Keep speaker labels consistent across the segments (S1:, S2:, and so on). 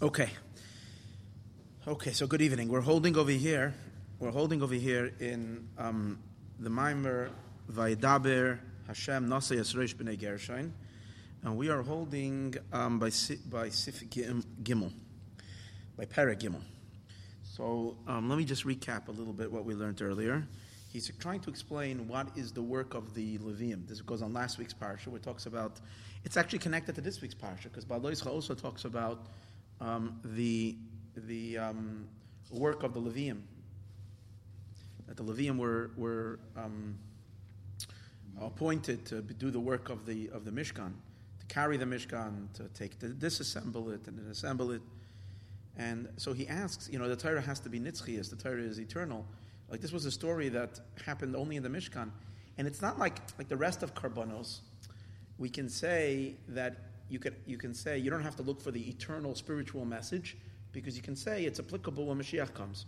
S1: Okay. Okay, so good evening. We're holding over here. We're holding over here in um, the Maimer Vaidaber Hashem Nasa Yisroish B'nei Gershon, and we are holding um, by by Sif Gimel, by Para Gimel. So um, let me just recap a little bit what we learned earlier. He's trying to explain what is the work of the Levium. This goes on last week's parsha, where it talks about. It's actually connected to this week's parsha because Baloischa also talks about um, the the um, work of the Levium. That the Levium were, were um, appointed to do the work of the, of the Mishkan, to carry the Mishkan, to take to disassemble it and then assemble it. And so he asks, you know, the Torah has to be nitzchias, the Torah is eternal. Like this was a story that happened only in the Mishkan. And it's not like, like the rest of Karbonos. We can say that you can, you can say you don't have to look for the eternal spiritual message because you can say it's applicable when Mashiach comes.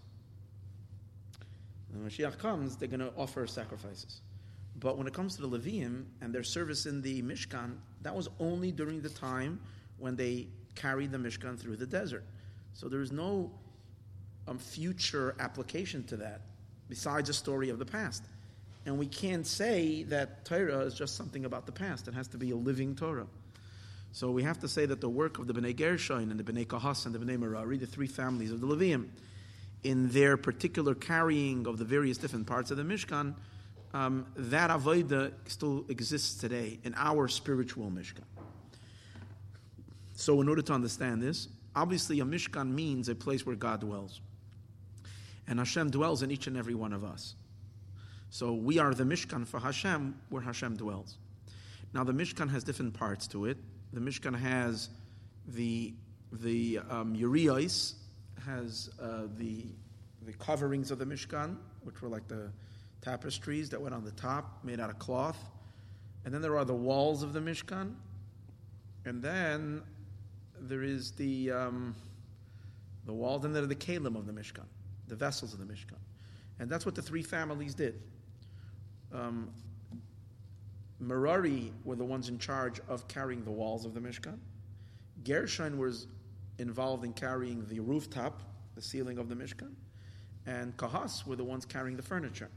S1: When Mashiach comes, they're going to offer sacrifices. But when it comes to the Levium and their service in the Mishkan, that was only during the time when they carried the Mishkan through the desert. So there's no um, future application to that besides a story of the past. And we can't say that Torah is just something about the past. It has to be a living Torah. So we have to say that the work of the Bnei Gershon and the Bnei Kahas and the Bnei Merari, the three families of the Levium, in their particular carrying of the various different parts of the Mishkan, um, that avodah still exists today in our spiritual Mishkan. So, in order to understand this, obviously a Mishkan means a place where God dwells. And Hashem dwells in each and every one of us. So, we are the Mishkan for Hashem, where Hashem dwells. Now, the Mishkan has different parts to it the Mishkan has the the um, has uh, the the coverings of the Mishkan, which were like the tapestries that went on the top, made out of cloth, and then there are the walls of the Mishkan, and then there is the um, the walls, and then the kalim of the Mishkan, the vessels of the Mishkan, and that's what the three families did. Um, Merari were the ones in charge of carrying the walls of the Mishkan. Gershon was involved in carrying the rooftop, the ceiling of the Mishkan. And Kahas were the ones carrying the furniture,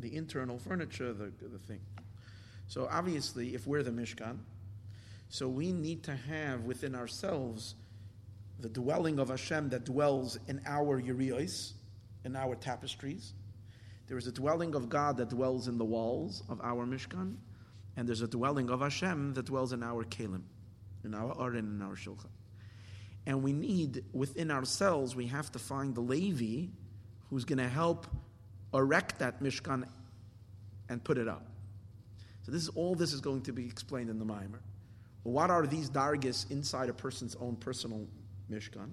S1: the internal furniture, the, the thing. So obviously, if we're the Mishkan, so we need to have within ourselves the dwelling of Hashem that dwells in our Urios, in our tapestries. There is a dwelling of God that dwells in the walls of our Mishkan, and there's a dwelling of Hashem that dwells in our kelim, in our arin, in our shulchan. And we need, within ourselves, we have to find the Levi who's going to help erect that Mishkan and put it up. So this is all this is going to be explained in the Maimer. What are these dargis inside a person's own personal Mishkan?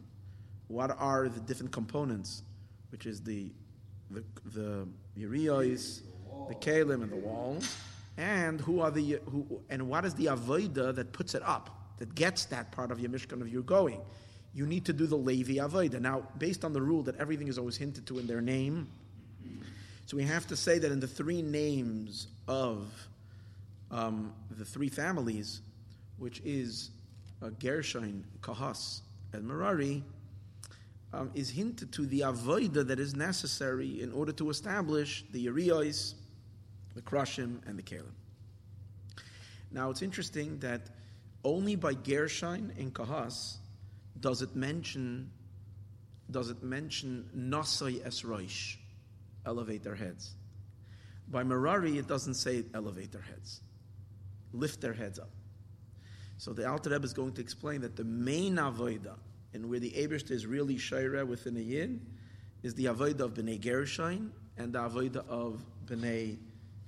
S1: What are the different components, which is the the the the Kalim, and the walls? And who are the who and what is the avoida that puts it up that gets that part of your mishkan of your going? You need to do the levi avoida now based on the rule that everything is always hinted to in their name so we have to say that in the three names of um, the three families which is uh, gershon kahas and merari um, is hinted to the avoida that is necessary in order to establish the Urios, the Krushim, and the Kalim. Now it's interesting that only by Gershon and Kahas does it mention does it mention Nasai es Roish, elevate their heads. By Merari, it doesn't say elevate their heads, lift their heads up. So the Alter Rebbe is going to explain that the main avodah, and where the Abishta is really shaira within a yin, is the avodah of Bnei Gershon and the avodah of Bnei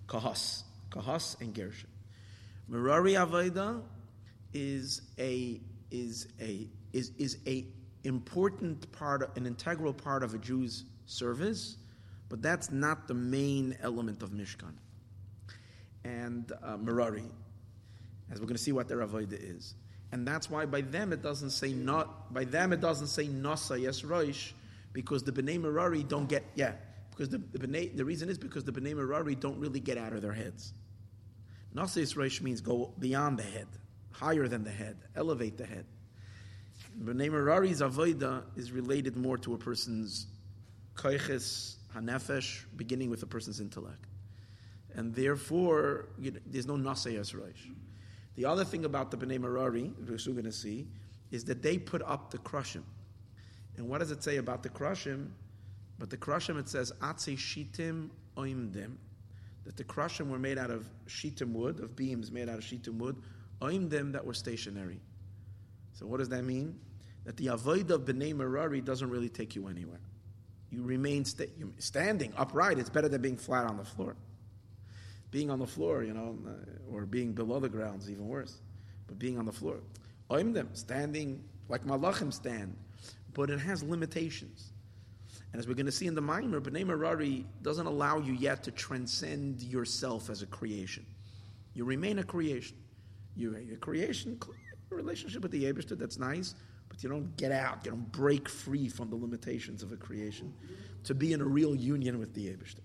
S1: Kahas, Kahas and Gershon. Merari Aveda is a is a is is a important part, an integral part of a Jew's service, but that's not the main element of Mishkan. And uh, Merari, as we're going to see what their Aveda is, and that's why by them it doesn't say not by them it doesn't say Nasa Yes Roish, because the Bnei Merari don't get yeah because the, the, the reason is because the B'nai Merari don't really get out of their heads. Nasa Yisrael means go beyond the head, higher than the head, elevate the head. B'nai Merari's avoida is related more to a person's koiches hanefesh, beginning with a person's intellect, and therefore you know, there's no nasayas roish. The other thing about the B'nai Merari, we're soon going to see, is that they put up the krushim. And what does it say about the krushim? But the krushim it says atze shitim oimdim, that the krushim were made out of shitim wood, of beams made out of shitim wood, oimdim that were stationary. So what does that mean? That the avoid of Merari doesn't really take you anywhere. You remain sta- standing upright. It's better than being flat on the floor. Being on the floor, you know, uh, or being below the ground is even worse. But being on the floor, Oimdim, standing like malachim stand, but it has limitations. And as we're going to see in the Maimer, B'nai Merari doesn't allow you yet to transcend yourself as a creation. You remain a creation. You're a creation, a relationship with the Abishter, that's nice, but you don't get out, you don't break free from the limitations of a creation to be in a real union with the Abishter.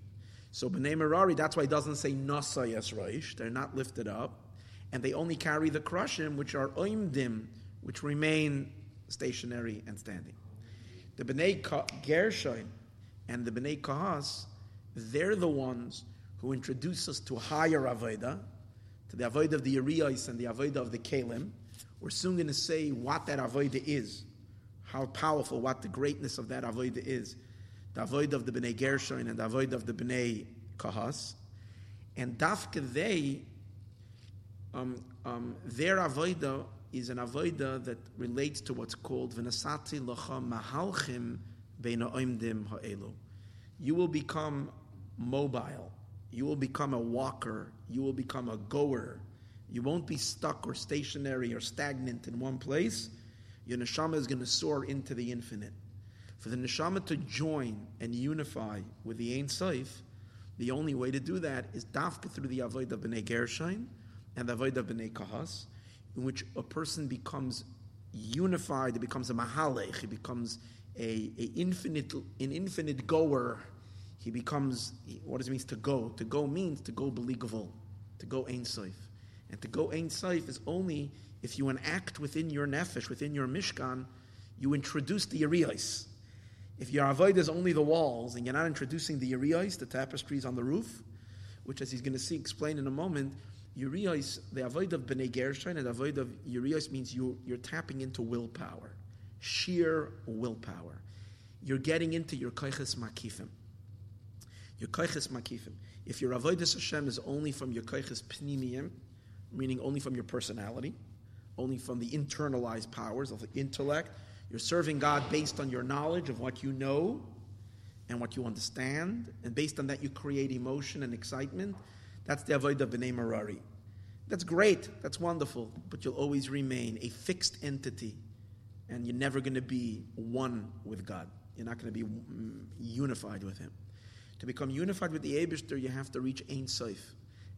S1: So B'nai Merari, that's why it doesn't say Nasa Yesraish, they're not lifted up, and they only carry the krushim, which are oimdim, which remain stationary and standing. The Bnei Gershon and the Bnei Kahas, they're the ones who introduce us to higher Avodah, to the Avodah of the Urias and the Avodah of the Kalim. We're soon going to say what that Avodah is, how powerful, what the greatness of that Avodah is. The Avodah of the Bnei Gershon and the Avodah of the B'nai Kahas. And Dafka they, um, um, their Avodah is an avoida that relates to what's called v'nasati lacha mahalchim beina oimdim ha'elu. You will become mobile. You will become a walker. You will become a goer. You won't be stuck or stationary or stagnant in one place. Your neshama is going to soar into the infinite. For the neshama to join and unify with the Ein Sof, the only way to do that is dafka through the avoid of B'nai Gershon and the avoid of B'nai Kahas, in which a person becomes unified, he becomes a mahalech, he becomes a, a infinite, an infinite goer. He becomes, what does it mean to go? To go means to go beligavol, to go ein soif. And to go ein soif is only if you enact within your nefesh, within your mishkan, you introduce the yerios. If your avoid is only the walls and you're not introducing the yerios, the tapestries on the roof, which as he's going to see explained in a moment, Urios, the avoid of Bnei Gershon and avoid of Urios means you, you're tapping into willpower, sheer willpower. You're getting into your koiches makifim. Your koiches makifim. If your avoidus Hashem is only from your koiches pnimiyim, meaning only from your personality, only from the internalized powers of the intellect, you're serving God based on your knowledge of what you know and what you understand, and based on that you create emotion and excitement. That's the avodah b'nei Merari. That's great. That's wonderful. But you'll always remain a fixed entity, and you're never going to be one with God. You're not going to be mm, unified with Him. To become unified with the Abishter, you have to reach Ein Sof.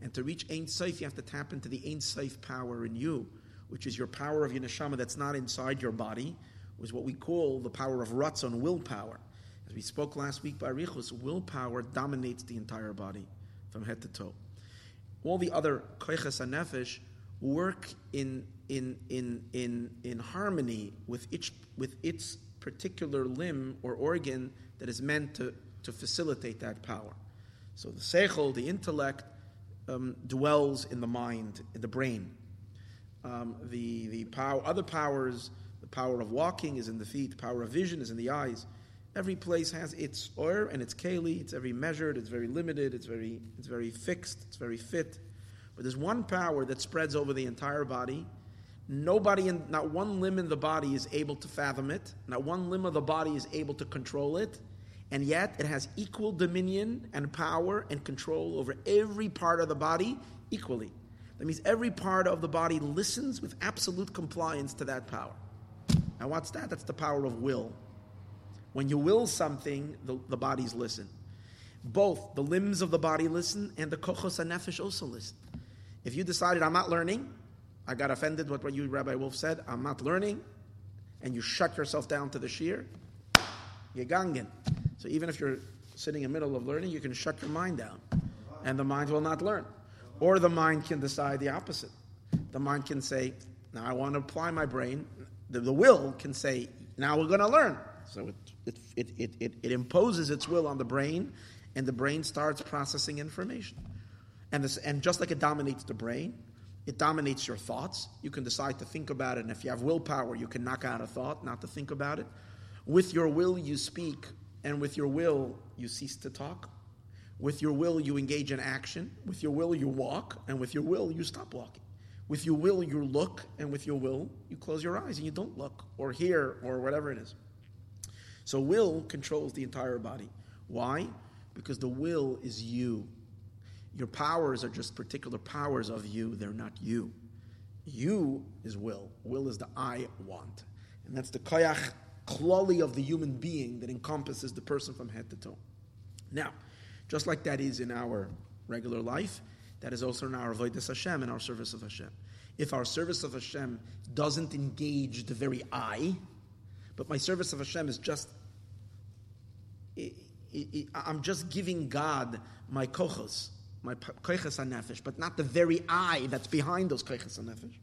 S1: And to reach Ein Sof, you have to tap into the Ein Sof power in you, which is your power of your neshama that's not inside your body, was what we call the power of ratzon, willpower. As we spoke last week by Richus, willpower dominates the entire body from head to toe all the other koiches nefesh work in, in, in, in, in harmony with its, with its particular limb or organ that is meant to, to facilitate that power. So the seichel, the intellect, um, dwells in the mind, in the brain. Um, the the power, other powers, the power of walking is in the feet, the power of vision is in the eyes. Every place has its or and its keli. It's very measured. It's very limited. It's very it's very fixed. It's very fit. But there's one power that spreads over the entire body. Nobody, in, not one limb in the body is able to fathom it. Not one limb of the body is able to control it. And yet it has equal dominion and power and control over every part of the body equally. That means every part of the body listens with absolute compliance to that power. Now, what's that? That's the power of will. When you will something, the, the bodies listen. Both the limbs of the body listen and the kochos and nefesh also listen. If you decided, I'm not learning, I got offended with what you, Rabbi Wolf, said, I'm not learning, and you shut yourself down to the shear, you're gangen. So even if you're sitting in the middle of learning, you can shut your mind down, and the mind will not learn. Or the mind can decide the opposite. The mind can say, now I want to apply my brain. the, the will can say, now we're going to learn. So it, it, it, it, it, imposes its will on the brain, and the brain starts processing information. And, this, and just like it dominates the brain, it dominates your thoughts. You can decide to think about it, and if you have willpower, you can knock out a thought, not to think about it. With your will, you speak, and with your will, you cease to talk. With your will, you engage in action. With your will, you walk, and with your will, you stop walking. With your will, you look, and with your will, you close your eyes and you don't look, or hear, or whatever it is. So, will controls the entire body. Why? Because the will is you. Your powers are just particular powers of you, they're not you. You is will. Will is the I want. And that's the koyach klali of the human being that encompasses the person from head to toe. Now, just like that is in our regular life, that is also in our avodas Hashem, in our service of Hashem. If our service of Hashem doesn't engage the very I, but my service of Hashem is just, I'm just giving God my kochos, my koiches nefesh, but not the very I that's behind those koiches nefesh.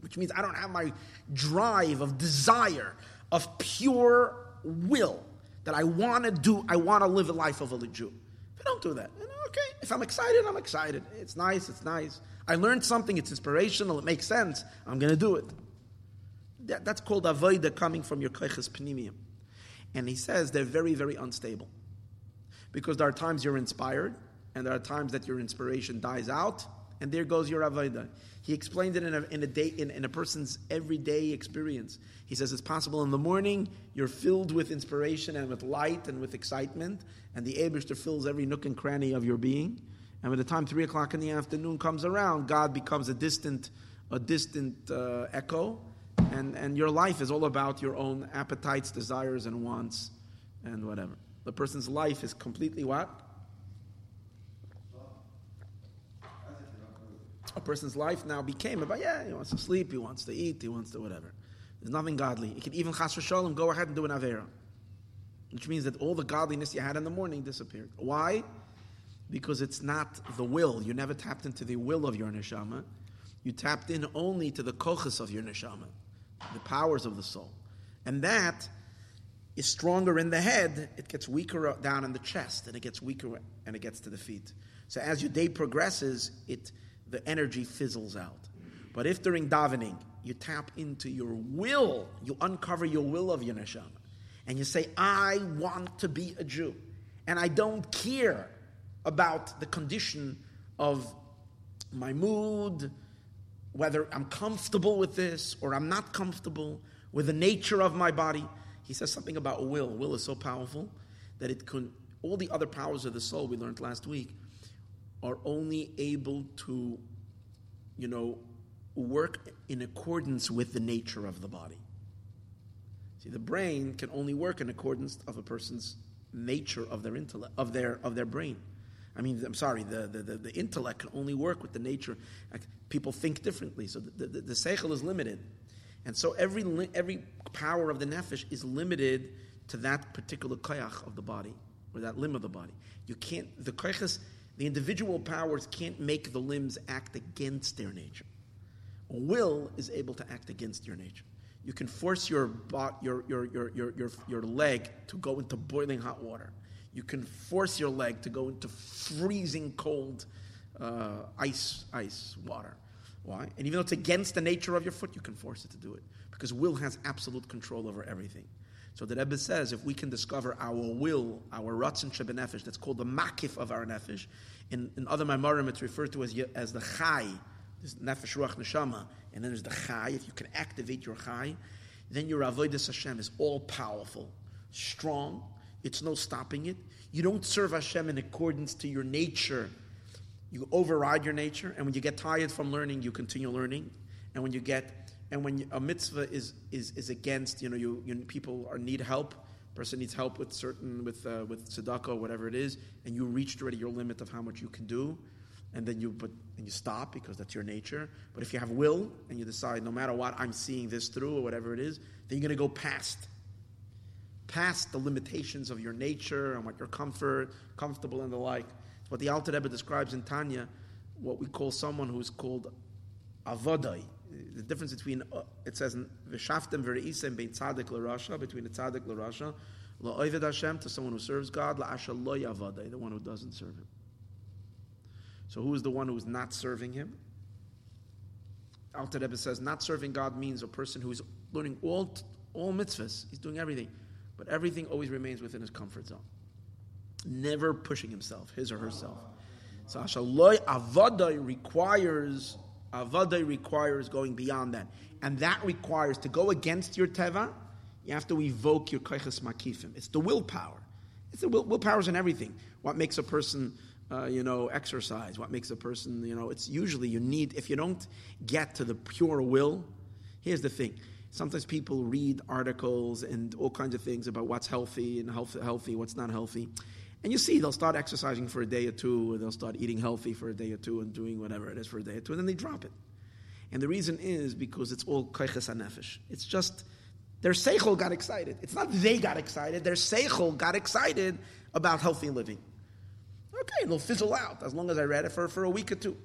S1: Which means I don't have my drive of desire, of pure will that I want to do, I want to live a life of a Jew. If I don't do that, okay, if I'm excited, I'm excited. It's nice, it's nice. I learned something, it's inspirational, it makes sense, I'm going to do it. That, that's called avoida coming from your koiches panimium. And he says they're very, very unstable. Because there are times you're inspired, and there are times that your inspiration dies out, and there goes your avodah. He explained it in a, in a day in, in, a person's everyday experience. He says it's possible in the morning you're filled with inspiration and with light and with excitement, and the Abishter fills every nook and cranny of your being. And by the time three o'clock in the afternoon comes around, God becomes a distant, a distant uh, echo, and, and your life is all about your own appetites, desires, and wants, and whatever. The person's life is completely what? a person's life now became about, yeah, he wants to sleep, he wants to eat, he wants to whatever. There's nothing godly. You can even chas shalom go ahead and do an avera, which means that all the godliness you had in the morning disappeared. Why? Because it's not the will. You never tapped into the will of your neshama. You tapped in only to the kochas of your neshama, the powers of the soul, and that is stronger in the head. It gets weaker down in the chest, and it gets weaker and it gets to the feet. So as your day progresses, it the energy fizzles out. But if during davening you tap into your will, you uncover your will of your neshama, and you say, I want to be a Jew, and I don't care about the condition of my mood, whether I'm comfortable with this or I'm not comfortable with the nature of my body. He says something about will. Will is so powerful that it can, all the other powers of the soul we learned last week are only able to, you know, work in accordance with the nature of the body. See, the brain can only work in accordance of a person's nature of their intellect, of their of their brain. I mean, I'm sorry, the, the, the, the intellect can only work with the nature. People think differently, so the, the, the seichel is limited. And so every, every power of the nefesh is limited to that particular koyach of the body, or that limb of the body. You can't, the koyachas the individual powers can't make the limbs act against their nature. Will is able to act against your nature. You can force your, your, your, your, your, your, your leg to go into boiling hot water. You can force your leg to go into freezing cold uh, ice, ice water. Why? And even though it's against the nature of your foot, you can force it to do it. Because will has absolute control over everything. So the Rebbe says if we can discover our will, our ratzon shebenefesh, that's called the makif of our nefesh. In, in other Maimarim, it's referred to as, as the chai, this nefesh ruach neshama, and then there's the chai. If you can activate your chai, then your avodas Hashem is all powerful, strong. It's no stopping it. You don't serve Hashem in accordance to your nature. You override your nature, and when you get tired from learning, you continue learning. And when you get and when a mitzvah is, is, is against, you know, you, you people are need help, person needs help with certain, with, uh, with tzedakah or whatever it is, and you reached already your limit of how much you can do, and then you, but, and you stop because that's your nature. But if you have will and you decide, no matter what, I'm seeing this through or whatever it is, then you're going to go past, past the limitations of your nature and what you're comfort, comfortable and the like. What the Alter Rebbe describes in Tanya, what we call someone who's called avodai, the difference between uh, it says v'shaftem v'reisem bein tzadik l'rasha between the tzadik l'rasha la'oived Hashem to someone who serves God la'asha lo yavadei the one who doesn't serve Him. So who is the one who is not serving Him? Alter Rebbe says not serving God means a person who is learning all all mitzvahs. He's doing everything, but everything always remains within his comfort zone. Never pushing himself, his or herself. So Ashaloi Avadai requires Avadai requires going beyond that. And that requires to go against your teva, you have to evoke your kaiches makifim. It's the willpower. It's the will, willpower's in everything. What makes a person, uh, you know, exercise? What makes a person, you know, it's usually you need, if you don't get to the pure will, here's the thing. Sometimes people read articles and all kinds of things about what's healthy and health, healthy, what's not healthy. And you see, they'll start exercising for a day or two, or they'll start eating healthy for a day or two and doing whatever it is for a day or two, and then they drop it. And the reason is because it's all koiches hanefesh. It's just their seichel got excited. It's not they got excited. Their seichel got excited about healthy living. Okay, they'll fizzle out as long as I read it for, for a week or two.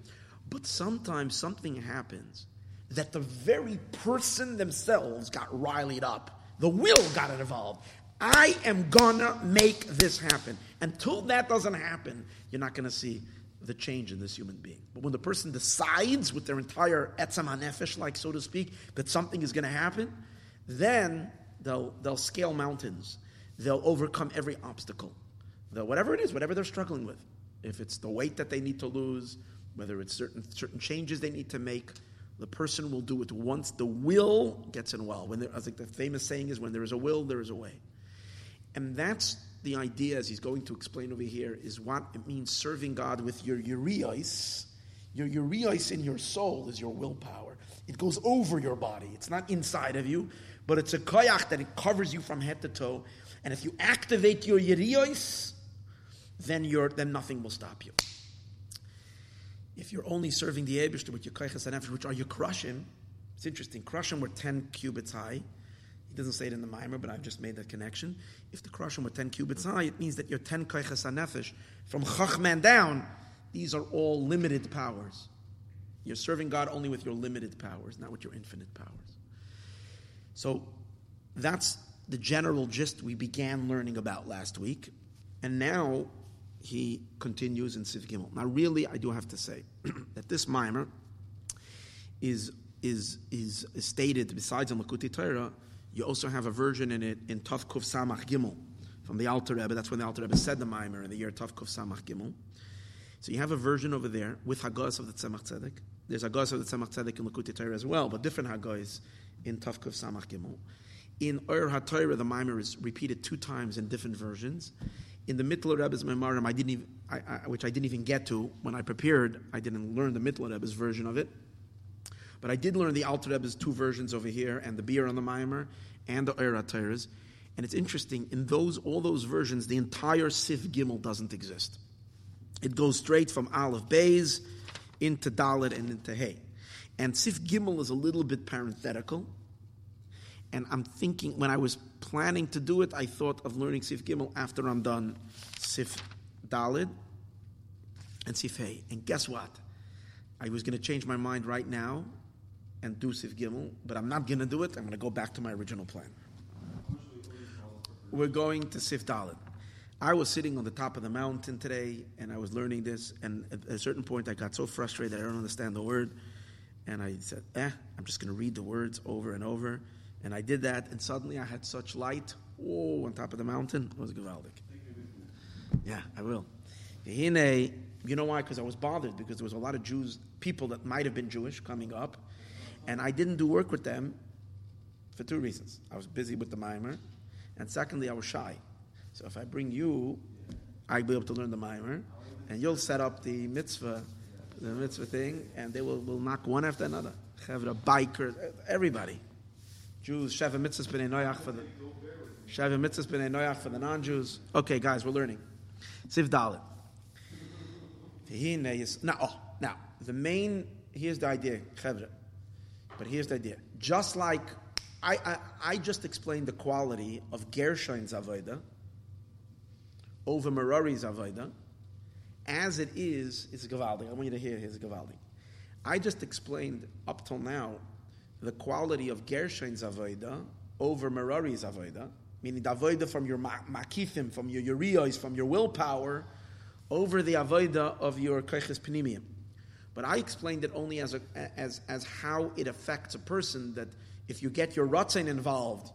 S1: But sometimes something happens that the very person themselves got riled up. The will got involved. I am gonna make this happen. Until that doesn't happen, you're not gonna see the change in this human being. But when the person decides with their entire etzam hanefesh, like so to speak, that something is gonna happen, then they'll, they'll scale mountains. They'll overcome every obstacle. They'll, whatever it is, whatever they're struggling with. If it's the weight that they need to lose, whether it's certain, certain changes they need to make, the person will do it once the will gets in well. When there, I think the famous saying is, when there is a will, there is a way. And that's the idea, as he's going to explain over here, is what it means serving God with your urios. Your urios in your soul is your willpower. It goes over your body. It's not inside of you, but it's a koyach that it covers you from head to toe. And if you activate your urios, then you then nothing will stop you. If you're only serving the Abishter with your koyches and which are you krushim? It's interesting. Krushim were 10 cubits high. He doesn't say it in the mimer, but I've just made that connection. If the krushim were 10 cubits high, it means that your 10 koiches nefesh from chachman down, these are all limited powers. You're serving God only with your limited powers, not with your infinite powers. So that's the general gist we began learning about last week. And now he continues in Sif Gimel. Now, really, I do have to say that this mimer is, is, is, is stated, besides in Likkutei Torah, you also have a version in it in Kuf Samach Gimel from the Alter Rebbe. That's when the Alter Rebbe said the Maimer in the year Kuf Samach Gimel. So you have a version over there with Hagos of the Tzemach Tzedek. There's Hagos of the Tzemach Tzedek in Likkutei Torah as well, but different Hagos in Kuf Samach Gimel. In Or HaTorah, the Maimer is repeated two times in different versions. In the Mittler Rebbe's Maimarim, I didn't even, I, I, which I didn't even get to when I prepared, I didn't learn the Mittler Rebbe's version of it. But I did learn the Alter Rebbe's two versions over here and the biur on the Maimer and the Eira Torahs. And it's interesting, in those all those versions, the entire Sif Gimel doesn't exist. It goes straight from Aleph Bays into Dalit and into Hay. And Sif Gimel is a little bit parenthetical. And I'm thinking, when I was planning to do it, I thought of learning Sif Gimel after I'm done Sif Dalit and Sif Hay. And guess what? I was going to change my mind right now and do Sif Gimel, but I'm not going to do it. I'm going to go back to my original plan. We're going to Sif Dalit. I was sitting on the top of the mountain today, and I was learning this. And at a certain point, I got so frustrated I don't understand the word, and I said, "Eh, I'm just going to read the words over and over." And I did that, and suddenly I had such light. Oh, on top of the mountain, it was gewaldig. Yeah, I will. You know why? Because I was bothered because there was a lot of Jews, people that might have been Jewish coming up, and I didn't do work with them for two reasons. I was busy with the mimer, and secondly, I was shy. So if I bring you, I'll be able to learn the mimer, and you'll set up the mitzvah, the mitzvah thing, and they will, will knock one after another. Chevra, bikers, everybody. Jews, Sheva mitzvahs b'nei noyach for the Sheva mitzvahs b'nei noyach for the non-Jews. Okay, guys, we're learning. Sif Dalit. Now, oh, now the main here's the idea, Chevra. But here's the idea. Just like I, I, I just explained the quality of Gershon's Avodah over Merari's Avodah, as it is, it's Gavaldi. I want you to hear his Gavaldi. I just explained up till now the quality of Gershon's avoda over Merari's avoda, meaning the avoda from your makifim, from your urios, from your willpower, over the avoda of your koiches panimium. But I explained it only as, a, as, as how it affects a person that if you get your ratzin involved,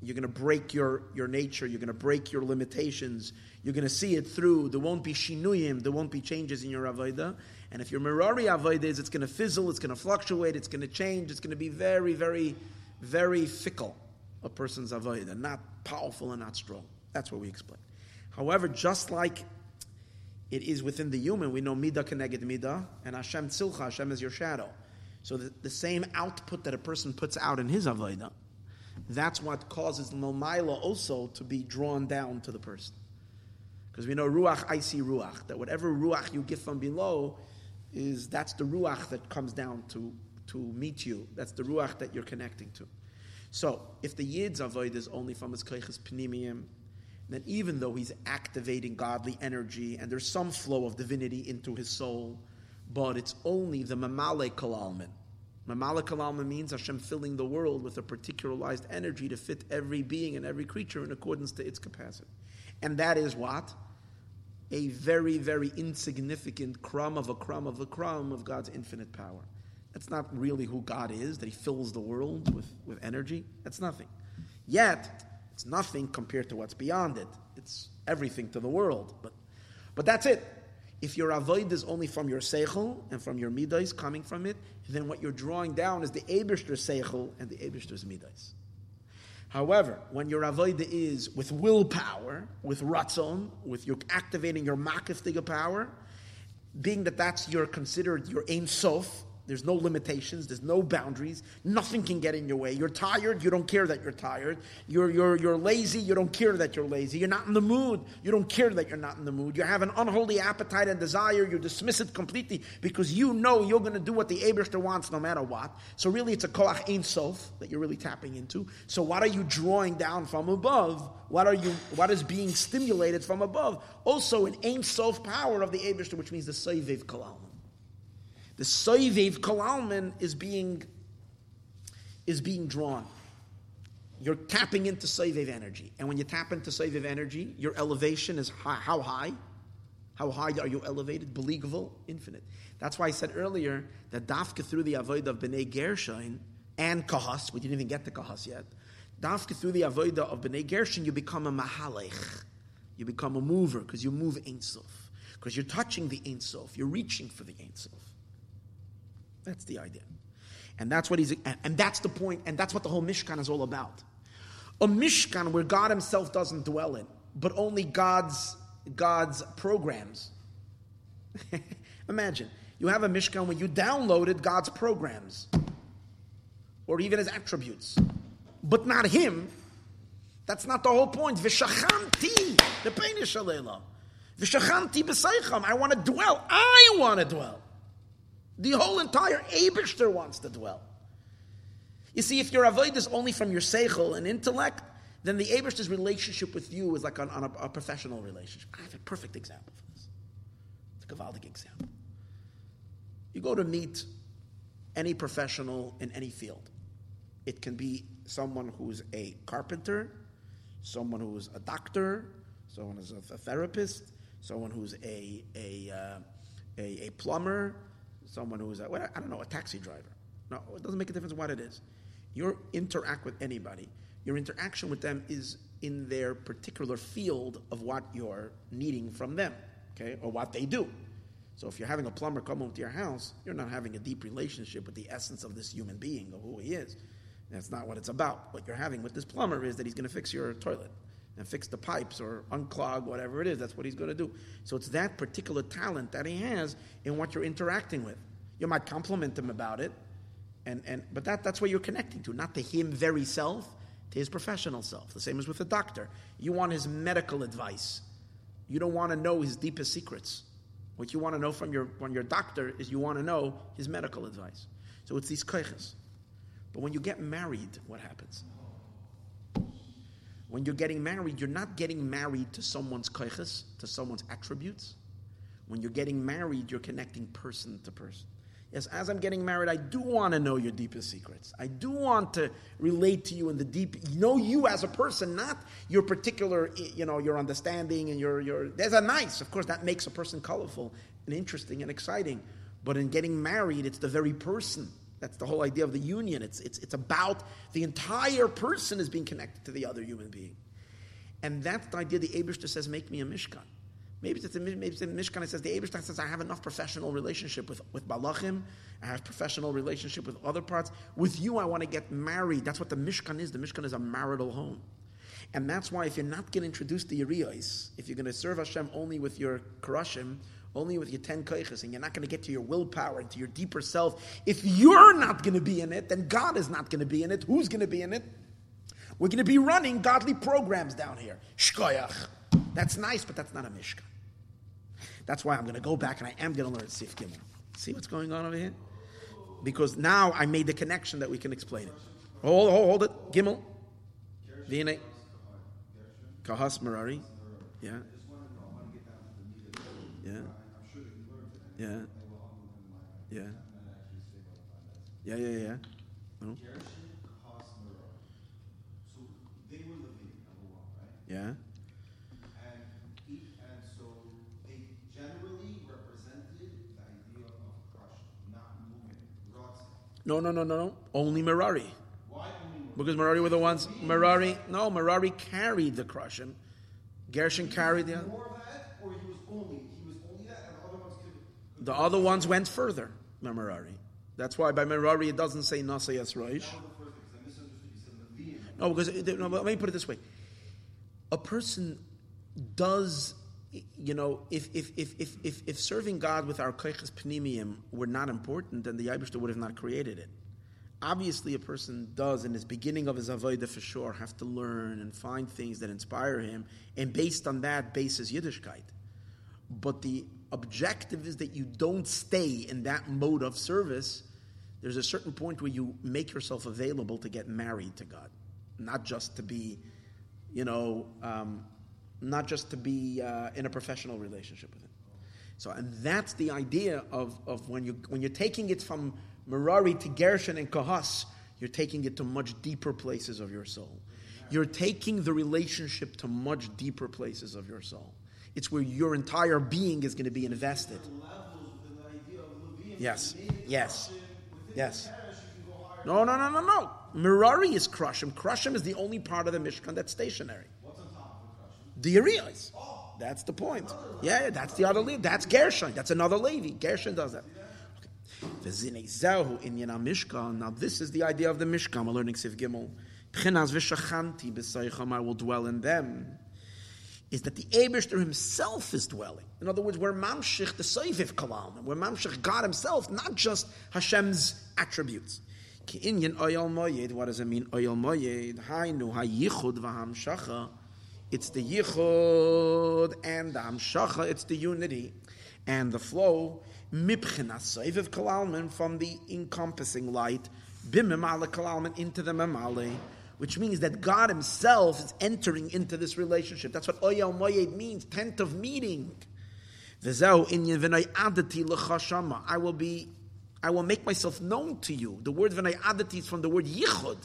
S1: you're going to break your, your nature, you're going to break your limitations, you're going to see it through. There won't be shinuyim, there won't be changes in your avodah. And if your mirari avodah is, it's going to fizzle, it's going to fluctuate, it's going to change, it's going to be very, very, very fickle, a person's avodah, not powerful and not strong. That's what we explain. However, just like it is within the human, we know midah keneged midah, and Hashem tzilcha, Hashem is your shadow. So the, the same output that a person puts out in his avodah, that's what causes Lomaila also to be drawn down to the person. Because we know Ruach, I see Ruach, that whatever Ruach you get from below is that's the Ruach that comes down to, to meet you. That's the Ruach that you're connecting to. So, if the Yid's Avoid is only from his Keiches Pnimiyim, then even though he's activating godly energy and there's some flow of divinity into his soul, but it's only the Mamale Kalalman. Mamala Kalalma means Hashem filling the world with a particularized energy to fit every being and every creature in accordance to its capacity. And that is what? A very, very insignificant crumb of a crumb of a crumb of God's infinite power. That's not really who God is, that He fills the world with, with energy. That's nothing. Yet, it's nothing compared to what's beyond it. It's everything to the world. But, but that's it. If your avoid is only from your seichel and from your midas coming from it, then what you're drawing down is the Ebershter seichel and the Ebershter's midas. However, when your avoid is with willpower, with ratzon, with your activating your makiftiga power, being that that's your considered your ain sof, there's no limitations. There's no boundaries. Nothing can get in your way. You're tired. You don't care that you're tired. You're, you're, you're lazy. You don't care that you're lazy. You're not in the mood. You don't care that you're not in the mood. You have an unholy appetite and desire. You dismiss it completely because you know you're going to do what the Abishter wants no matter what. So really, it's a koach ein that you're really tapping into. So what are you drawing down from above? What are you? What is being stimulated from above? Also, an ein power of the Abishter, which means the soiviv kalam. The Soivev Kalalman is being, is being drawn. You're tapping into Soivev energy. And when you tap into Soivev energy, your elevation is high, how high? How high are you elevated? Believable, infinite. That's why I said earlier that Dafka through the Avodah of Bnei Gershon and Kahas, we didn't even get to Kahas yet. Dafka through the Avodah of Bnei Gershon, you become a Mahalech. You become a mover because you move Ein Sof. Because you're touching the Ein Sof. You're reaching for the Ein Sof. That's the idea. And that's what he's, and that's the point, and that's what the whole Mishkan is all about. A Mishkan where God himself doesn't dwell in, but only God's, God's programs. Imagine, you have a Mishkan where you downloaded God's programs, or even his attributes, but not him. That's not the whole point. V'shachanti, the pain is shalela. V'shachanti b'seicham, I want to dwell. I want to dwell. The whole entire Abishter wants to dwell. You see, if your avoid is only from your seichel and intellect, then the Abishter's relationship with you is like on, on a, a, professional relationship. I have a perfect example for this. It's a Gavaldic example. You go to meet any professional in any field. It can be someone who's a carpenter, someone who's a doctor, someone who's a, therapist, someone who's a, a, uh, a, a plumber, someone who's, a, well, I don't know, a taxi driver. No, it doesn't make a difference what it is. You interact with anybody, your interaction with them is in their particular field of what you're needing from them, okay, or what they do. So if you're having a plumber come over to your house, you're not having a deep relationship with the essence of this human being or who he is. That's not what it's about. What you're having with this plumber is that he's going to fix your toilet and fix the pipes or unclog whatever it is. That's what he's going to do. So it's that particular talent that he has in what you're interacting with. You might compliment him about it, and, and but that, that's what you're connecting to, not to him very self, to his professional self. The same as with a doctor. You want his medical advice. You don't want to know his deepest secrets. What you want to know from your, from your doctor is you want to know his medical advice. So it's these koiches. But when you get married, what happens? When you're getting married, you're not getting married to someone's koiches, to someone's attributes. When you're getting married, you're connecting person to person. Yes, as I'm getting married, I do want to know your deepest secrets. I do want to relate to you in the deep, know you as a person, not your particular, you know, your understanding and your, your, there's a nice, of course, that makes a person colorful and interesting and exciting. But in getting married, it's the very person. That's the whole idea of the union. It's, it's, it's about the entire person is being connected to the other human being. And that's the idea the Abishter says, make me a Mishkan. Maybe it's, a, maybe it's in Mishkan, it says, the Abishtan says, I have enough professional relationship with, with Malachim, I have professional relationship with other parts. With you, I want to get married. That's what the Mishkan is. The Mishkan is a marital home. And that's why if you're not going to introduce the if you're going to serve Hashem only with your Karashim, only with your ten koiches, and you're not going to get to your willpower and to your deeper self, if you're not going to be in it, then God is not going to be in it. Who's going to be in it? We're going to be running godly programs down here. Shkoyach. That's nice, but that's not a Mishkan. That's why I'm going to go back and I am going to learn Sif Gimel. See what's going on over here? Because now I made the connection that we can explain it. Hold, hold, hold it. Gimel. Vine. Kahas Merari. Yeah. Yeah. Yeah. Yeah. Yeah, yeah, yeah. No? Yeah. No, no, no, no, no. Only Merari. Why only Because Merari were the ones. Merari, no, Merari carried the krushim. Gershon carried the. More of that, or he was only he was only that, and the other ones could. The other ones went further. Merari. That's why by Merari it doesn't say Nasa Yasroish. No, because uh, no, let me put it this way: a person does you know, if, if, if, if, if, if serving God with our koiches panimium were not important, then the Yabishter would have not created it. Obviously, a person does, in his beginning of his avodah for sure, have to learn and find things that inspire him, and based on that, base his Yiddishkeit. But the objective is that you don't stay in that mode of service. There's a certain point where you make yourself available to get married to God, not just to be, you know, um, not just to be uh, in a professional relationship with him. So, and that's the idea of, of when, you, when you're taking it from Merari to Gershon and Kahas, you're taking it to much deeper places of your soul. You're taking the relationship to much deeper places of your soul. It's where your entire being is going to be invested. Yes, yes, yes. No, no, no, no, no. Merari is Krushim. Krushim is the only part of the Mishkan that's stationary. The Urias. That's the point. Yeah, that's the other Levi. That's Gershon. That's another Levi. Gershon does that. Now this is the idea of the Mishkan. We're learning Sif Gimel. I will dwell in them. Is that the Abishter himself is dwelling? In other words, we're mamshich the Seiviv Kalam. We're mamshich God himself, not just Hashem's attributes. What does it mean? Oyel moyed. Hainu hayichud v'hamshacha. It's the yichud and the hamshacha. It's the unity and the flow. Mibchina seiviv kalalman from the encompassing light. Bimimale kalalman into the memale. Which means that God Himself is entering into this relationship. That's what oyel moyed means, tent of meeting. I will be, I will make myself known to you. The word adati is from the word yichud.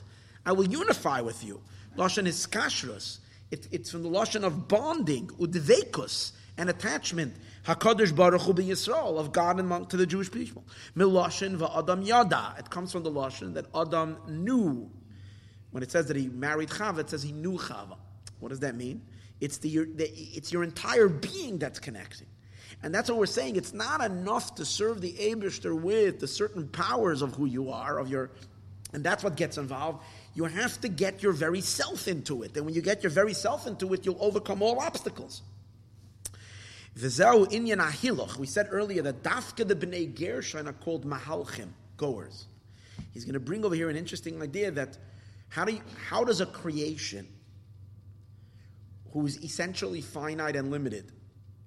S1: I will unify with you. Lashon is kashrus. It, it's from the lashon of bonding, udvekus, and attachment. Hakadosh Baruch Hu Yisrael of God among to the Jewish people. Miloshin Adam yada. It comes from the lashon that Adam knew. When it says that he married Chava, it says he knew Chava. What does that mean? It's the, the it's your entire being that's connecting. And that's what we're saying. It's not enough to serve the Abishter with the certain powers of who you are, of your, and that's what gets involved. You have to get your very self into it. And when you get your very self into it, you'll overcome all obstacles. We said earlier that Dafka the Bnei Gershon are called Mahalchim, goers. He's going to bring over here an interesting idea that how, do you, how does a creation who is essentially finite and limited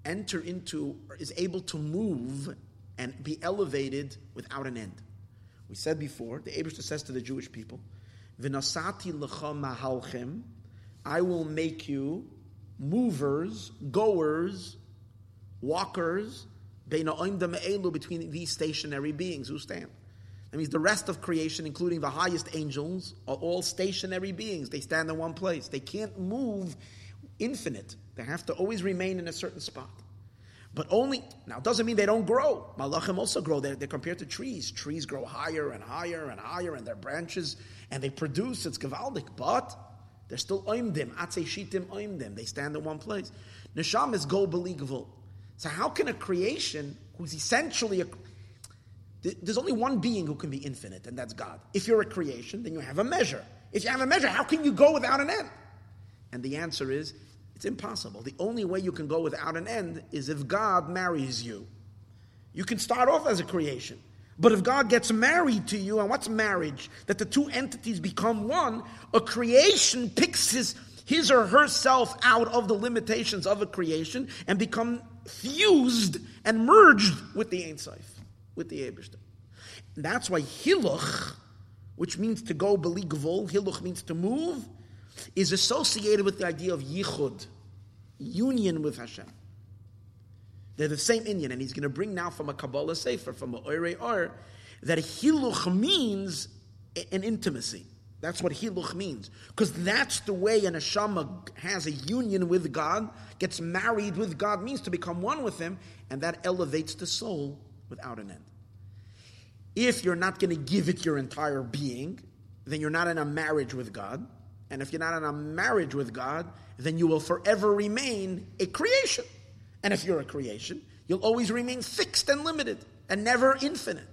S1: enter into, is able to move and be elevated without an end? We said before, the Abishta says to the Jewish people, V'nasati lecha mahalchim. I will make you movers, goers, walkers between these stationary beings who stand. That means the rest of creation, including the highest angels, are all stationary beings. They stand in one place. They can't move infinite. They have to always remain in a certain spot. But only, now it doesn't mean they don't grow. Malachim also grow. They're, they're, compared to trees. Trees grow higher and higher and higher, and their branches, and they produce. It's gavaldik. But they're still oimdim. Atze shitim oimdim. They stand in one place. Nesham is go believable. So how can a creation who's essentially a there's only one being who can be infinite, and that's God. If you're a creation, then you have a measure. If you have a measure, how can you go without an end? And the answer is it's impossible. The only way you can go without an end is if God marries you. You can start off as a creation. But if God gets married to you, and what's marriage? That the two entities become one, a creation picks his, his or herself out of the limitations of a creation and become fused and merged with the Ein Sof, with the Eberster. That's why Hiluch, which means to go beligvul, Hiluch means to move, is associated with the idea of yichud, union with Hashem. They're the same inyan, and he's going to bring now from a Kabbalah Sefer, from a Oire Or, that hiluch means an intimacy. That's what hiluch means. Because that's the way an Ashama has a union with God, gets married with God, means to become one with Him, and that elevates the soul without an end. If you're not going to give it your entire being, then you're not in a marriage with God. And if you're not in a marriage with God, then you will forever remain a creation. And if you're a creation, you'll always remain fixed and limited and never infinite.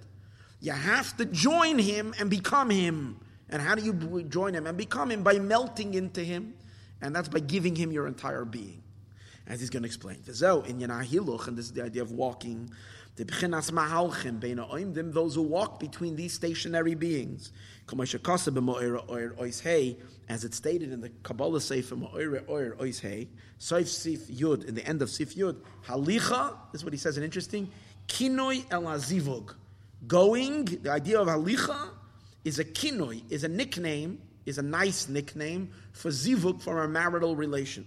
S1: You have to join Him and become Him. And how do you join Him and become Him? By melting into Him, and that's by giving Him your entire being. As he's going to explain. Vizel in Yanahiluch, and this is the idea of walking the Mahalchim, Beina Oimdim, those who walk between these stationary beings. As it's stated in the Kabbalah Sefer Ma'oire Oir Ois Hey, Soif Sif Yud, in the end of Sif Yud, Halicha, is what he says, an interesting, Kinoi El Azivug. Going, the idea of Halicha is a kinoi, is a nickname, is a nice nickname for Zivug, for a marital relation.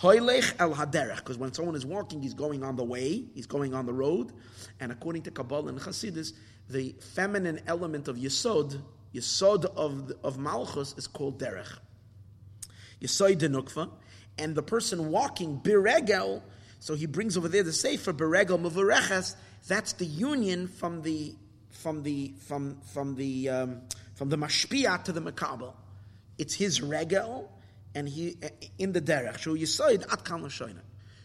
S1: Hoylech el haderech, because when someone is walking, he's going on the way, he's going on the road, and according to Kabbalah and Chassidus, the feminine element of Yesod, Yesod of, of Malchus, is called derech. Yesod denukva, and the person walking biregel, so he brings over there the sefer biregel muvareches. That's the union from the from the from from the um, from the mashpia to the makabel. It's his regel and he in the derech. Saw it at kan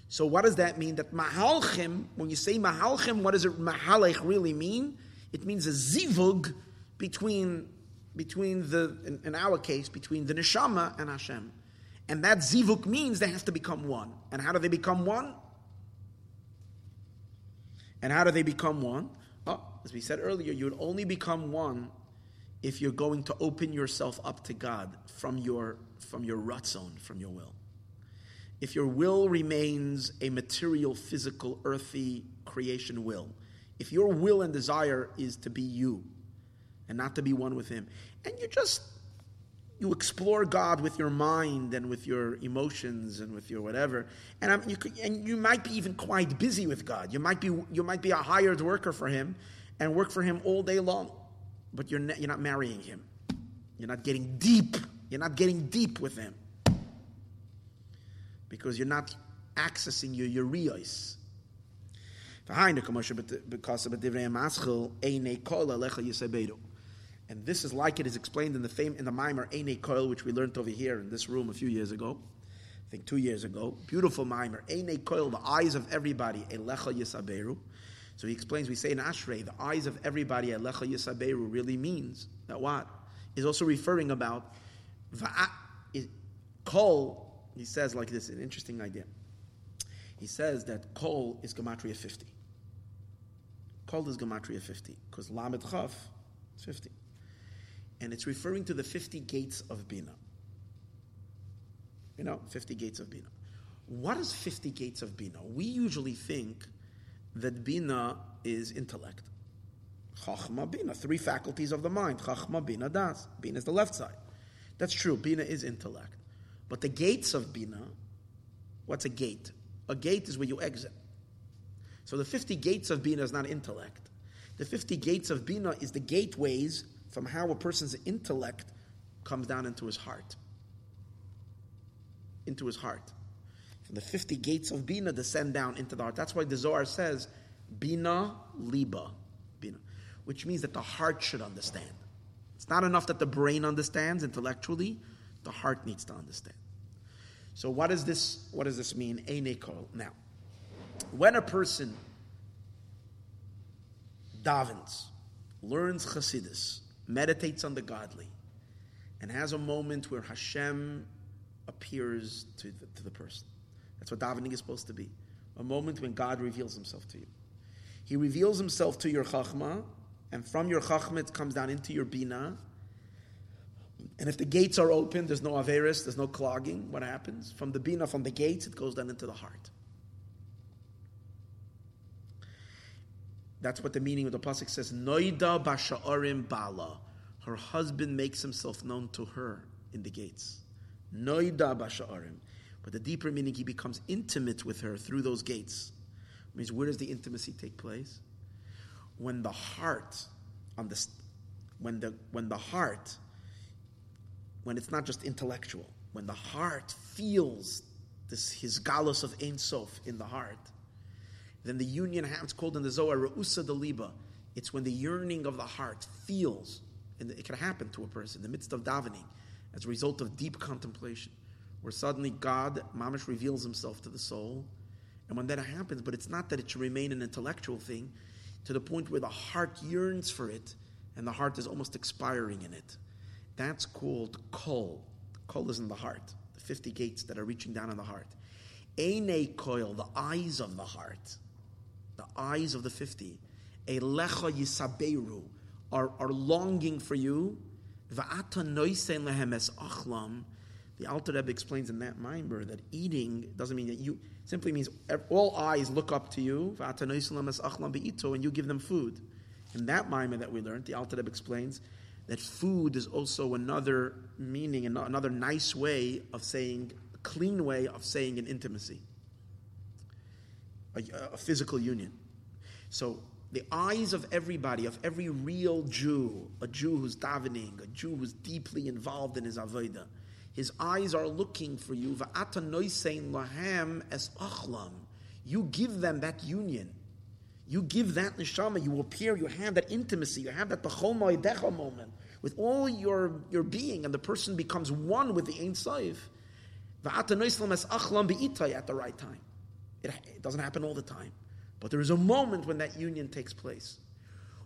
S1: So what does that mean? That mahalchim, when you say mahalchim, what does it mahalech really mean? It means a zivug between between the in, in, our case between the neshama and Hashem, and that zivug means they have to become one. And how do they become one? And how do they become one? Oh, as we said earlier, you would only become one if you're going to open yourself up to God from your from your ratzon, from your will. If your will remains a material, physical, earthy creation will, if your will and desire is to be you and not to be one with Him, and you just you explore God with your mind and with your emotions and with your whatever, and you could, and you might be even quite busy with God. You might be you might be a hired worker for Him and work for Him all day long, but you're not, you're not marrying Him. You're not getting deep you're not getting deep with them because you're not accessing your urios. And this is like it is explained in the fame in the mimer Eine Koil, which we learned over here in this room a few years ago. I think two years ago. Beautiful mimer. Eine Koil, the eyes of everybody, Elecha Yisaberu. So he explains, we say in Ashrei, the eyes of everybody, Elecha Yisaberu, really means that what? Is also referring about Kol, he says like this, an interesting idea. He says that Kol is Gematria 50. Kol is Gematria 50, because Lamed Chaf is 50. And it's referring to the 50 gates of Bina. You know, 50 gates of Bina. What is 50 gates of Bina? We usually think that Bina is intellect. Chachma, Bina, three faculties of the mind. Chachma, Bina, Das. Bina is the left side. That's true. Bina is intellect. But the gates of Bina, what's a gate? A gate is where you exit. So the 50 gates of Bina is not intellect. The 50 gates of Bina is the gateways from how a person's intellect comes down into his heart. Into his heart. From the 50 gates of Bina descend down into the heart. That's why the Zohar says, Bina Liba. Bina. Which means that the heart should understand. It's not enough that the brain understands intellectually, the heart needs to understand. So what does this what does this mean? Now, when a person davens, learns Chassidus, meditates on the godly, and has a moment where Hashem appears to the, to the person. That's what davening is supposed to be. A moment when God reveals himself to you. He reveals himself to your chachma, and from your chachma it comes down into your bina. And if the gates are open, there's no averis, there's no clogging. What happens? From the bina, from the gates, it goes down into the heart. That's what the meaning of the pasuk says. Noida basha'arim bala. Her husband makes himself known to her in the gates. Noida basha'arim. But the deeper meaning, he becomes intimate with her through those gates. It means where does the intimacy take place? When the heart, on the, when the when the heart, when it's not just intellectual, when the heart feels this his galus of Ein Sof in the heart then the union happens, called in the Zohar, Re'usa Deliba. It's when the yearning of the heart feels, and it can happen to a person in the midst of davening, as a result of deep contemplation, where suddenly God, Mamish, reveals himself to the soul. And when that happens, but it's not that it should remain an intellectual thing, to the point where the heart yearns for it, and the heart is almost expiring in it. That's called kol. Kol is in the heart, the 50 gates that are reaching down in the heart. Eine koil, the eyes of the heart the eyes of the 50, Elecha Yisaberu, are, are longing for you. Va'ata noisen lehem es achlam. The Alter Rebbe explains in that mimer that eating doesn't mean that you simply means all eyes look up to you. And you give them food. In that mimer that we learned, the Alter Rebbe explains that food is also another meaning, and another nice way of saying, a clean way of saying an intimacy a, a physical union. So the eyes of everybody, of every real Jew, a Jew who's davening, a Jew who's deeply involved in his avodah, his eyes are looking for you. lahem es achlam. You give them that union. You give that neshama. You appear. You have that intimacy. You have that b'chol moment with all your, your being, and the person becomes one with the Ein Sof. At the right time. It, it doesn't happen all the time. But there is a moment when that union takes place.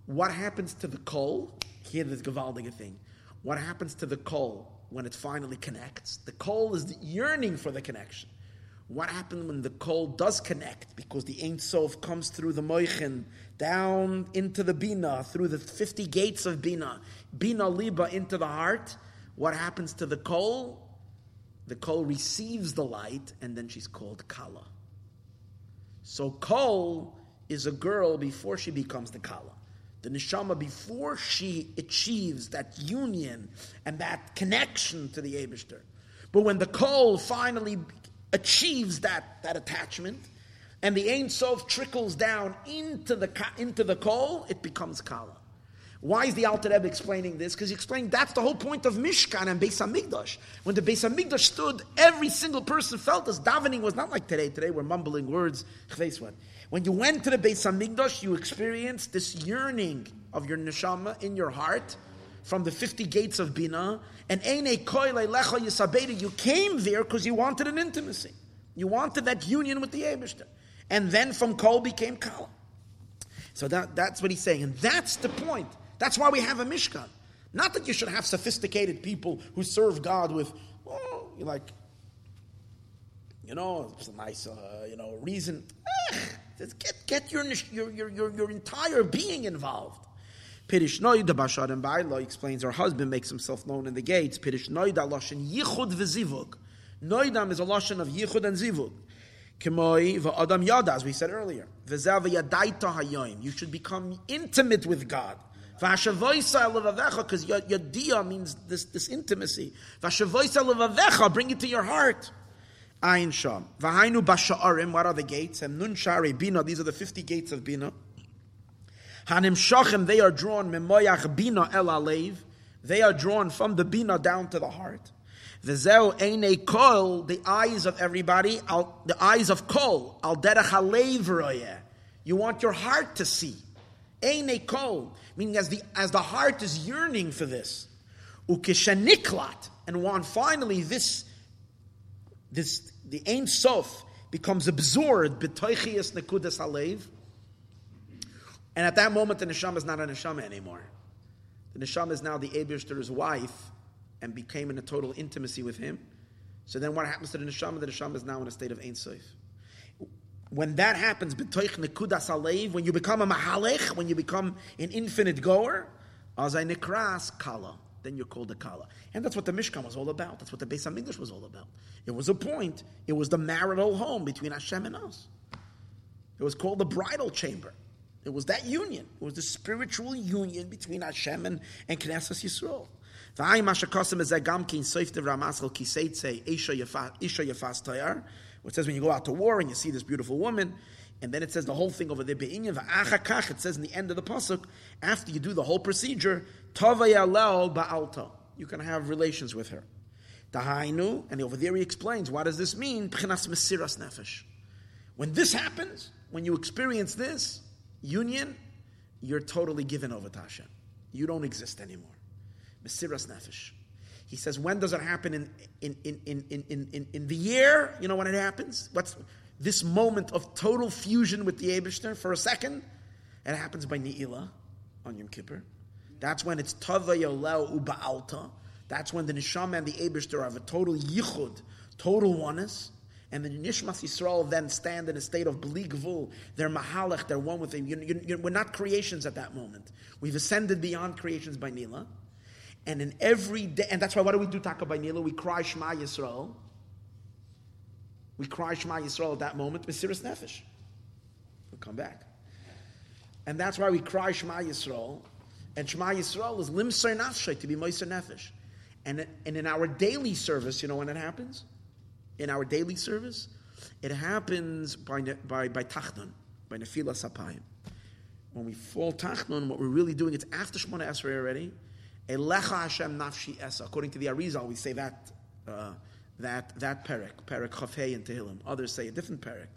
S1: What happens to the kol? Here, there's Gavaldiga thing. What happens to the kol when it finally connects? The kol is the yearning for the connection. What happens when the kol does connect? Because the Ein Sof comes through the Moichin, down into the Bina, through the 50 gates of Bina, Bina Liba into the heart. What happens to the kol? The kol receives the light, and then she's called Kala. So Kol is a girl before she becomes the Kala. The neshama before she achieves that union and that connection to the Abishter. But when the Kol finally achieves that, that attachment, and the Ein Sof trickles down into the into the Kol, it becomes Kala. Why is the Alter Rebbe explaining this? Because he explained that's the whole point of Mishkan and Beis Hamikdash. When the Beis Hamikdash stood, every single person felt as davening was not like today. Today we're mumbling words. When you went to the Beis Hamikdash, you experienced this yearning of your neshama in your heart from the 50 gates of Bina, and you came there because you wanted an intimacy. You wanted that union with the Abishter. And then from Kol became Kala. So that, that's what he's saying. And that's the point. That's why we have a Mishkan. Not that you should have sophisticated people who serve God with, oh, like, you know, it's a nice, uh, you know, reason. Eh, get, get your, your, your, your, your entire being involved. Pirish Noida Bashar and Baila explains her husband makes himself known in the gates. Pirish Noida Lashon Yichud v'zivug. Noidam is a Lashon of Yichud and Zivug. Kemoi v'adam yada, as we said earlier. V'zav yadaita hayoim. You should become intimate with God. Because your, dia means this, this intimacy. bring it to your heart. Ein Sham. Vahainu Basha'arim, what are the gates? And Nun Shari Bina, these are the 50 gates of Bina. Hanim Shachem, they are drawn, Memoyach Bina El Alev, they are drawn from the Bina down to the heart. V'zeu Eine Kol, the eyes of everybody, the eyes of Kol, Al Derech Alev You want your heart to see. Eine Kol, meaning as the, as the heart is yearning for this. Ukeshaniklat, and one finally this, this, the Ein Sof becomes absorbed, B'toichias Nekudas Alev, and at that moment, the neshama is not a neshama anymore. The neshama is now the Abishter's wife and became in a total intimacy with him. So then what happens to the neshama? The neshama is now in a state of Ein Sof. When that happens, when you become a mahalech, when you become an infinite goer, azay nekras kala, then you're called a kala. And that's what the Mishkan was all about. That's what the Beis HaMikdash was all about. It was a point. It was the marital home between Hashem and us. It was called the bridal chamber. It was that union. It was the spiritual union between Hashem and, and Knesset Yisrael. It says when you go out to war and you see this beautiful woman, and then it says the whole thing over there, it says in the end of the pasuk, after you do the whole procedure. You can have relations with her. Tahainu, and over there he explains, what does this mean? nefesh. When this happens, when you experience this, union, you're totally given over to Hashem. You don't exist anymore. Mesiras nefesh. He says, when does it happen in, in, in, in, in, in, in the year? You know when it happens? What's this moment of total fusion with the Abishter for a second? It happens by Ni'ila on Yom Kippur. That's when it's Tava Yolel Uba'alta. That's when the Nishama and the Abishter have a total yichud, total oneness. And the Nishmas Yisrael then stand in a state of Bli They're Mahalach, they're one with him. You, you, you, we're not creations at that moment. We've ascended beyond creations by Nila. And in every day, and that's why what do we do, Taka by Nila? We cry Shema Yisrael. We cry Shema Yisrael at that moment, Mesiris Nefesh. We'll come back. And that's why we cry Shema Yisrael. And Shema Yisrael is Limser Nafshay, to be Moiser Nefesh. And, and in our daily service, you know when it happens? in our daily service, it happens by, by, by Tachnun, by Nefilas Apayim. When we fall Tachnun, what we're really doing, it's after Shemona Esrei already. Elecha Hashem nafshi esa. According to the Arizal, we say that uh, that that perek, perek chafei and Tehillim. Others say a different perek.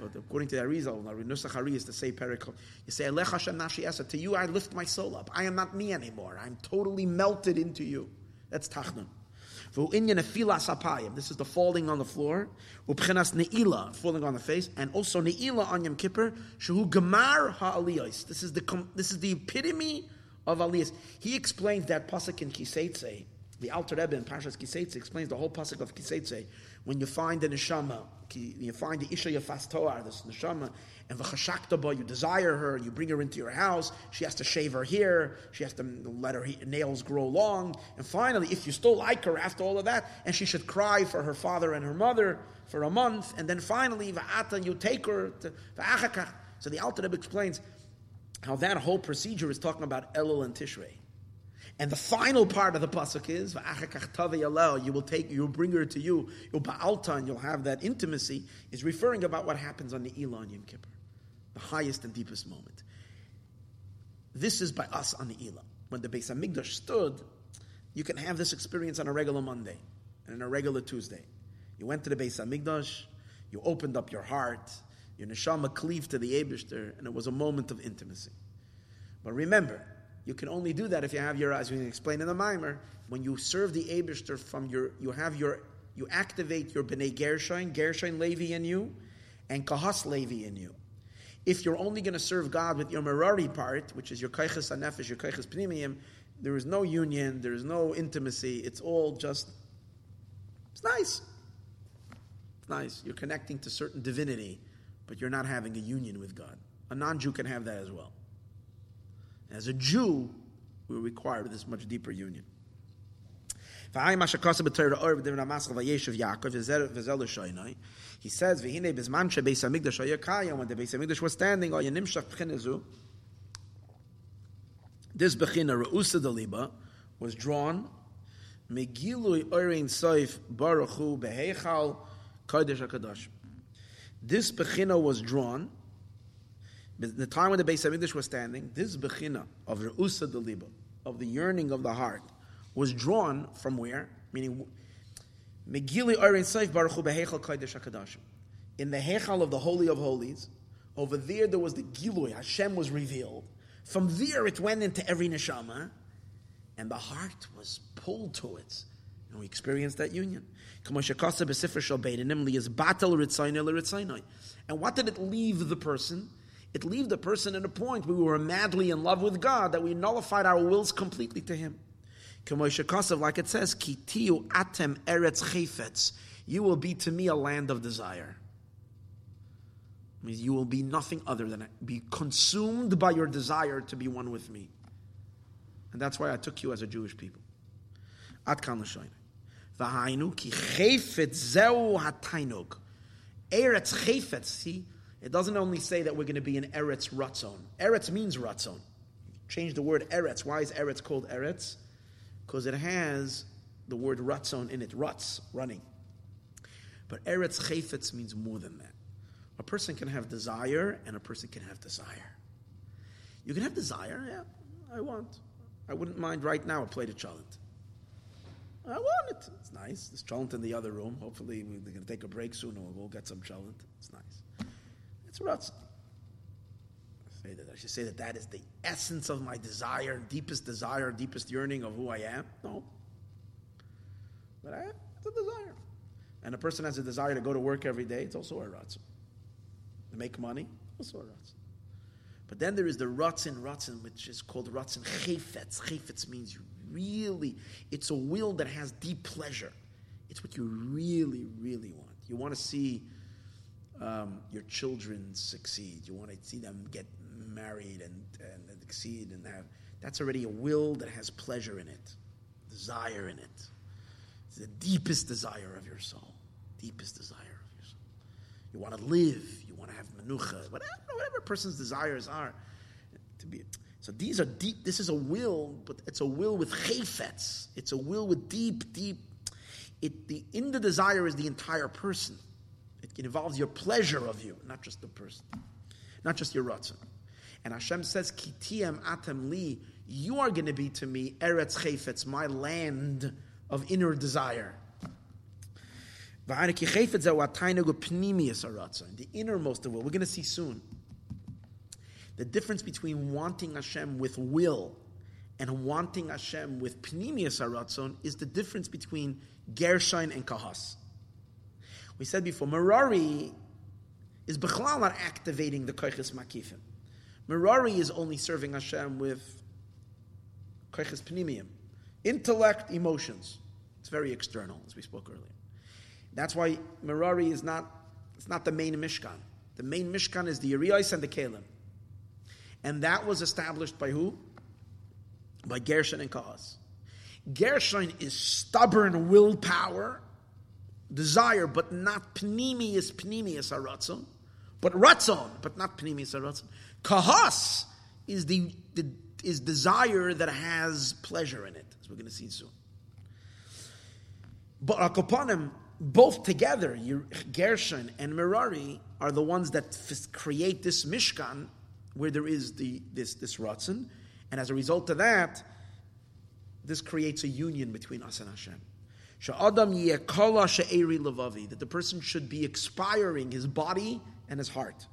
S1: But according to the Arizal, Nusach Hari is to say perek. You say Elecha Hashem nafshi esa. To you, I lift my soul up. I am not me anymore. I'm totally melted into you. That's Tachnun. This is the falling on the floor. ne'ila, falling on the face, and also ne'ila on Yom Kippur. Shehu gemar ha'aliyos. This is the this is the epitome of aliyos. He explains that pasuk in Kiseitze. The Alter Rebbe in Parshas Kiseitze explains the whole pasuk of Kiseitze. When you find the neshama, you find the isha yafas toar, this neshama, and v'chashaktaba, you desire her, you bring her into your house, she has to shave her hair, she has to let her nails grow long, and finally, if you still like her after all of that, and she should cry for her father and her mother for a month, and then finally, v'ata, you take her to v'achakach. So the Alter explains how that whole procedure is talking about Elul and Tishrei. And the final part of the pasuk is you will take, you will bring her to you, you'll ba'alta, and you'll have that intimacy. Is referring about what happens on the Elon Yom Kippur the highest and deepest moment. This is by us on the Elah. When the Beis Hamikdash stood, you can have this experience on a regular Monday and on a regular Tuesday. You went to the Beis Hamikdash, you opened up your heart, your neshama cleaved to the Abishter, and it was a moment of intimacy. But remember, you can only do that if you have your, as we explain in the Mimer, when you serve the Abishter from your, you have your, you activate your Bnei Gershon, Gershon Levi in you, and Kahas Levi in you. If you're only going to serve God with your Merari part, which is your Kaiches Anefesh, your Kaiches Pnimium, there is no union, there is no intimacy. It's all just, it's nice. It's nice. You're connecting to certain divinity, but you're not having a union with God. A non Jew can have that as well. As a Jew, we require this much deeper union. He says, "V'hine bezman shebeis hamikdash hayakaya when the beis hamikdash was standing, this bechina reusa deliba was drawn. Megilui soif Kodesh HaKadosh. This Bechina was drawn, the time when the Beis HaMikdash was standing, this Bechina of Re'usa Deliba, of the yearning of the heart, was drawn from where? Meaning, Megili Orin Seif Baruch Hu Behechal Kodesh HaKadosh. In the Hechal of the Holy of Holies, over there there was the Gilui, Hashem was revealed. From there it went into every neshama, and the heart was pulled to it. And we experienced that union. And what did it leave the person? It leave the person at a point where we were madly in love with God, that we nullified our wills completely to Him. Like it says, Kitiu atem eretz chayfetz. You will be to me a land of desire. It means you will be nothing other than be consumed by your desire to be one with me. And that's why I took you as a Jewish people. At kan V'hainu ki chayfetz zeu hatainug. Eretz chayfetz, see, it doesn't only say that we're going to be in Eretz Ratzon. Eretz means Ratzon. Change the word Eretz. Why is Eretz called Eretz? Because it has the word Ratzon in it. Ratz, running. But Eretz Chayfetz means more than that. A person can have desire and a person can have desire. You can have desire, yeah, I want. I wouldn't mind right now a plate of cholent. I want it. It's nice. There's cholent in the other room. Hopefully we're going to take a break soon or we'll get some cholent. It's nice. Ratzon. Say that I should say that that is the essence of my desire, deepest desire, deepest yearning of who I am. No, but I, it's a desire. And a person has a desire to go to work every day. It's also a ratzon. To make money, also a ratzon. But then there is the ratzin ratzin, which is called ratzin chayfetz. Chayfetz means you really, it's a will that has deep pleasure. It's what you really, really want. You want to see um, your children succeed. You want to see them get married and, and, succeed and have. That's already a will that has pleasure in it, desire in it. It's the deepest desire of your soul. Deepest desire of your soul. You want to live. You want to have manucha. Whatever, whatever person's desires are. To be. So these are deep. This is a will, but it's a will with chayfetz. It's a will with deep, deep. It the in the desire is the entire person. It involves your pleasure of you, not just the person, not just your ratzon. And Hashem says, "Kitiem atem li." You are going to be to me eretz chayfetz, my land of inner desire. The innermost of will. We're going to see soon. The difference between wanting Hashem with will and wanting Hashem with pnimius aratzon is the difference between Gershon and Kahas. We said before, Merari is Bechlal not activating the Koiches Makifim. Merari is only serving Hashem with Koiches Pnimium. Intellect, emotions. It's very external, as we spoke earlier. That's why Merari is not, it's not the main Mishkan. The main Mishkan is the Urias and the Kalim. And that was established by who? By Gershon and Kahas. Gershon is stubborn willpower, desire, but not pnimius, pnimius aratzon, but ratzon, but not pnimius aratzon. Kahas is the, the is desire that has pleasure in it, as we're going to see soon. But Akopanim, both together, Gershon and Merari, are the ones that create this Mishkan where there is the, this, this ratzon, and as a result of that, this creates a union between us and Hashem. That the person should be expiring his body and his heart.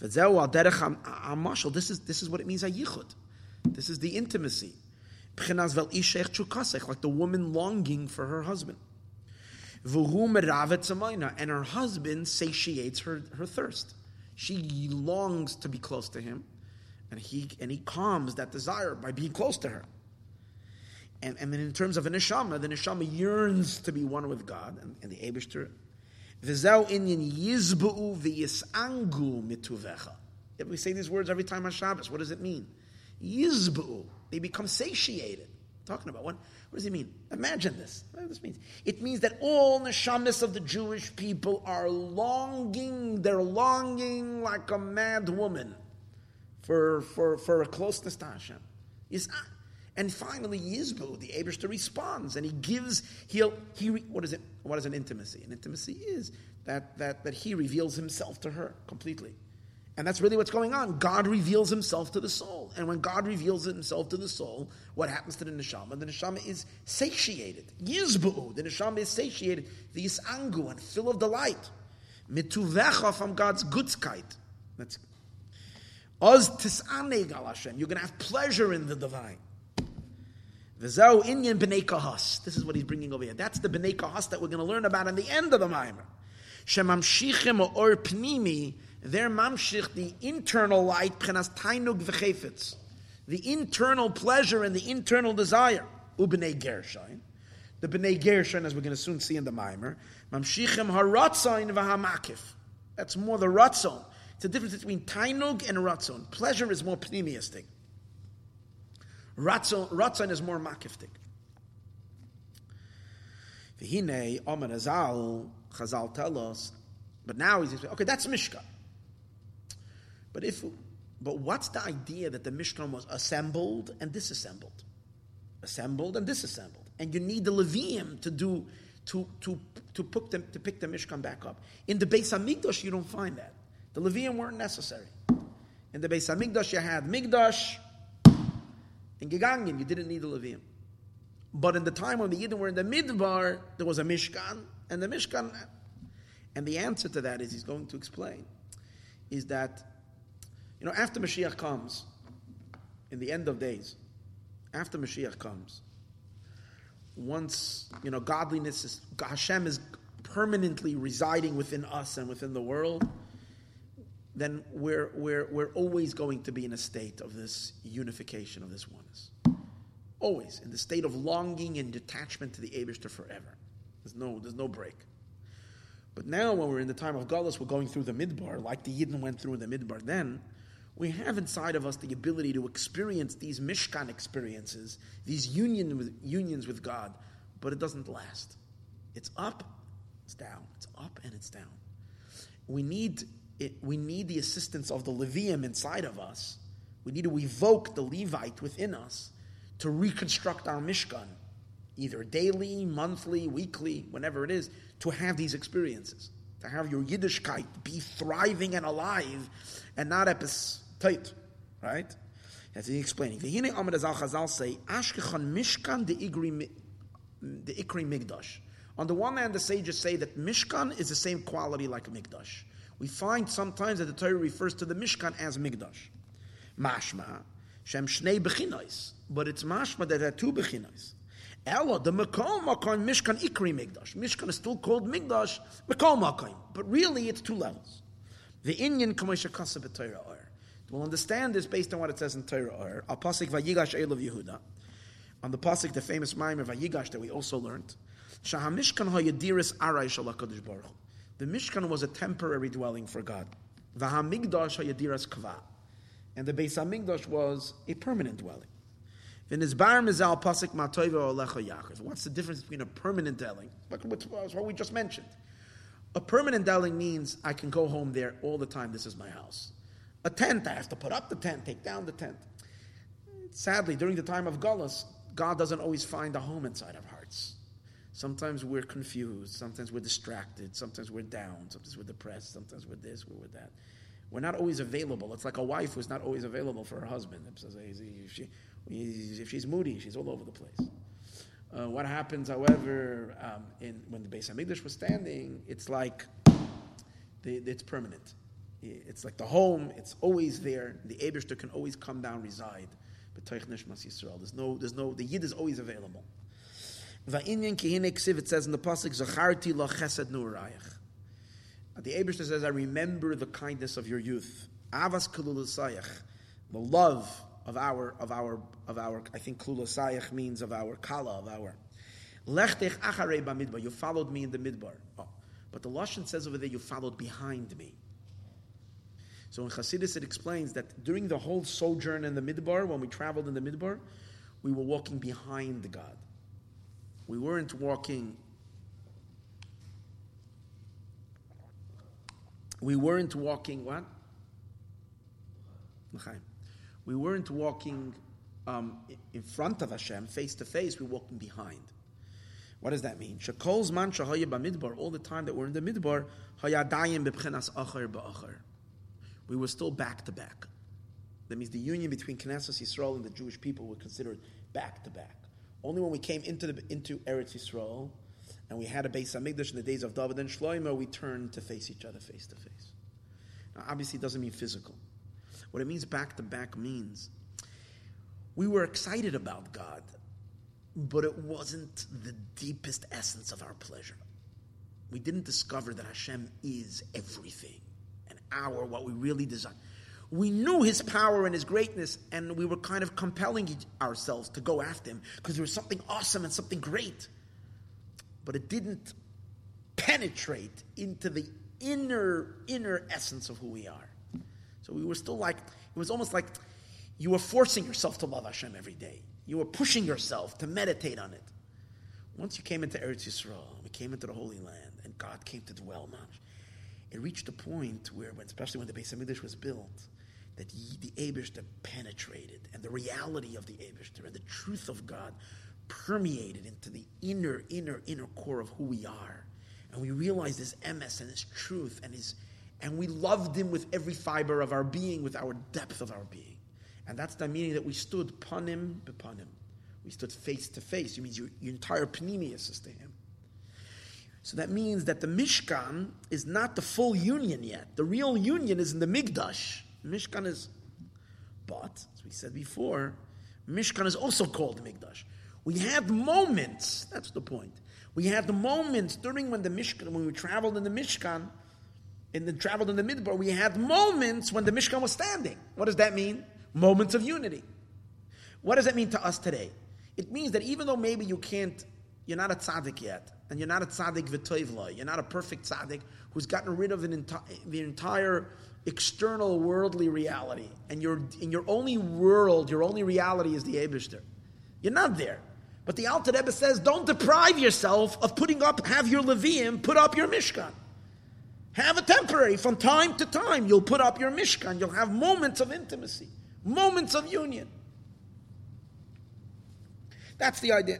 S1: This is, this is what it means. This is the intimacy. Like the woman longing for her husband. And her husband satiates her, her thirst. She longs to be close to him, and he and he calms that desire by being close to her. And, and then in terms of a neshama, the neshama yearns to be one with God and, and the Abishter. V'zeu inyan yizbu'u v'yisangu mituvecha. We say these words every time on Shabbos, what does it mean? Yizbu'u. They become satiated. Talking about what? What does it mean? Imagine this. What this mean? It means that all neshamas of the Jewish people are longing, they're longing like a mad woman for, for, for a closeness to Hashem. And finally, Yizbu, the Abishter responds, and he gives, he'll, he, what is it, what is an intimacy? An intimacy is that, that, that he reveals himself to her completely. And that's really what's going on. God reveals himself to the soul. And when God reveals himself to the soul, what happens to the neshama? The neshama is satiated. Yizbu, the neshama is satiated. The yisangu, and full of delight. Mituvecha from God's goodskeit. That's Oz tisane Hashem. You're going to have pleasure in the divine. V'zau inyan b'nei kahas. This is what he's bringing over here. That's the b'nei kahas that we're going to learn about in the end of the Maimer. Shemamshichim or pnimi their mamshich, the internal light, pchenas tainug v'chefetz, the internal pleasure and the internal desire, ubnei gershain, the bnei gershain, as we're going to soon see in the mimer, mamshichem haratzain v'hamakif. That's more the ratzon. It's a difference between tainug and ratzon. Pleasure is more pneumiistic. Ratzon, is more makiftic. V'hinei, Omer Azal, Chazal tell us, but now he's okay, that's Mishka. But if, but what's the idea that the Mishkan was assembled and disassembled, assembled and disassembled, and you need the Levium to do to to to pick them to pick the Mishkan back up. In the Beis Hamikdash, you don't find that. The Levium weren't necessary. In the Beis Hamikdash, you had Migdash and Gegangen. You didn't need the Levim. But in the time when the Yidden were in the Midbar, there was a Mishkan, and the Mishkan, and the answer to that is he's going to explain, is that you know, after Mashiach comes, in the end of days, after Mashiach comes, once, you know, godliness is, Hashem is permanently residing within us and within the world, then we're, we're, we're always going to be in a state of this unification, of this oneness. Always. In the state of longing and detachment to the Abishter forever. There's no, there's no break. But now, when we're in the time of Galus, we're going through the Midbar, like the Yidden went through in the Midbar then, we have inside of us the ability to experience these Mishkan experiences, these union with, unions with God, but it doesn't last. It's up, it's down. It's up and it's down. We need, it, we need the assistance of the Levium inside of us. We need to evoke the Levite within us to reconstruct our Mishkan, either daily, monthly, weekly, whenever it is, to have these experiences, to have your Yiddishkeit be thriving and alive and not tight, right? As he's explaining. V'hine Amar Azal Chazal say, Ashkechan Mishkan de Ikri Migdash. On the one hand, the sages say that Mishkan is the same quality like Migdash. We find sometimes that the Torah refers to the Mishkan as Migdash. Mashma, Shem Shnei Bechinais. But it's Mashma that are two Bechinais. Ella, the Mekom Makom Mishkan Ikri Migdash. Mishkan is still called Migdash, Mekom Makom. But really, it's two levels. The Inyan Kamesha Kasa B'Torah We'll understand this based on what it says in Torah or Al Vayigash Elav Yehuda. On the Pasik, the famous Maimer Vayigash that we also learned. Shahamishkan Hayadiris Arai Shalakadosh Baruch. The Mishkan was a temporary dwelling for God. Vahamigdash Hayadiras Kva. And the Beis Hamikdash was a permanent dwelling. What's the difference between a permanent dwelling? What we just mentioned. A permanent dwelling means I can go home there all the time. This is my house. A tent, I have to put up the tent, take down the tent. Sadly, during the time of Gullus, God doesn't always find a home inside of hearts. Sometimes we're confused, sometimes we're distracted, sometimes we're down, sometimes we're depressed, sometimes we're this, we're that. We're not always available. It's like a wife who's not always available for her husband. If, if she's moody, she's all over the place. Uh, what happens, however, um, in, when the Beis Hamikdash was standing, it's like the, it's permanent. It's like the home, it's always there. The Abishter can always come down, reside. But Yisrael, there's no, there's no, the Yid is always available. Va'inyan ki kihine ksiv, it says in the Pasuk, Zacharti lo chesed nu'arayach. The Abishter says, I remember the kindness of your youth. Avas kululusayach, the love of our, of our, of our, I think kululusayach means of our kala, of our. Lechtech acharei bamidbar, you followed me in the midbar. Oh. But the Lashon says over there, you followed behind me. So in Hasidus it explains that during the whole sojourn in the Midbar, when we traveled in the Midbar, we were walking behind God. We weren't walking. We weren't walking what? We weren't walking um, in front of Hashem, face to face, we're walking behind. What does that mean? Shekol's man shahaya b'midbar, all the time that we're in the midbar, b'pchenas acher. We were still back to back. That means the union between Knesset Yisrael and the Jewish people were considered back to back. Only when we came into the, into Eretz Yisrael and we had a Beis Hamikdash in the days of David and Shlomo, we turned to face each other face to face. Now, obviously, it doesn't mean physical. What it means back to back means we were excited about God, but it wasn't the deepest essence of our pleasure. We didn't discover that Hashem is everything and our, what we really desire. We knew his power and his greatness, and we were kind of compelling ourselves to go after him because there was something awesome and something great. But it didn't penetrate into the inner, inner essence of who we are. So we were still like, it was almost like you were forcing yourself to love Hashem every day. You were pushing yourself to meditate on it. Once you came into Eretz Yisrael, we came into the Holy Land, and God came to dwell among It reached a point where, when, especially when the Beis Hamikdash was built, that the Abishter penetrated, and the reality of the Abishter and the truth of God permeated into the inner, inner, inner core of who we are. And we realized his emes and his truth and his and we loved him with every fiber of our being, with our depth of our being. And that's the meaning that we stood panim bepanim. We stood face to face. It means your, your entire panemius is to him. So that means that the Mishkan is not the full union yet. The real union is in the Migdash. Mishkan is, but as we said before, Mishkan is also called Migdash. We had moments. That's the point. We had the moments during when the Mishkan, when we traveled in the Mishkan, in the traveled in the Midbar, we had moments when the Mishkan was standing. What does that mean? Moments of unity. What does that mean to us today? It means that even though maybe you can't, you're not a tzaddik yet, and you're not a tzaddik v'toivla, you're not a perfect tzaddik who's gotten rid of an enti- the entire external worldly reality, and your, in your only world, your only reality is the Abishter. You're not there. But the Alter Rebbe says, don't deprive yourself of putting up, have your Levium, put up your Mishkan. Have a temporary, from time to time, you'll put up your Mishkan, you'll have moments of intimacy, moments of union. That's the idea.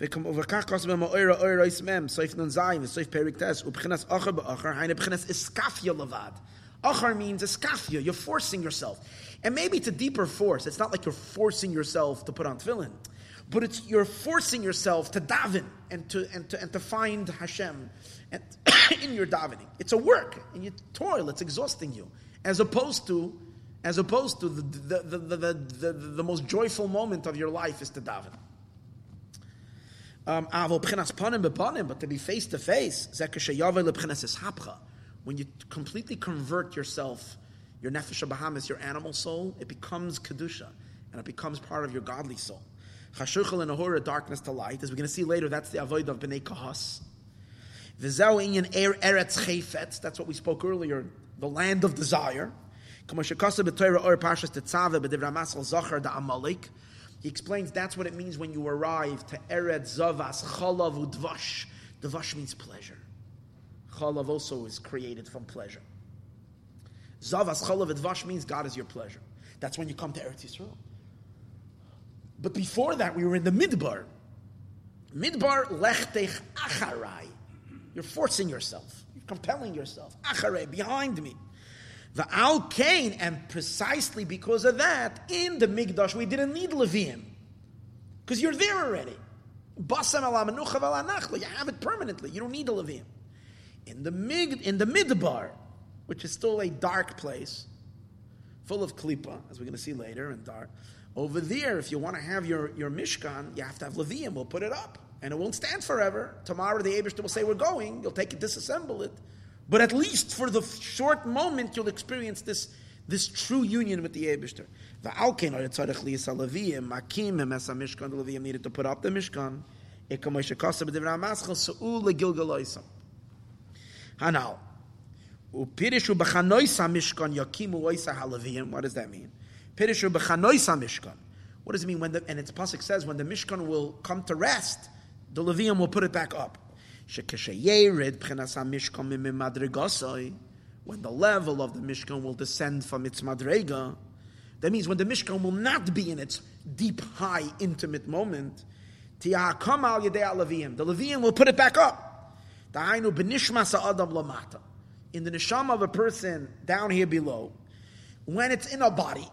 S1: וכך כוסם במאוירה אוירה יסמם, סויף נון זין וסויף פרק טס, ובחינס אחר באחר, היינה בחינס איסקפיה לבד. Achar means iskafia, you're forcing yourself. And maybe it's a deeper force. It's not like you're forcing yourself to put on tefillin, but it's you're forcing yourself to daven and to, and to, and to find Hashem and in your davening. It's a work, and you toil, it's exhausting you. As opposed to, as opposed to the, the, the, the, the, the most joyful moment of your life is to daven. Um, but to be face to face, when you completely convert yourself, your nefesh bahamis, your animal soul, it becomes kedusha, and it becomes part of your godly soul. Chashuchel and ahura, darkness to light, as we're going to see later, that's the avoid of bnei kahas. V'zeu inyan er eretz chayfetz, that's what we spoke earlier, the land of desire. Kama b'toira or pashas tetzave b'divra masal zachar da amalek. He explains that's what it means when you arrive to Eretz Zavas Chalav Udvash. Dvash means pleasure. Chalav also is created from pleasure. Zavas Chalav Udvash means God is your pleasure. That's when you come to Eretz Yisrael. But before that, we were in the Midbar. Midbar lechtech acharai. You're forcing yourself. You're compelling yourself. Acharai, behind me. The Al and precisely because of that, in the Migdash we didn't need Levium. Because you're there already. Basam You have it permanently. You don't need a Levium. In the Mig in the Midbar, which is still a dark place, full of klipa, as we're going to see later, and dark. Over there, if you want to have your, your Mishkan, you have to have Levium. We'll put it up. And it won't stand forever. Tomorrow the Abishter will say, We're going. You'll take it, disassemble it. But at least for the short moment, you'll experience this, this true union with the Eibishter. The Alkein or Tzarech Liyas Alaviyim, Makim Hemes HaMishkan, the Leviyim needed to put up the Mishkan. Eka Moshe Kosa B'divra HaMaschal, Su'ul LeGilgal Oisam. Hanal. Upirishu B'chanois HaMishkan, Yakimu Oisa HaLeviyim. What does that mean? Pirishu B'chanois HaMishkan. What does it mean when the, and its pasuk says when the Mishkan will come to rest, the Leviyim will put it back up. When the level of the Mishkan will descend from its madrega, that means when the Mishkan will not be in its deep, high, intimate moment, the Levium will put it back up. In the nisham of a person down here below, when it's in a body,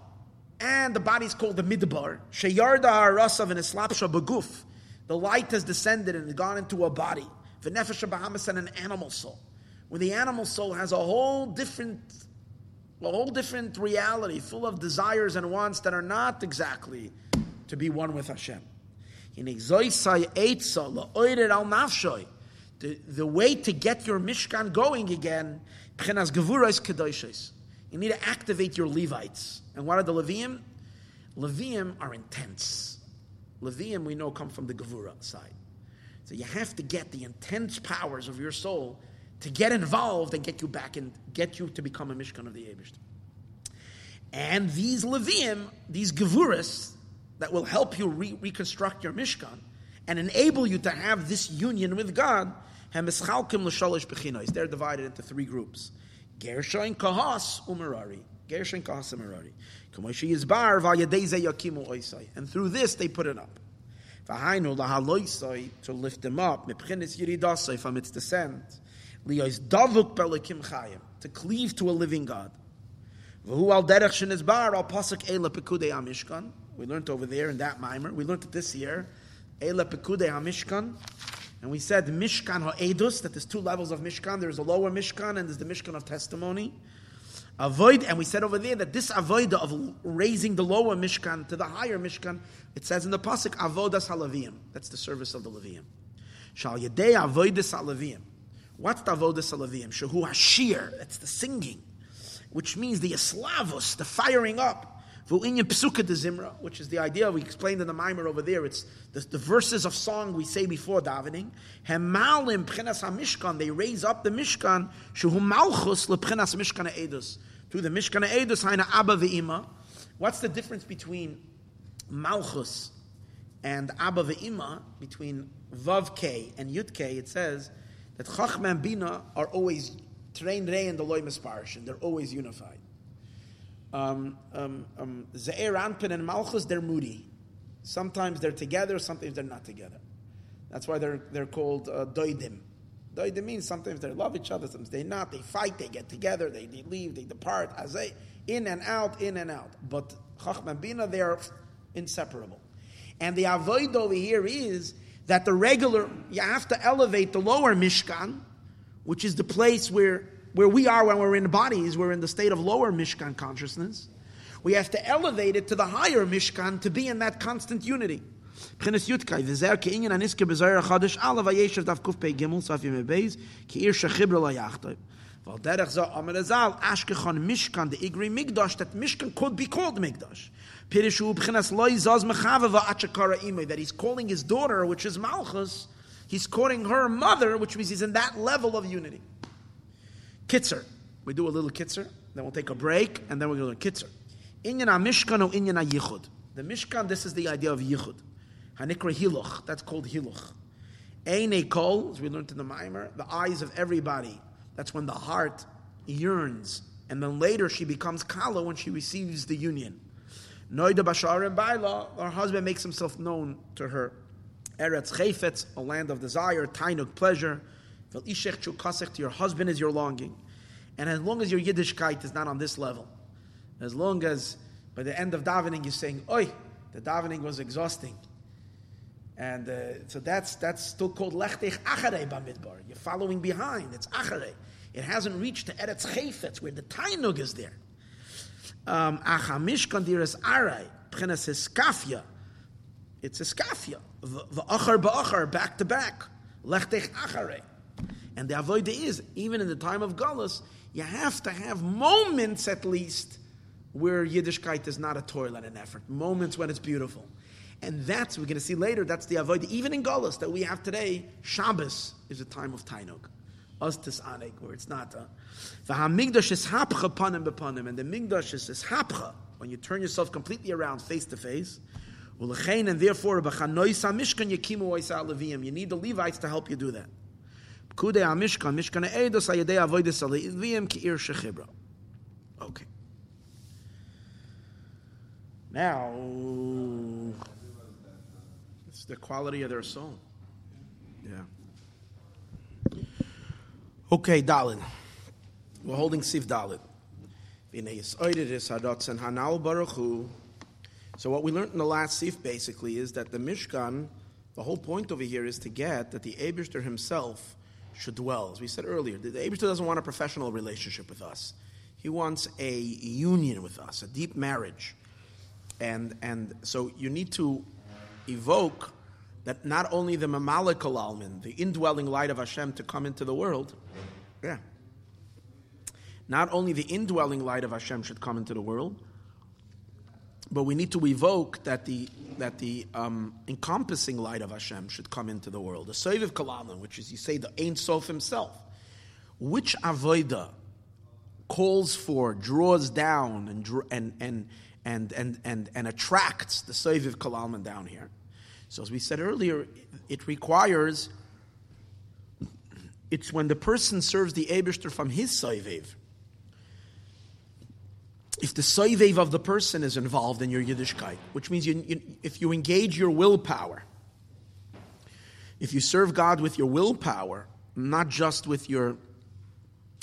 S1: and the body is called the midbar, sheyarda harasav and islapsha baguf, the light has descended and gone into a body, v'nefesh bahamas and an animal soul. When the animal soul has a whole different, a whole different reality, full of desires and wants that are not exactly to be one with Hashem. The, the way to get your Mishkan going again, you need to activate your Levites. And what are the Levium? Levium are intense. Levium, we know, come from the Gevura side. So you have to get the intense powers of your soul to get involved and get you back and get you to become a Mishkan of the Abishter. And these Levium, these Gevuras, that will help you re- reconstruct your Mishkan and enable you to have this union with God, they're divided into three groups. Gershon, Kahas, Umerari. Gershon, Kahas, Umerari. And through this they put it up. Vahainu lahaloisai, to lift them up, mipchinis yiridasai, from its descent. Liyos davuk belikim chayim, to cleave to a living God. V'hu al derech shenizbar, al pasuk eila pekudei amishkan. We learned over there in that mimer. We learned it this year. Eila pekudei amishkan. And we said Mishkan Ha'edus, that there's two levels of Mishkan. There's a lower Mishkan and there's the Mishkan of testimony. Avoid, and we said over there that this avoid of raising the lower Mishkan to the higher Mishkan, it says in the Pasuk, Avodas HaLeviim. That's the service of the Levium. Shal Yedei Avodas HaLeviim. What's the Avodas HaLeviim? Shahu Hashir, that's the singing, which means the Eslavos, the firing up Zimra, which is the idea we explained in the Mimer over there. It's the, the verses of song we say before davening. Hemalim Pchenas HaMishkan, they raise up the Mishkan, Shehu Malchus LePchenas Mishkan Edus. Through the Mishkan Edus, Haina Abba Ve'ima. What's the difference between Malchus and Abba Ve'ima, between Vav K and Yud K? It says that Chachma Bina are always trained and the Loy misparish, and They're always unified um, um, um, Ze'er Anpin and Malchus, they're moody. Sometimes they're together, sometimes they're not together. That's why they're, they're called uh, doidim. Means sometimes they love each other, sometimes they not. They fight, they get together, they, they leave, they depart. They, in and out, in and out. But Chachma and Bina, they are inseparable. And the avoid over here is that the regular, you have to elevate the lower Mishkan, which is the place where where we are when we're in bodies, we're in the state of lower Mishkan consciousness. We have to elevate it to the higher Mishkan to be in that constant unity. Val derech zo amar azal ashkechon Mishkan the igri migdash that Mishkan could be called migdash. Pirishu b'chenes loy zaz mechava v'achakara imay that he's calling his daughter which is Malchus he's calling her mother which means he's in that level of unity. Kitzer. We do a little kitzer, then we'll take a break, and then we're going to kitzer. Inyan mishkan or inyan yichud. The mishkan, this is the idea of yichud. Hanikra hiluch, that's called hiluch. Eine kol, as we learned in the mimer, the eyes of everybody. That's when the heart yearns, and then later she becomes kala when she receives the union. Noida bashar and baila, her husband makes himself known to her. Eretz chayfetz, a land of desire, tainuk, pleasure to your husband is your longing. And as long as your Yiddishkeit is not on this level, as long as by the end of davening you're saying, Oi, the davening was exhausting. And uh, so that's that's still called lechtech acharei bamidbar. You're following behind. It's acharei. It hasn't reached the eretz chayfetz where the tainug is there. Um, Achamish kandiras arai pchenas eskafia. It's eskafia. V'achar ba'achar back to back. Lechtech acharei. And the avodah is, even in the time of Gullus, you have to have moments at least where Yiddishkeit is not a toil and an effort. Moments when it's beautiful. And that's, we're going to see later, that's the avodah. Even in Gullus that we have today, Shabbos is a time of Tainuk. Ostis Anik, where it's not. Uh, the Hamigdash is hapcha panim bepanim, and the Migdash is hapcha, when you turn yourself completely around face to face. And therefore, you need the Levites to help you do that. Kude HaMishkan, Mishkan Eidos Ayadei Avoidus Alevim Ki'ir Shechibra. Okay. Now, it's the quality of their soul. Yeah. Okay, Dalit. We're holding Sif Dalit. So what we learned in the last Sif basically is that the Mishkan, the whole point over here is to get that the Abishter himself should dwell. As we said earlier, the Abishter doesn't want a professional relationship with us. He wants a union with us, a deep marriage. And, and so you need to evoke that not only the Mamalikal Almin, the indwelling light of Hashem, to come into the world, yeah. Not only the indwelling light of Hashem should come into the world, but we need to evoke that the that the um, encompassing light of Hashem should come into the world. The Soviv Kalaman, which is you say the Ein Sof himself, which avoida calls for, draws down, and and and and and and, and attracts the Soviv Kalaman down here. So as we said earlier, it requires. It's when the person serves the Abishter from his Soviv if the soivev of the person is involved in your Yiddishkeit, which means you, you, if you engage your willpower, if you serve God with your willpower, not just with your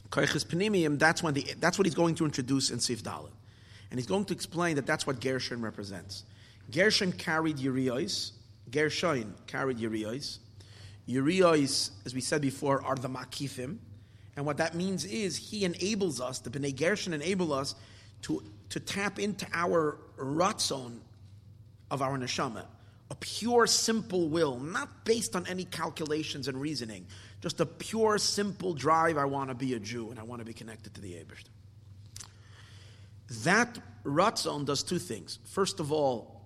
S1: koiches panimium, that's when the, that's what he's going to introduce in Sif Dalit. And he's going to explain that that's what Gershon represents. Gershon carried Urios, Gershon carried Urios. Urios, as we said before, are the Makifim. And what that means is he enables us, the Bnei Gershon enable us to, to tap into our ratzon of our neshama, a pure, simple will, not based on any calculations and reasoning, just a pure, simple drive. I want to be a Jew and I want to be connected to the Abishter. That ratzon does two things. First of all,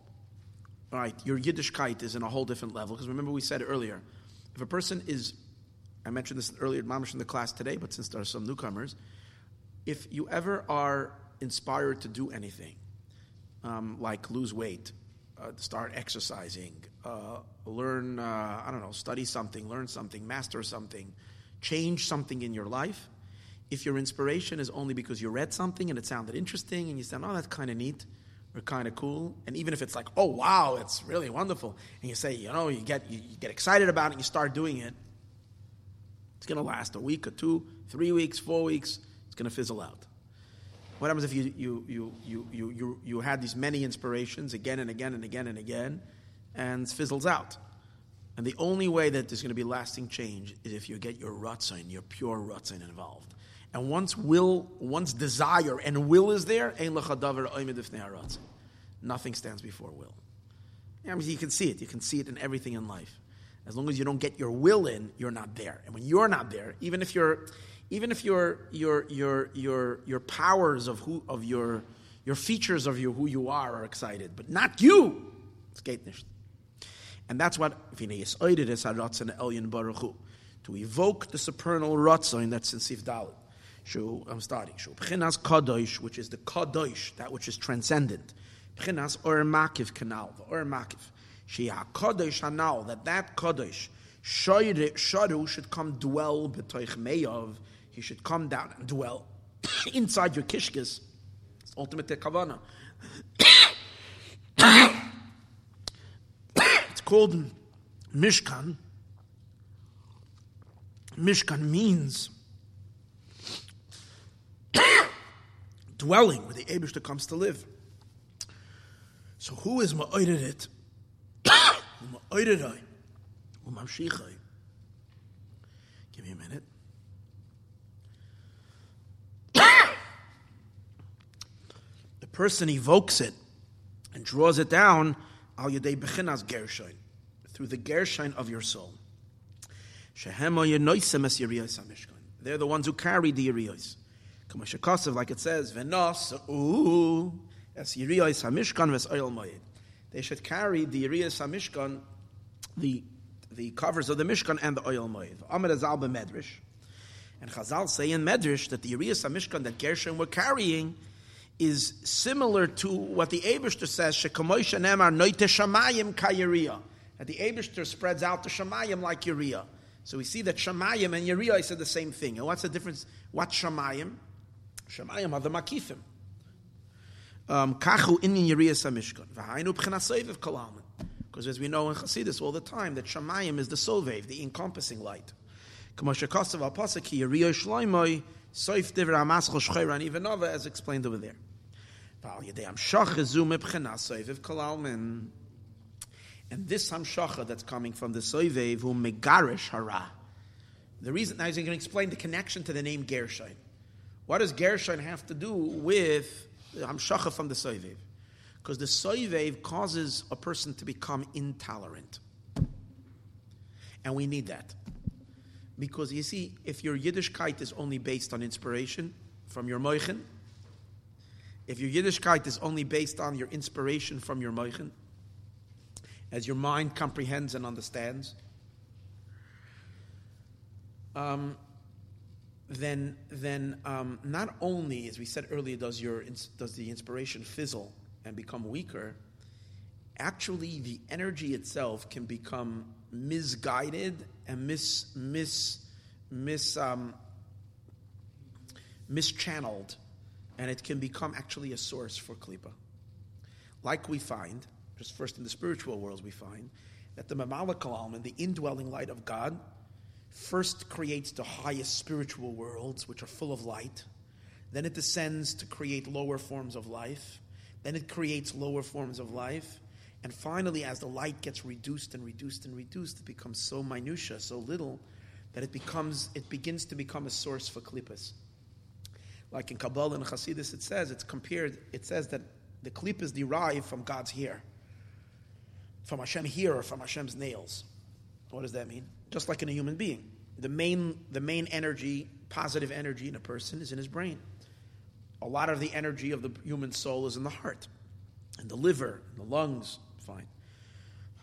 S1: all right, your Yiddishkeit is in a whole different level because remember we said earlier, if a person is, I mentioned this earlier, mamish in the class today, but since there are some newcomers, if you ever are inspired to do anything, um, like lose weight, uh, start exercising, uh, learn, uh, I don't know, study something, learn something, master something, change something in your life, if your inspiration is only because you read something and it sounded interesting and you said, oh, that's kind of neat or kind of cool, and even if it's like, oh, wow, it's really wonderful, and you say, you know, you get, you, you get excited about it and you start doing it, it's going to last a week or two, three weeks, four weeks, it's going to fizzle out. What happens if you, you, you, you, you, you, you had these many inspirations again and again and again and again, and fizzles out? And the only way that there's going to be lasting change is if you get your rutzin, your pure rutzin involved. And once will, once desire and will is there, nothing stands before will. I mean, you can see it. You can see it in everything in life. As long as you don't get your will in, you're not there. And when you're not there, even if you're even if your your your your your powers of who of your your features of you who you are are excited, but not you. It's geht nicht. And that's what to evoke the supernal ratzon that's in Sif Dalit. Shu, I'm starting. Shu Pchinas Kadosh, which is the Kadosh, that which is transcendent. Pchinas Or Makiv Kanal, the Or Makiv. She Kadosh Hanal, that that Kadosh, Sharu should come dwell b'toich meyav he should come down and dwell inside your kishkis. It's ultimate kavana. it's called Mishkan. Mishkan means dwelling where the Abishta comes to live. So who is Ma'oided it? Give me a minute. Person evokes it and draws it down al yedei bechinas gershon through the gershon of your soul. They're the ones who carry the yiriyos. Like it says. They should carry the yiriyos hamishkan, the the covers of the mishkan and the oil moed. Amid azal medrash. And Chazal say in medrash that the yiriyos hamishkan that Gershon were carrying is similar to what the Abishter says, Shekamoisha Nemar Noite Shamayim Kayiriya. That the Abishter spreads out the Shamayim like Uriah. So we see that Shamayim and Yeriah said the same thing. And what's the difference? What Shamayim? Shamayim are the Makifim. Um, Kachu in Yeriah Samishkan. V'hainu b'chinaseviv kalalman. Because as we know in Chassidus all the time, that Shamayim is the Sovev, the encompassing light. Kamashakasav al Pasaki Yeriah Shloimoi Soif Diver Amaschol Shchayran Ivanova, as explained over there. And this Hamshacha that's coming from the Soivev, who Megarish Hara. The reason, now he's going to explain the connection to the name Gershon. What does Gershon have to do with Hamshacha from the Soivev? Because the Soivev causes a person to become intolerant. And we need that. Because you see, if your Yiddishkeit is only based on inspiration from your Moichin, if your Yiddishkeit is only based on your inspiration from your Moichin, as your mind comprehends and understands, um, then then um, not only, as we said earlier, does your does the inspiration fizzle and become weaker, actually the energy itself can become misguided and mis mis mis um, mischanneled, and it can become actually a source for klipa. Like we find, just first in the spiritual worlds, we find that the mamalakal alman, the indwelling light of God, first creates the highest spiritual worlds, which are full of light. Then it descends to create lower forms of life. Then it creates lower forms of life. And finally, as the light gets reduced and reduced and reduced, it becomes so minutia, so little, that it becomes it begins to become a source for klippas. Like in Kabbalah and Hasidus, it says it's compared. It says that the klippas derive from God's hair, from Hashem hair or from Hashem's nails. What does that mean? Just like in a human being, the main the main energy, positive energy in a person, is in his brain. A lot of the energy of the human soul is in the heart, and the liver, and the lungs, fine.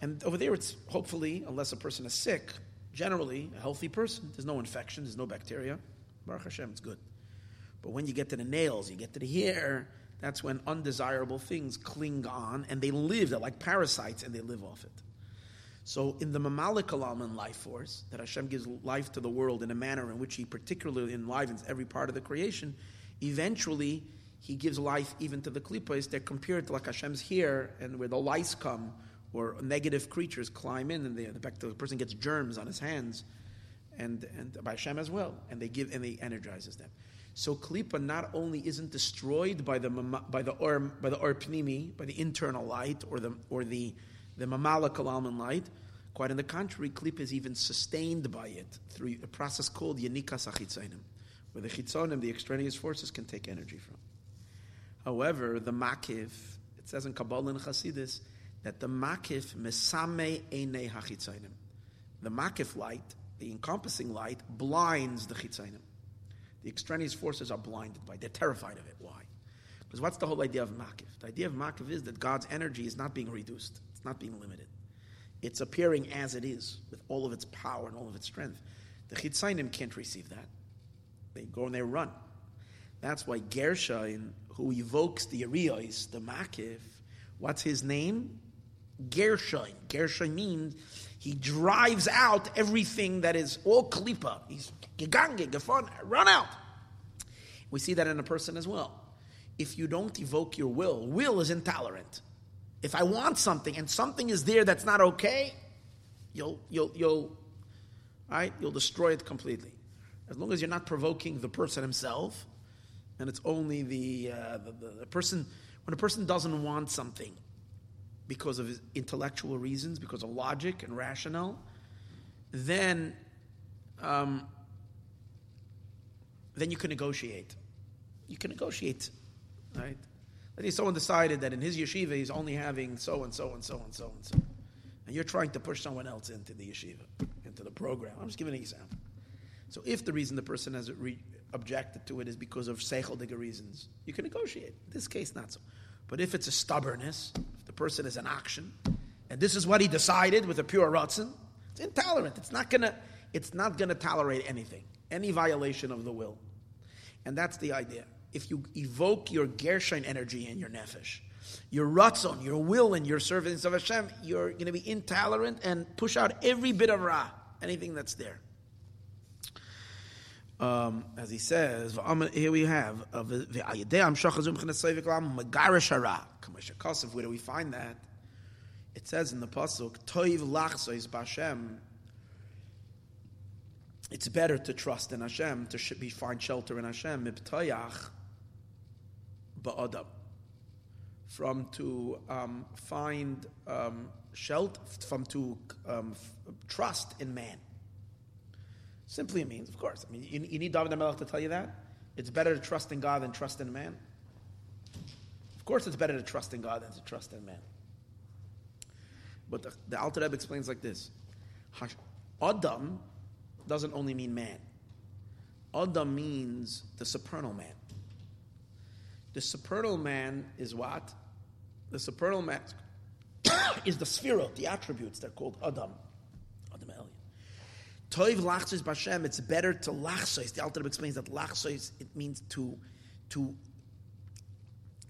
S1: And over there, it's hopefully, unless a person is sick, generally a healthy person. There's no infection, there's no bacteria. Baruch Hashem, it's good. But when you get to the nails, you get to the hair, that's when undesirable things cling on and they live. They're like parasites and they live off it. So, in the Mamalik Alaman life force, that Hashem gives life to the world in a manner in which He particularly enlivens every part of the creation, eventually he gives life even to the klipos. They're compared to like Hashem's hair, and where the lice come or negative creatures climb in, and the, the, the person gets germs on his hands, and and by Hashem as well, and they give and they energizes them. So klipa not only isn't destroyed by the by the or by the or pnimi, by the internal light or the or the the mamala light. Quite on the contrary, klipa is even sustained by it through a process called yanika sachitzainim, where the chitzonim, the extraneous forces, can take energy from. However, the makif, it says in Kabbalah and Chassidus, that the makif mesame eine hachitzainim. The makif light, the encompassing light, blinds the chitzainim. The extraneous forces are blinded by. They're terrified of it. Why? Because what's the whole idea of makif? The idea of makif is that God's energy is not being reduced. It's not being limited. It's appearing as it is, with all of its power and all of its strength. The chitzainim can't receive that. They go and they run. That's why Gershon who evokes the Ariyos, the Makif, what's his name? Gershon. Gershon means he drives out everything that is all klipa. He's gegange, gefon, run out. We see that in a person as well. If you don't evoke your will, will is intolerant. If I want something and something is there that's not okay, you'll you'll you'll right, you'll destroy it completely. As long as you're not provoking the person himself, and it's only the, uh, the, the, the, person, when a person doesn't want something because of intellectual reasons, because of logic and rationale, then, um, then you can negotiate. You can negotiate, right? Let's say someone decided that in his yeshiva he's only having so and so and so and so and so. And you're trying to push someone else into the yeshiva, into the program. I'm just giving an example. So if the reason the person has re- objected to it is because of seichel reasons, you can negotiate. In this case, not so. But if it's a stubbornness, if the person is an action, and this is what he decided with a pure ratzin, it's intolerant. It's not gonna. It's not gonna tolerate anything, any violation of the will, and that's the idea. If you evoke your Gershon energy in your nefesh, your ratzon, your will, and your service of Hashem, you're going to be intolerant and push out every bit of ra, anything that's there. Um, as he says, here we have where do we find that? It says in the pasuk, "Toiv lachsois b'Hashem." It's better to trust in Hashem to be find shelter in Hashem. Mibtayach ba'adam, from to um, find um, shelter, from to um, trust in man. Simply means, of course. I mean, you, you need David HaMelech to tell you that. It's better to trust in God than trust in man. Of course, it's better to trust in God than to trust in man. But the, the Alter Rebbe explains like this: Adam doesn't only mean man. Adam means the supernal man. The supernal man is what? The supernal man is the sphere, the attributes. They're called Adam. Toiv lachsois b'Hashem, it's better to lachsois. The Alter explains that lachsois, it means to, to,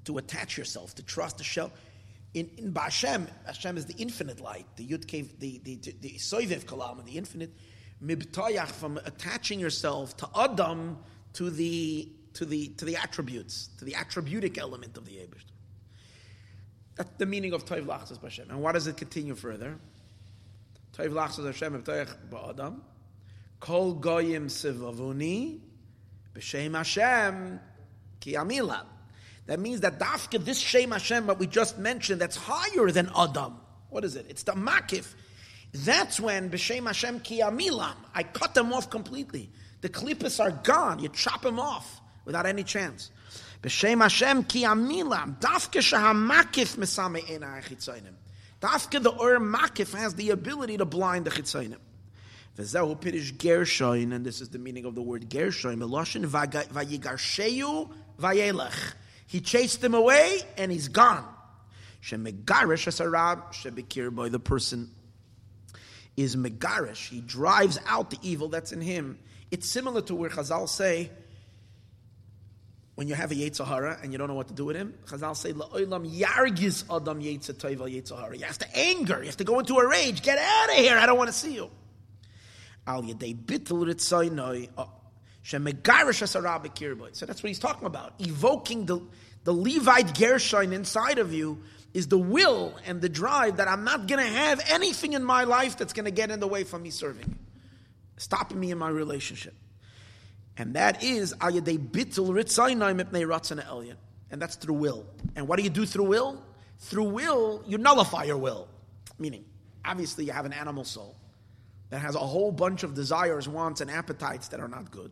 S1: to attach yourself, to trust the shell. In, in Ba'Hashem, Hashem is the infinite light, the Yud the, the, the, the Soivev Kalam, the infinite. Mibtayach, from attaching yourself to Adam, to the, to the, to the attributes, to the attributic element of the Abish. That's the meaning of Toiv Lachsos B'Hashem. And why does it continue further? Toiv Lachsos Hashem, Mibtayach Ba'Adam. Kol goyim sivavuni b'shem Hashem ki amila. That means that dafka, this Shem Hashem that we just mentioned, that's higher than Adam. What is it? It's the makif. That's when b'shem Hashem ki amilam. I cut them off completely. The klippas are gone. You chop them off without any chance. B'shem Hashem ki amilam. Dafka shahamakif mesame ena. Dafka the ur makif has the ability to blind the chitzainim. V'zehu pirish Gershon, and this is the meaning of the word Gershon. Meloshin vayigarsheyu vayelech. He chased him away, and he's gone. Shemegarish asarab shebekir by the person is megarish. He drives out the evil that's in him. It's similar to where Chazal say, when you have a Yetzirah and you don't know what to do with him, Chazal say, La'olam yargis adam. You have to anger. You have to go into a rage. Get out of here. I don't want to see you al yedei bittul ritzaynoi uh, shemegarish asarab kirboy. So that's what he's talking about. Evoking the, the Levite Gershon inside of you is the will and the drive that I'm not going to have anything in my life that's going to get in the way from me serving, stopping me in my relationship. And that is al yedei bittul ritzaynoi mipnei ratzana elyon. And that's through will. And what do you do through will? Through will, you nullify your will. Meaning, obviously, you have an animal soul that has a whole bunch of desires, wants, and appetites that are not good.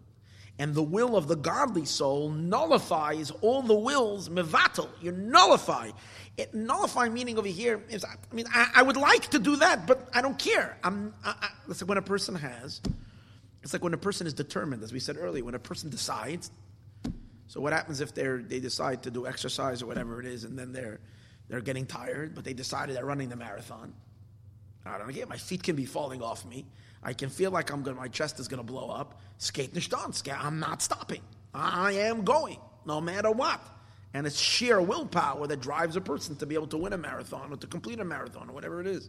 S1: And the will of the godly soul nullifies all the wills, mevatel. You nullify. It nullify meaning over here is, I mean, I, I would like to do that, but I don't care. I'm, I, I, it's like when a person has, it's like when a person is determined, as we said earlier, when a person decides. So what happens if they're, they decide to do exercise or whatever it is, and then they're, they're getting tired, but they decided they're running the marathon. I don't get my feet can be falling off me. I can feel like I'm going my chest is gonna blow up. Skate nicht I'm not stopping. I am going, no matter what. And it's sheer willpower that drives a person to be able to win a marathon or to complete a marathon or whatever it is.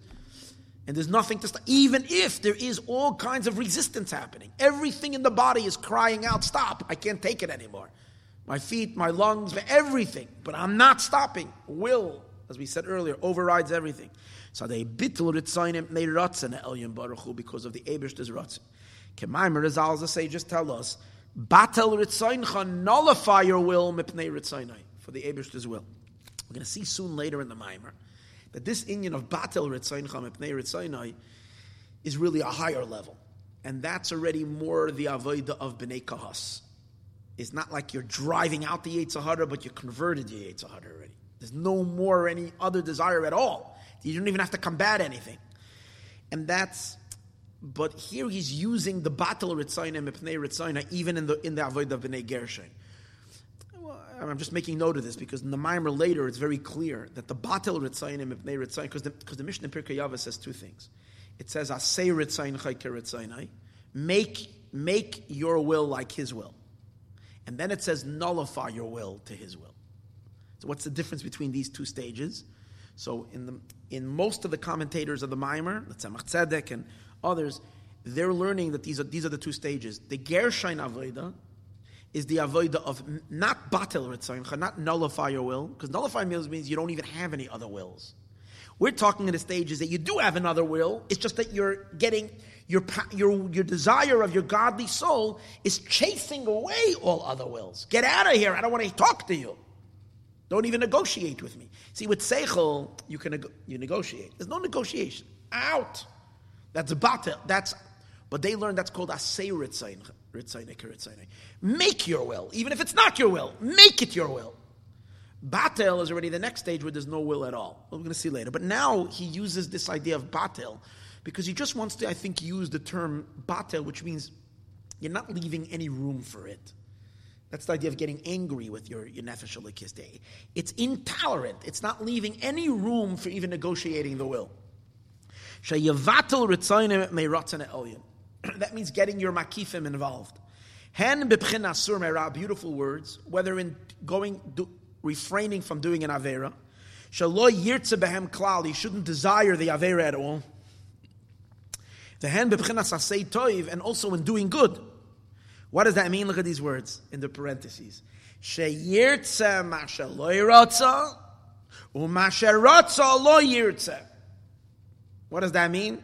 S1: And there's nothing to stop, even if there is all kinds of resistance happening. Everything in the body is crying out, stop, I can't take it anymore. My feet, my lungs, everything. But I'm not stopping. Will, as we said earlier, overrides everything. So they bittul ritzainim they ratzin elyon baruch because of the Abish's ratzin. Kemaimer Rizal the sages tell us, batel ritzaincha nullify your will mipnei ritzainai for the Abish's will. We're going to see soon later in the Maimer that this Indian of batel ritzaincha mipnei ritzainai is really a higher level, and that's already more the avodah of bnei kahas. It's not like you're driving out the Yetzirah, but you converted the Yetzirah already. There's no more any other desire at all. You don't even have to combat anything. And that's, but here he's using the battle Ritzayna Mipnei Ritzayna even in the in the Avodah of Bnei Gershon. I'm just making note of this because in the Mimer later it's very clear that the battle Ritzayna Mipnei Ritzayna because the, because the Mishnah Pirkei Yava says two things. It says Asay Ritzayin Chayke Ritzaynai, make make your will like His will, and then it says nullify your will to His will. So what's the difference between these two stages? So in the in most of the commentators of the Maimer, the Tzemach Tzedek and others, they're learning that these are these are the two stages. The Gershain Avoida is the avoida of not batel ritzayin, not nullify your will, because nullify wills means you don't even have any other wills. We're talking in the stages that you do have another will. It's just that you're getting your your your desire of your godly soul is chasing away all other wills. Get out of here! I don't want to talk to you. Don't even negotiate with me. See, with seichel, you can you negotiate. There's no negotiation. Out. That's batel. That's but they learn that's called asay ritzayin. Make your will, even if it's not your will. Make it your will. Batel is already the next stage where there's no will at all. We're going to see later. But now he uses this idea of batel because he just wants to, I think, use the term batel, which means you're not leaving any room for it. That's the idea of getting angry with your, your nefesh day. It's intolerant. It's not leaving any room for even negotiating the will. that means getting your makifim involved. Hen beautiful words, whether in going, do, refraining from doing an avera. Shalo yirtze behem klal, you shouldn't desire the avera at all. The hen b'pchina sasei toiv, and also in doing good. What does that mean? Look at these words in the parentheses. What does that mean?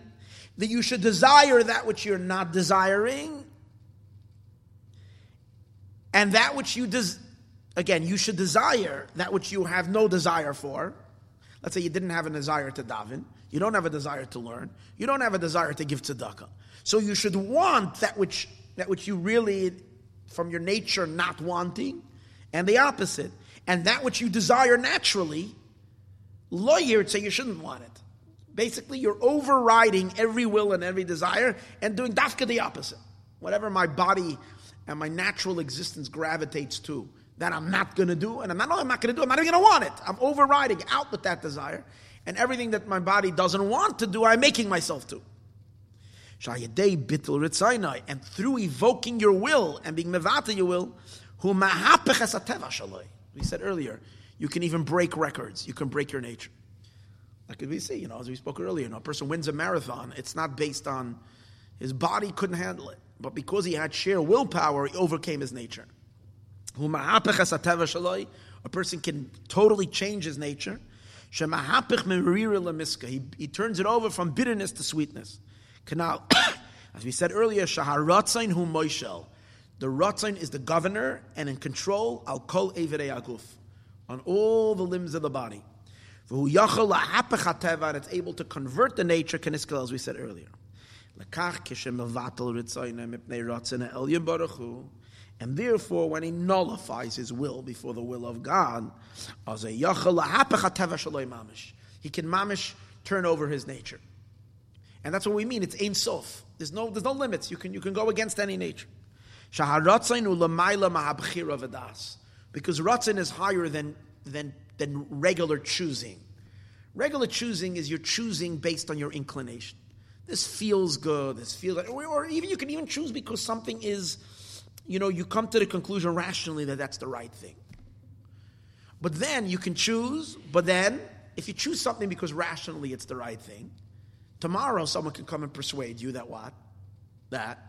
S1: that you should desire that which you're not desiring, and that which you des- again, you should desire that which you have no desire for. Let's say you didn't have a desire to daven, you don't have a desire to learn, you don't have a desire to give tzedakah. So you should want that which that which you really, from your nature, not wanting, and the opposite, and that which you desire naturally. Lawyer would say you shouldn't want it. Basically, you're overriding every will and every desire and doing dafka the opposite. Whatever my body and my natural existence gravitates to, that I'm not going to do, and I'm not, I'm not going to do, I'm not even going to want it. I'm overriding out with that desire, and everything that my body doesn't want to do, I'm making myself to. And through evoking your will and being mevata your will, we said earlier, you can even break records. You can break your nature. Like we see, you know, as we spoke earlier, you know, a person wins a marathon, it's not based on his body couldn't handle it, but because he had sheer willpower, he overcame his nature. A person can totally change his nature. He, he turns it over from bitterness to sweetness. Canal, as we said earlier, Shaharatzain hu Moishel. The Ratzain is the governor and in control al kol aguf on all the limbs of the body and it's able to convert the nature, kaniskal, as we said earlier. And therefore, when he nullifies his will before the will of God, he can mamish turn over his nature. And that's what we mean. It's ein sof. There's no, there's no limits. You can, you can go against any nature. Because ratzin is higher than, than than regular choosing. Regular choosing is you're choosing based on your inclination. This feels good. This feels, or, or even you can even choose because something is, you know, you come to the conclusion rationally that that's the right thing. But then you can choose. But then, if you choose something because rationally it's the right thing, tomorrow someone can come and persuade you that what, that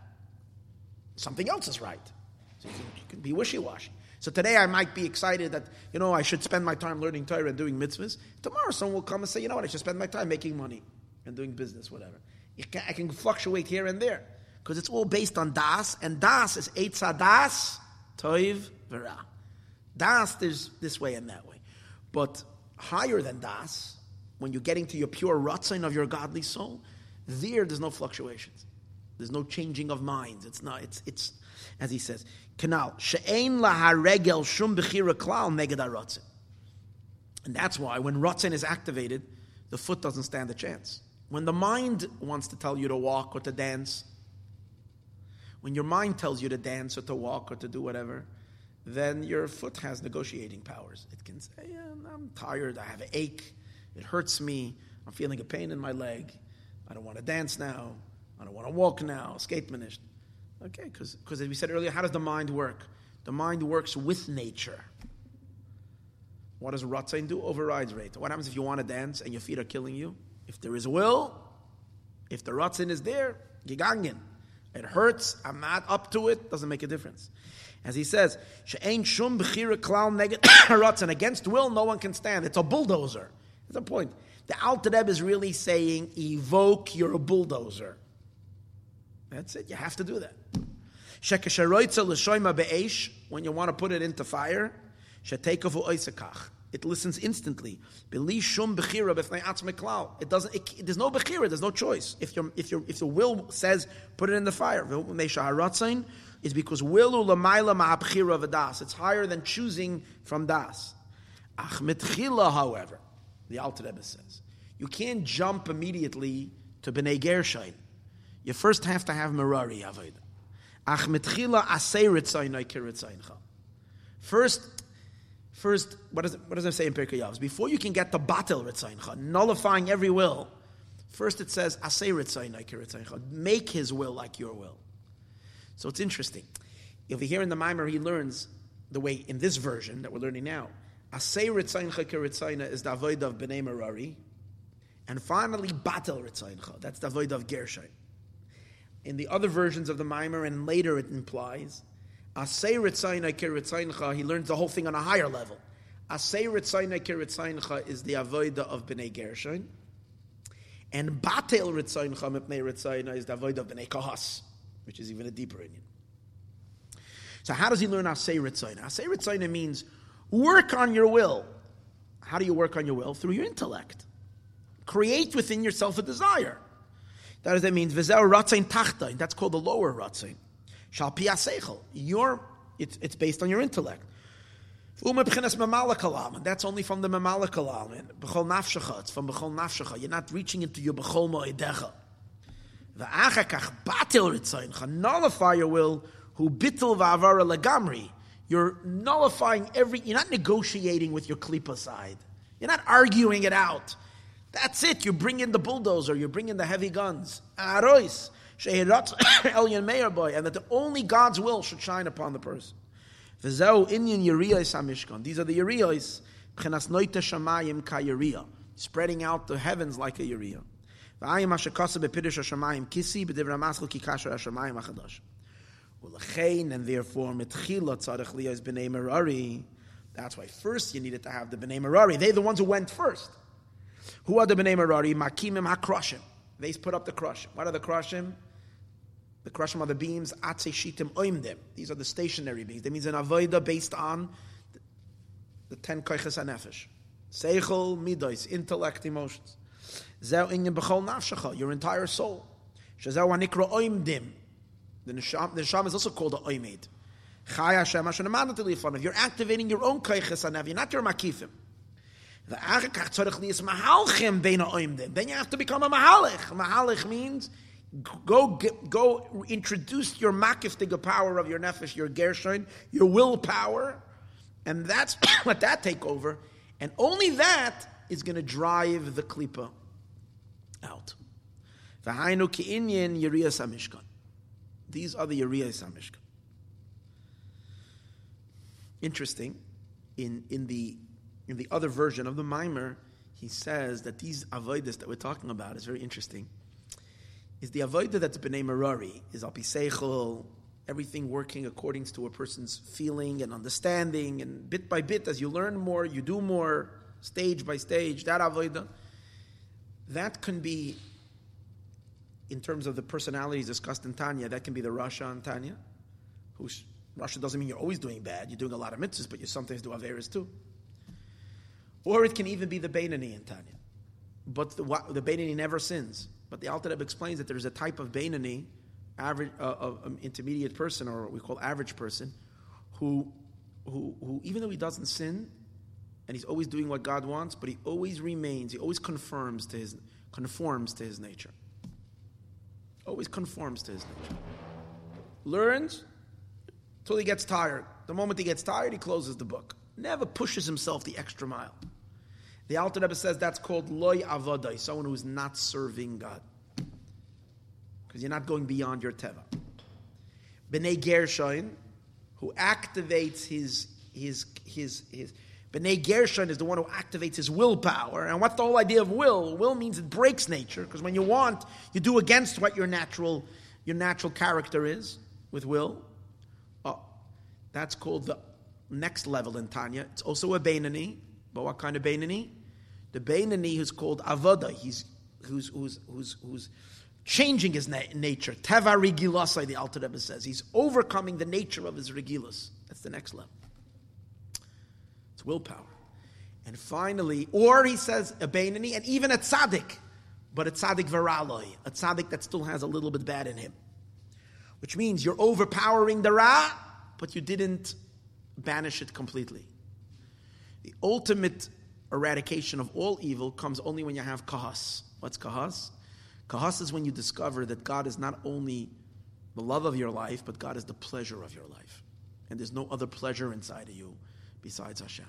S1: something else is right. So you can, you can be wishy washy. So today I might be excited that, you know, I should spend my time learning Torah and doing mitzvahs. Tomorrow someone will come and say, you know what, I should spend my time making money and doing business, whatever. Can, I can fluctuate here and there because it's all based on das, and das is Eitza das, Toiv, Vera. Das, there's this way and that way. But higher than das, when you're getting to your pure rutzin of your godly soul, there, there's no fluctuations. There's no changing of minds. It's not, it's, it's, as he says, canal. She'ein laharegel shum bechira klal neged rotzen. And that's why when rotzen is activated, the foot doesn't stand a chance. When the mind wants to tell you to walk or to dance, when your mind tells you to dance or to walk or to do whatever, then your foot has negotiating powers. It can say, yeah, I'm tired, I have an ache, it hurts me, I'm feeling a pain in my leg, I don't want to dance now, I don't want to walk now, skate manished. Okay, because as we said earlier, how does the mind work? The mind works with nature. What does Ratzain do? Overrides rate. What happens if you want to dance and your feet are killing you? If there is will, If the Ratzin is there, gegangen. It hurts, I'm not up to it, doesn't make a difference. As he says, She'ain shum b'chira klal neged. Against will, no one can stand. It's a bulldozer. That's the point. The Alter Rebbe is really saying, evoke, you're a bulldozer. That's it. You have to do that. When you want to put it into fire, it listens instantly. It doesn't. It, there's no bechira. There's no choice. If your if your if the will says put it in the fire, is because will lamaila das. It's higher than choosing from das. however, the Alter Rebbe says you can't jump immediately to bnei Gershain. You first have to have merari avodah. Ach mitchila asay First, first, what does it, say in Pirkei Avos? Before you can get the batel ritzayncha, nullifying every will, first it says asay ritzayncha, make his will like your will. So it's interesting. You hear in the Mimer, he learns the way in this version that we're learning now. Asay ritzayncha kiritzayna is the avoid of bnei merari, and finally batel ritzayncha. That's the avoid of Gershon in the other versions of the Mimer, and later it implies, Asay Ritzayna Kiritzayincha, he learns the whole thing on a higher level. Asay Ritzayna Kiritzayincha is the avoida of Bnei Gershon. And Batel Ritzayincha Mipnei Ritzayna is the avoida of Bnei Kahas, which is even a deeper union. So how does he learn Asay Ritzayna? Asay Ritzayna means work on your will. How do you work on your will? Through your intellect. Create within yourself a desire. That is, that means v'zeu ratzain. That's called the lower ratzain. Shal piyaseichel. Your it's, it's based on your intellect. That's only from the mamala kalam. B'chol nafshecha. It's from b'chol nafshecha. You're not reaching into your b'chol moedecha. V'achakach batil ritzayin. Nullify your will. Who bitil v'avara legamri. You're nullifying every. You're not negotiating with your klipa side. You're not arguing it out. That's it. You bring in the bulldozer, you bring in the heavy guns. Arois, and that the only God's will should shine upon the person. These are the Pchenas Noita spreading out the heavens like a HaChadash. And therefore, Metchila Tzarech B'nei Merari. That's why first you needed to have the B'nei Merari. They're the ones who went first. Who are the Bnei Merari? Makimim HaKrushim. They put up the Krushim. What are the Krushim? The Krushim are the beams, Atze Shitim Oimdim. These are the stationary beams. That means an Avoida based on the ten Koiches HaNefesh. Seichel, Midois, intellect, emotions. Zeu Inyan B'chol Nafshecha, your entire soul. Shazeu Anikra Oimdim. The Neshama, the Neshama is also called a Hashem Hashem You're activating your own Koiches HaNefesh, not your Makifim. Then you have to become a mahalich. Mahalich means go go introduce your makiftiga power of your nefesh, your gershon, your willpower, and that's let that take over. And only that is going to drive the klipa out. These are the Yeriyas HaMishkan. Interesting, in, in the in the other version of the Mimer, he says that these avodas that we're talking about is very interesting. Is the avodah that's b'nei merari is apiseichel, everything working according to a person's feeling and understanding, and bit by bit, as you learn more, you do more, stage by stage. That avodah, that can be, in terms of the personalities discussed in Tanya, that can be the Rasha and Tanya, who's Rasha doesn't mean you're always doing bad. You're doing a lot of mitzvahs, but you sometimes do averas too. Or it can even be the Beinani in Tanya. But the, the Beinani never sins. But the Alter explains that there is a type of Beinani, average, uh, of um, intermediate person, or what we call average person, who, who, who, even though he doesn't sin, and he's always doing what God wants, but he always remains, he always confirms to his, conforms to his nature. Always conforms to his nature. Learns until he gets tired. The moment he gets tired, he closes the book never pushes himself the extra mile. The Alter Rebbe says that's called loy avadai, someone who is not serving God. Because you're not going beyond your teva. Bnei Gershon, who activates his, his, his, his, B'nai Gershon is the one who activates his willpower. And what's the whole idea of will? Will means it breaks nature, because when you want, you do against what your natural, your natural character is with will. Oh, that's called the next level in Tanya. It's also a Beinani. But what kind of Beinani? The Beinani who's called Avoda. He's who's who's who's who's changing his na- nature. Teva Regilasai, the Alter Rebbe says. He's overcoming the nature of his Regilas. That's the next level. Willpower. And finally, or he says a and even a tzaddik, but a tzaddik viraloi, a tzaddik that still has a little bit bad in him. Which means you're overpowering the Ra, but you didn't banish it completely. The ultimate eradication of all evil comes only when you have kahas. What's kahas? Kahas is when you discover that God is not only the love of your life, but God is the pleasure of your life. And there's no other pleasure inside of you besides Hashem.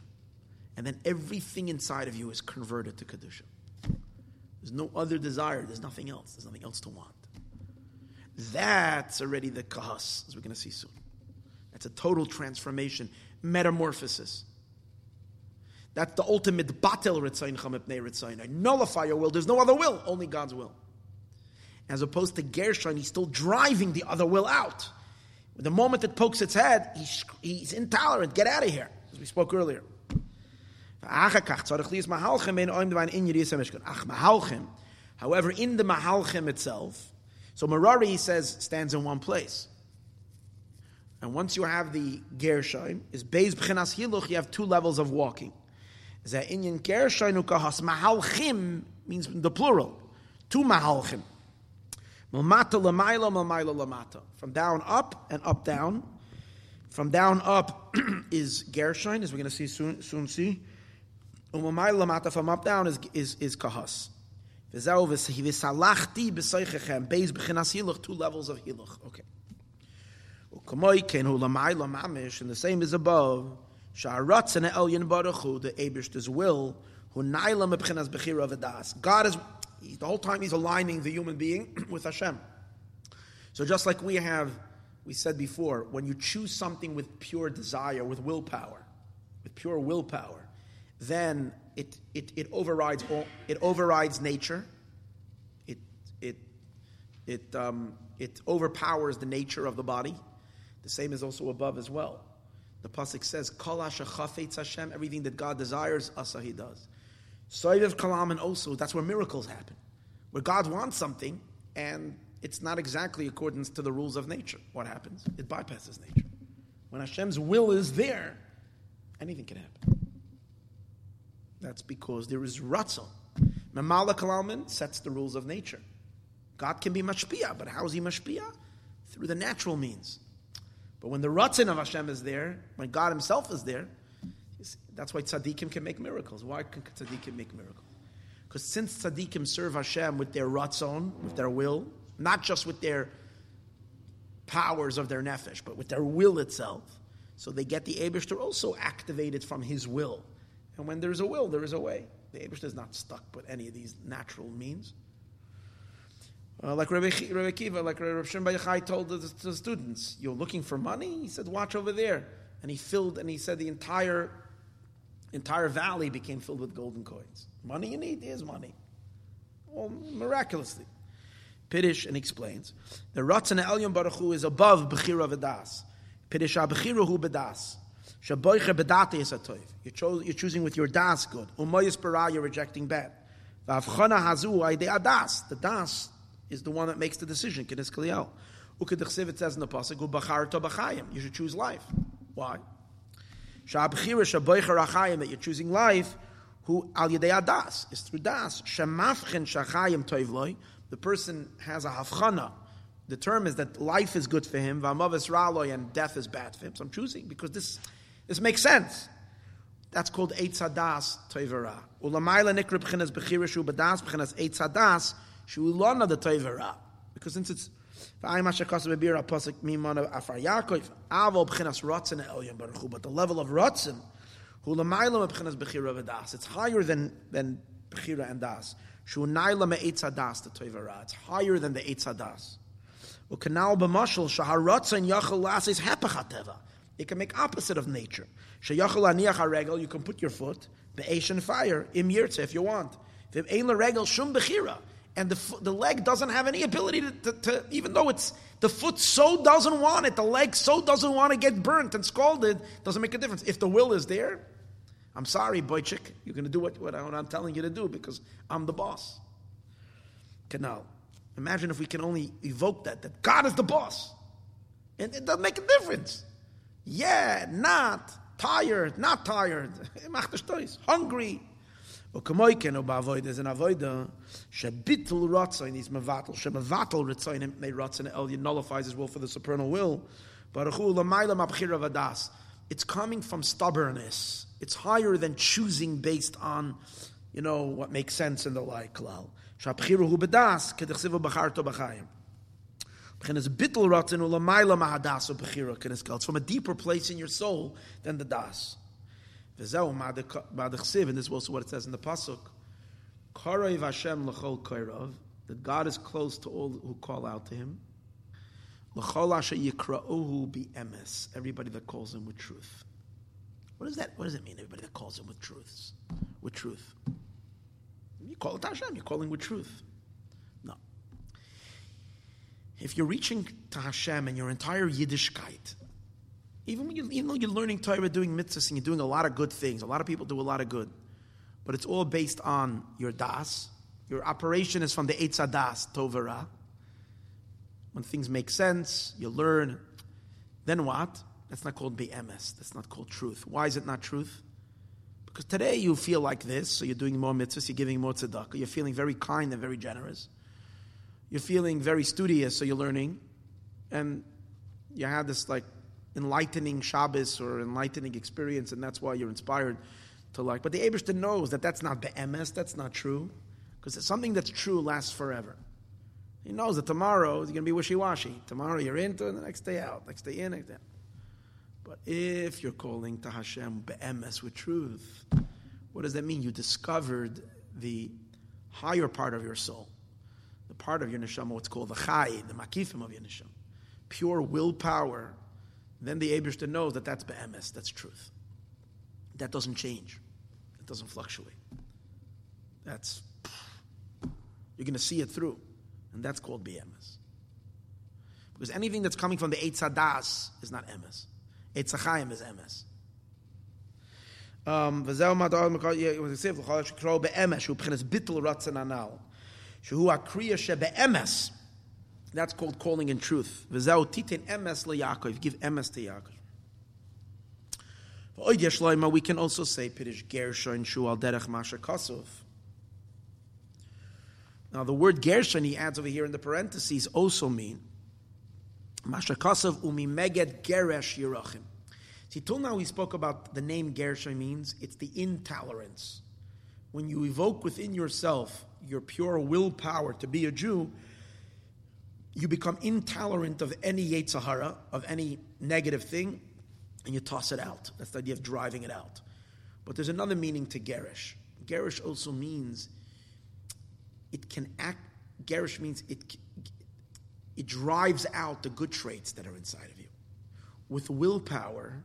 S1: And then everything inside of you is converted to Kedusha. There's no other desire, there's nothing else, there's nothing else to want. That's already the kahas, as we're going to see soon. That's a total transformation, metamorphosis. That's the ultimate batel ritzayin chamipnei ritzayin. I nullify your will. There's no other will, only God's will. As opposed to Gershon, he's still driving the other will out. The moment it pokes its head, he's, he's intolerant. Get out of here, as we spoke earlier. However, in the Mahalchim itself, so Merari says stands in one place. And once you have the Gershon, is Beis B'chinas Hiluch, you have two levels of walking. That Inyan Gershon Ukahas Mahalchim means the plural. Two Mahalchim. Malmata Lamata. From down up and up down. From down up is Gershon, as we're going to see soon, soon see. Umamayla Lamata, from up down is, is, is Kahas. V'salachti b'soichechem, beis b'chinas hiluch, two levels of hiluch. Okay. U'kamoi ken hu lamayla mamish, and the same is above. Sha'aratz and elyon baruch hu, the Abish's will, hu naila mebchinas b'chira v'das. God is, the whole time he's aligning the human being with Hashem. So just like we have, we said before, when you choose something with pure desire, with willpower, with pure willpower, then it, it, it overrides all, it overrides nature. It, it, it, um, it overpowers the nature of the body. The same is also above as well. The pasuk says, "Kol Hashem." Everything that God desires, asa He does. Soivev kalam, and also that's where miracles happen, where God wants something and it's not exactly according to the rules of nature. What happens? It bypasses nature. When Hashem's will is there, anything can happen. That's because there is ratzon. Mamala Kalalman sets the rules of nature. God can be mashpia, but how is he mashpia? Through the natural means. But when the ratzon of Hashem is there, when God Himself is there, that's why tzaddikim can make miracles. Why can tzaddikim make miracles? Because since tzaddikim serve Hashem with their ratzon, with their will, not just with their powers of their nefesh, but with their will itself, so they get the Abishter also activated from His will. And when there's a will, there is a way. The Abish is not stuck with any of these natural means. Uh, like Rabbi, Kiva, like Rabbi Shimon Yochai told the, the, students, "You're looking for money." He said, "Watch over there." And he filled, and he said the entire entire valley became filled with golden coins. Money you need is money. Well, miraculously. Piddish and explains the Ratzon Elyon Baruch Hu is above Bechira V'das. Piddish Bechira Hu B'das. Bedate is a toiv. You're choosing with your das good. Umayis bara, you're rejecting bad. V'avchana hazu aide adas. The das is the one that makes the decision. Kiddush kaliyel. Ukedichsiv it says in the pasuk, ubachar to b'chayim. You should choose life. Why? Shabchira shaboicha rachayim that you're choosing life. Who al yedei adas is through das. Shemafchen shachayim toiv The person has a havchana the term is that life is good for him, and death is bad for him. So I'm choosing because this this makes sense. That's called Eitzadas Toivera. Ulamaila Nikra B'chinas B'chira Shu B'das B'chinas Eitzadas Shu Lona the Toivera. Because since it's V'ayim HaShekasa B'bira Pasik Mimana Afar Yaakov Avo B'chinas Rotzen Elyon Baruch But the level of Rotzen Ulamaila B'chinas B'chira B'das It's higher than, than B'chira and Das. Shu Naila Me'etzadas the Toivera. It's higher than the Eitzadas. U'kanal B'mashal Shahar Rotzen Yachal Las is Hepachateva. It can make opposite of nature. Sheyachol aniach haregel, you can put your foot, be'esh and fire, im yirtze, if you want. If ein regel shum bechira, and the, the leg doesn't have any ability to, to, to, even though it's, the foot so doesn't want it, the leg so doesn't want to get burnt and scalded, doesn't make a difference. If the will is there, I'm sorry, boychik, you're going to do what, what I'm telling you to do because I'm the boss. Canal. Imagine if we can only evoke that, that God is the boss. And it doesn't make a difference yeah, not, tired, not tired, macht es tois, hungry. Und kemoi ken ob avoid is an avoid uh, she bitl rotzoin is mevatel, she mevatel rotzoin im nei rotzoin el nullifies his will for the supernal will. Baruch hu lamayla mabchira vadas. It's coming from stubbornness. It's higher than choosing based on, you know, what makes sense in the like. Klal. Shapchiru hu bedas, kedechsivu bacharto bachayim. It's from a deeper place in your soul than the das. And this is also what it says in the pasuk. That God is close to all who call out to Him. Everybody that calls Him with truth. What does that? What does it mean? Everybody that calls Him with truths, with truth. You call it Hashem. You're calling with truth. If you're reaching to Hashem and your entire Yiddishkeit even, when you, even though you're learning Torah, doing mitzvahs, and you're doing a lot of good things, a lot of people do a lot of good, but it's all based on your das. Your operation is from the Eitz Das, Tovera. When things make sense, you learn. Then what? That's not called BMS. That's not called truth. Why is it not truth? Because today you feel like this, so you're doing more mitzvahs, you're giving more tzedakah, you're feeling very kind and very generous. You're feeling very studious, so you're learning. And you had this like enlightening Shabbos or enlightening experience, and that's why you're inspired to like. But the Abishta knows that that's not be'emes, that's not true, because something that's true lasts forever. He knows that tomorrow is going to be wishy-washy. Tomorrow you're into, and the next day out, next day in, next day out. But if you're calling to Hashem be'emes with truth, what does that mean? You discovered the higher part of your soul, the part of your neshama, what's called the chai, the makifim of your neshama, pure willpower then the Abishter knows that that's be'emes, that's truth. That doesn't change. It doesn't fluctuate. That's, you're going to see it through. And that's called be'emes. Because anything that's coming from the Eitz Hadas is not emes. Eitz Hachayim is emes. וזהו מדור כסיף לכל שקראו באמס, שהוא מבחינת ביטל רצון הנ"ל, Shehu akriya shebe'emes. That's called calling in truth. V'zeu titin emes leYaakov. Give emes to Yaakov. V'oid we can also say Pirish Gershon Shu al derech masha. Now the word Gershon he adds over here in the parentheses also mean masha umi meged geresh yirachim. See, till now we spoke about the name Gershon means it's the intolerance. When you evoke within yourself your pure willpower to be a Jew, you become intolerant of any Yetzahara, of any negative thing, and you toss it out. That's the idea of driving it out. But there's another meaning to gerish. Gerish also means it can act, gerish means it, it drives out the good traits that are inside of you. With willpower,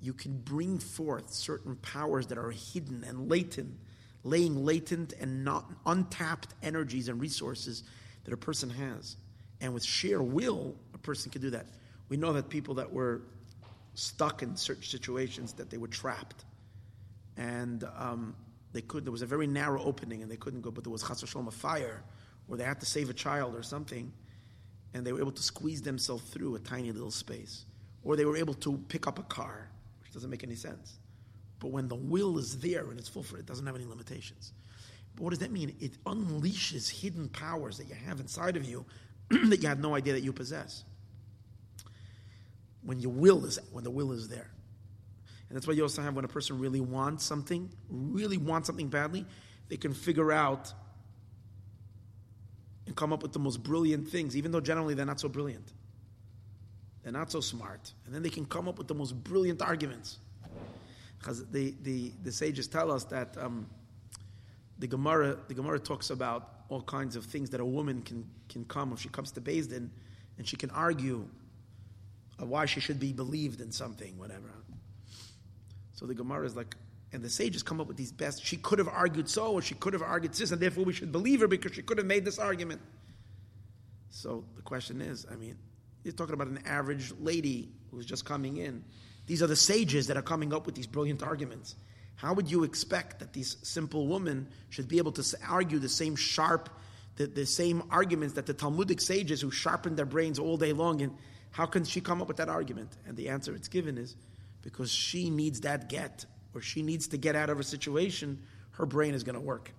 S1: you can bring forth certain powers that are hidden and latent, laying latent and not untapped energies and resources that a person has. And with sheer will, a person can do that. We know that people that were stuck in certain situations, that they were trapped. And um, they could, there was a very narrow opening and they couldn't go, but there was chas a fire, or they had to save a child or something, and they were able to squeeze themselves through a tiny little space. Or they were able to pick up a car, which doesn't make any sense. But when the will is there and it's full for it, it doesn't have any limitations. But what does that mean? It unleashes hidden powers that you have inside of you that you have no idea that you possess. When your will is when the will is there. And that's why you also have when a person really wants something, really wants something badly, they can figure out and come up with the most brilliant things, even though generally they're not so brilliant. They're not so smart. And then they can come up with the most brilliant arguments. The, the, the sages tell us that um, the Gemara the Gemara talks about all kinds of things that a woman can, can come if she comes to Din and she can argue why she should be believed in something, whatever. So the Gemara is like, and the sages come up with these best. She could have argued so, or she could have argued this, and therefore we should believe her because she could have made this argument. So the question is, I mean, you're talking about an average lady who's just coming in. These are the sages that are coming up with these brilliant arguments. How would you expect that these simple women should be able to argue the same sharp, the, the same arguments that the Talmudic sages who sharpened their brains all day long? And how can she come up with that argument? And the answer it's given is because she needs that get, or she needs to get out of a situation, her brain is going to work.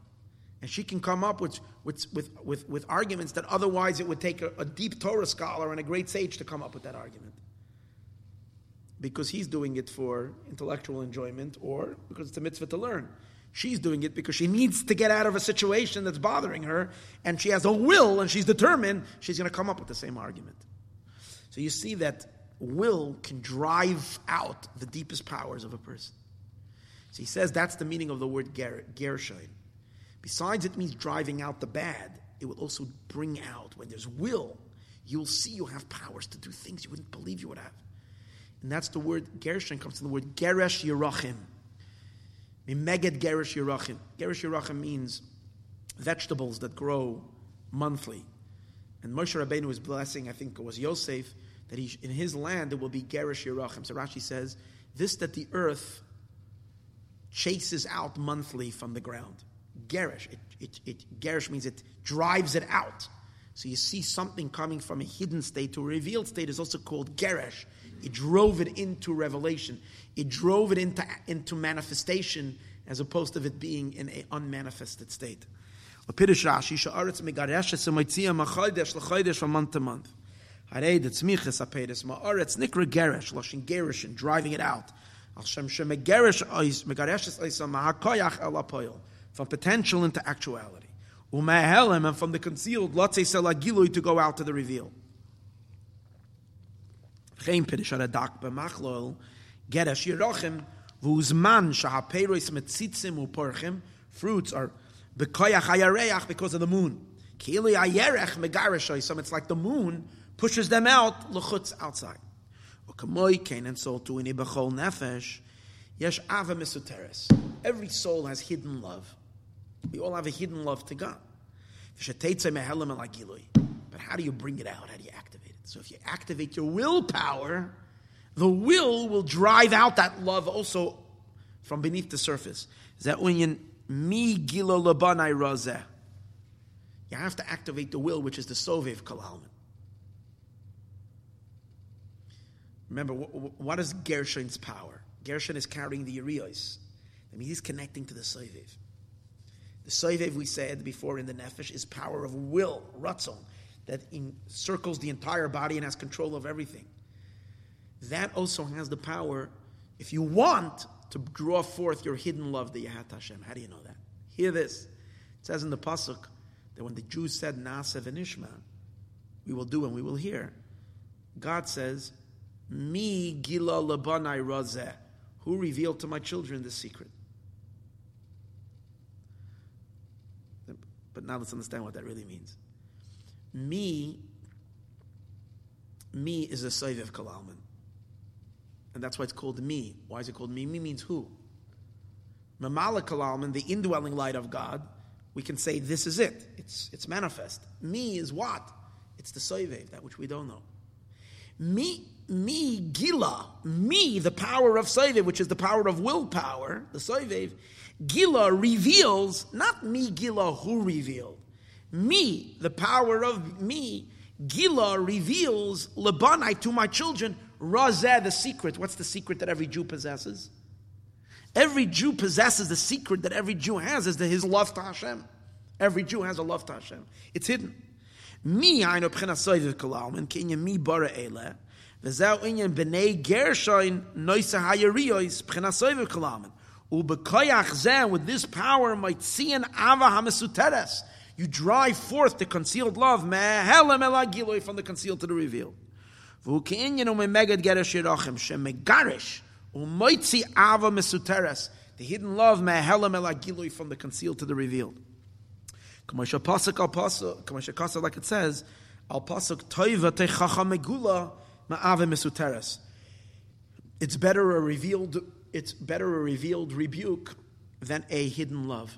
S1: And she can come up with, with, with, with, with arguments that otherwise it would take a, a deep Torah scholar and a great sage to come up with that argument because he's doing it for intellectual enjoyment or because it's a mitzvah to learn. She's doing it because she needs to get out of a situation that's bothering her, and she has a will and she's determined she's going to come up with the same argument. So you see that will can drive out the deepest powers of a person. So he says that's the meaning of the word ger- Gershon. Besides, it means driving out the bad, it will also bring out, when there's will, you'll see you have powers to do things you wouldn't believe you would have. And that's the word, Gershon comes from the word Geresh Yerachim. Me Meged Geresh Yerachim. Geresh Yerachim means vegetables that grow monthly. And Moshe Rabbeinu was blessing, I think it was Yosef, that he, in his land there will be Geresh Yerachim. So Rashi says, this that the earth chases out monthly from the ground. Gerish, it, it, it, Gerish means it drives it out. So you see something coming from a hidden state to a revealed state is also called Geresh. It drove it into revelation. It drove it into, into manifestation as opposed to it being in an unmanifested state. From month to month. Harei the apedis ma'aretz nikra loshin gerish, and driving it out. Al shem shem megerish ois, el from potential into actuality. And from the concealed, to go out to the reveal. Geresh v'uzman metzitzim u'porchim, fruits are b'koyach because of the moon. Kili ayerech megareshoy, so it's like the moon pushes them out, l'chutz outside. U'kamoy and so ibachol nefesh, yesh ava. Every soul has hidden love. We all have a hidden love to God. But how do you bring it out? How do you act? So if you activate your willpower, the will will drive out that love also from beneath the surface. Is that when you mi gilo labanai razeh? You have to activate the will, which is the sovev kalalman. Remember, what is Gershon's power? Gershon is carrying the Urios. I mean, he's connecting to the sovev. The sovev, we said before in the nefesh, is power of will, ratzon that encircles the entire body and has control of everything. That also has the power, if you want, to draw forth your hidden love, that the Yahat Hashem. How do you know that? Hear this. It says in the Pasuk that when the Jews said Nasev and Ishma, we will do and we will hear, God says, Mi gila labanai razeh, who revealed to my children the secret. But now let's understand what that really means. Me, me is a Saiviv Kalalman. And that's why it's called me. Why is it called me? Me means who? Mamala Kalalman, the indwelling light of God, we can say this is it. It's, it's manifest. Me is what? It's the Saiviv, that which we don't know. Me, me, Gila, me, the power of Saiviv, which is the power of willpower, the Saiviv, Gila reveals, not me, Gila, who revealed me, the power of me, Gila reveals Labanai to my children, Razeh, the secret. What's the secret that every Jew possesses? Every Jew possesses the secret that every Jew has is that his love to Hashem. Every Jew has a love to Hashem. It's hidden. Me, I know pchina kalam, and kinya mi bara ele, v'zeu inyan b'nei gershain noisa hayariyois pchina soiv kalam. Ubekoyach zeh, with this power, might see an ava hamasuteres, you drive forth the concealed love, from the concealed to the revealed. The hidden love, from the concealed to the revealed. Like it says, Al pasuk toiva techacha megula ma'ave mesuteres. It's better a revealed. It's better a revealed rebuke than a hidden love.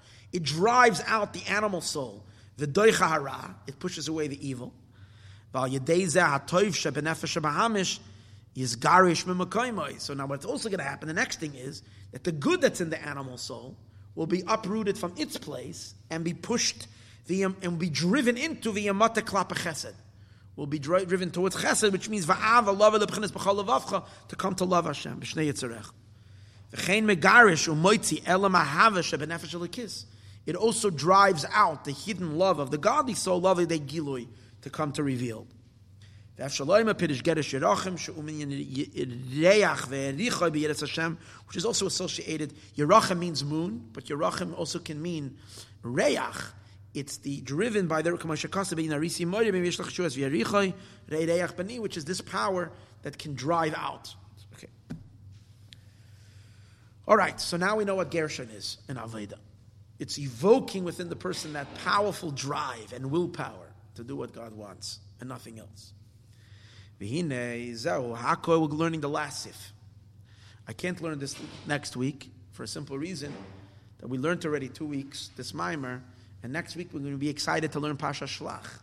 S1: It drives out the animal soul. The doicha hara, it pushes away the evil. Val yedei zeh hatoiv shebenefesh bahamish, so now what's also going to happen, the next thing is that the good that's in the animal soul will be uprooted from its place and be pushed the, um, and be driven into the yamata klapa chesed. Will be driven towards chesed, which means va'ava love lebchenes b'chol levavcha to come to love Hashem b'shnei yitzarech. V'chein megarish umoitzi elam ahava shebenefesh lekis. It also drives out the hidden love of the godly soul, love they gilui, to come to reveal. Which is also associated, Yerachim means moon, but Yerachim also can mean Reach. It's the driven by the which is this power that can drive out. Okay. All right, so now we know what Gershon is in Aveda. It's evoking within the person that powerful drive and willpower to do what God wants and nothing else. We're learning the last sif. I can't learn this next week for a simple reason that we learned already two weeks this mimer, and next week we're going to be excited to learn Pasha Shlach,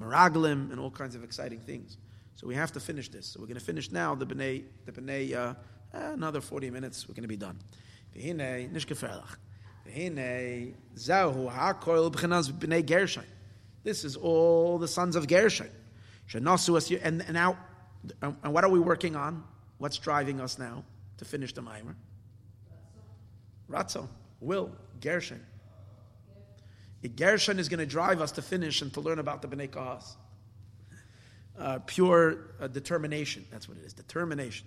S1: Meraglim, and all kinds of exciting things. So we have to finish this. So we're going to finish now the B'nai, the B'nai, uh, another 40 minutes, we're going to be done. This is all the sons of Gershon. And, and now, and what are we working on? What's driving us now to finish the Maimer? Ratzo, will, Gershon. Gershon is going to drive us to finish and to learn about the Bnei Kahas. Uh, pure uh, determination. That's what it is. Determination.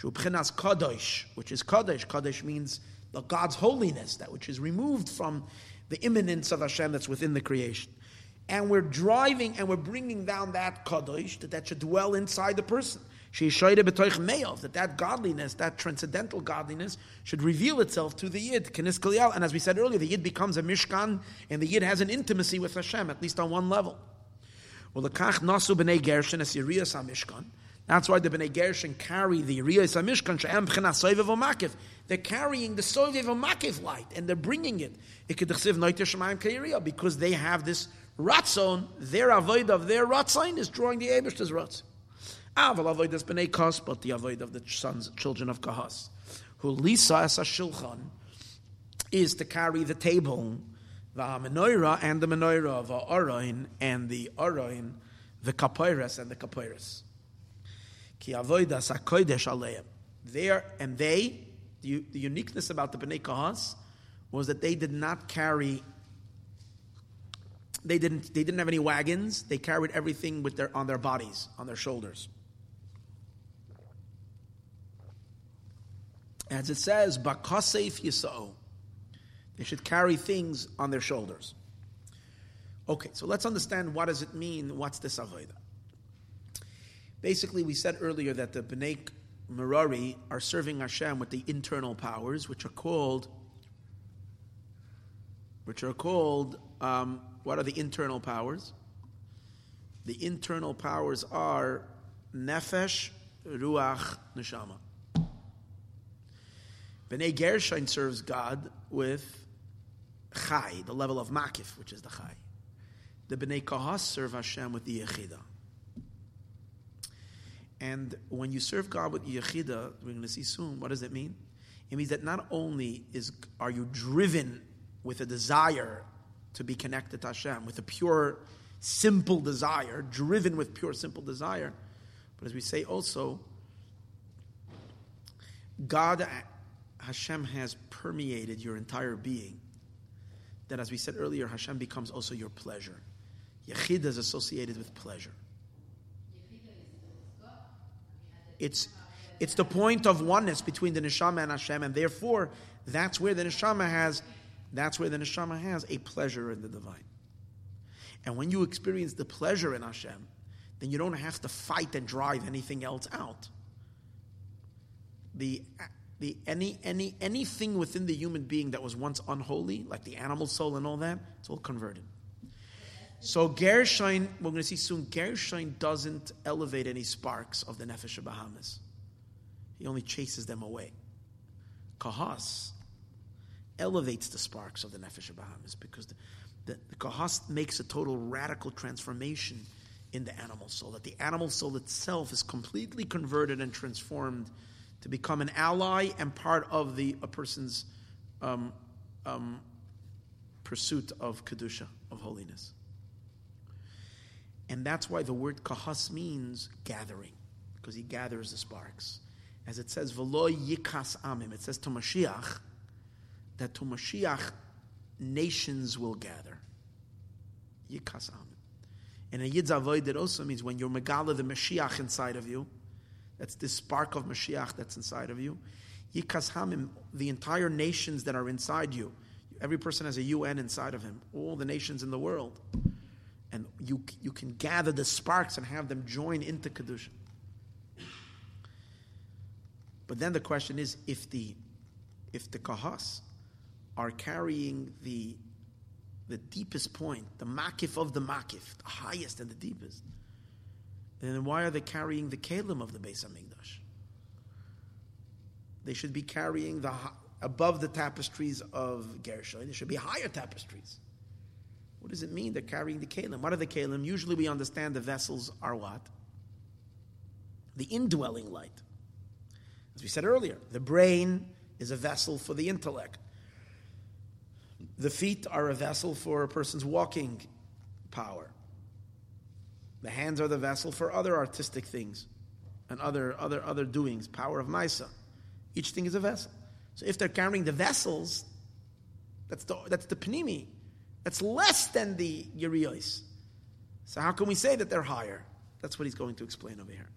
S1: Soivev, which is Kadosh. Kadosh means the God's holiness, that which is removed from the immanence of Hashem that's within the creation and we're driving and we're bringing down that kadosh that that should dwell inside the person. That that godliness, that transcendental godliness, should reveal itself to the yid. And as we said earlier, the yid becomes a mishkan, and the yid has an intimacy with Hashem, at least on one level. Well, the kach nasu b'nei gershon yiriyas mishkan. That's why the b'nei gershon carry the yiriyas mishkan she'em b'china soivev makif. They're carrying the soivev makif light, and they're bringing it. Because they have this Ratzon, their avoid of their Ratzon is drawing the Abish's Ratzon. Aval ah, avoid has been a Kos, but the avoid of the sons, children of Kahas, who Lisa as a Shulchan, is to carry the table, the menorah and the menorah, the Oroin and the Oroin, the Kapoiras and the Kapoiras. Ki avoidas hakodesh aleim. There and they, the, the uniqueness about the Bnei Kahas was that they did not carry they didn't, they didn't have any wagons. They carried everything with their, on their bodies, on their shoulders. As it says, Bakasef Yisa'o. They should carry things on their shoulders. Okay, so let's understand what does it mean, what's this Avodah? Basically, we said earlier that the Bnei Merari are serving Hashem with the internal powers, which are called, which are called um, what are the internal powers? The internal powers are nefesh, ruach, neshama. Bnei Gershon serves God with chai, the level of makif, which is the chai. The Bnei Kahas serve Hashem with the yechida. And when you serve God with Yechida, we're going to see soon, what does it mean? It means that not only is are you driven with a desire to be connected to Hashem, with a pure, simple desire, driven with pure, simple desire, but as we say also, God, uh, Hashem has permeated your entire being. That, as we said earlier, Hashem becomes also your pleasure. Yechida is associated with pleasure. It's, it's the point of oneness between the neshama and Hashem, and therefore that's where the neshama has that's where the neshama has a pleasure in the divine. And when you experience the pleasure in Hashem, then you don't have to fight and drive anything else out. The, the, any, any, anything within the human being that was once unholy, like the animal soul and all that, it's all converted. So Gershon, we're going to see soon, Gershon doesn't elevate any sparks of the Nefesh of Bahamas. He only chases them away. Kahas elevates the sparks of the Nefesh of Bahamas because the, the, the Kahas makes a total radical transformation in the animal soul. That the animal soul itself is completely converted and transformed to become an ally and part of the a person's um, um, pursuit of kedusha, of holiness. And that's why the word kahas means gathering, because he gathers the sparks. As it says, v'lo yikas amim. It says to Mashiach that to Mashiach nations will gather. Yikas amim. And a yidz avoid it also means when you're megala the Mashiach inside of you, that's the spark of Mashiach that's inside of you. Yikas hamim, the entire nations that are inside you. Every person has a UN inside of him. All the nations in the world and you, you can gather the sparks and have them join into Kedusha. But then the question is if the, if the Kahas are carrying the, the deepest point, the Makif of the Makif, the highest and the deepest, then why are they carrying the Kalim of the Beis HaMikdash? They should be carrying the above the tapestries of Gershon. There should be higher tapestries. What does it mean? They're carrying the kalim. What are the kalim? Usually we understand the vessels are what? The indwelling light. As we said earlier, the brain is a vessel for the intellect. The feet are a vessel for a person's walking power. The hands are the vessel for other artistic things and other, other, other doings, power of Misa. Each thing is a vessel. So if they're carrying the vessels, that's the, that's the panimi. That's less than the Yeriyos. So how can we say that they're higher? That's what he's going to explain over here.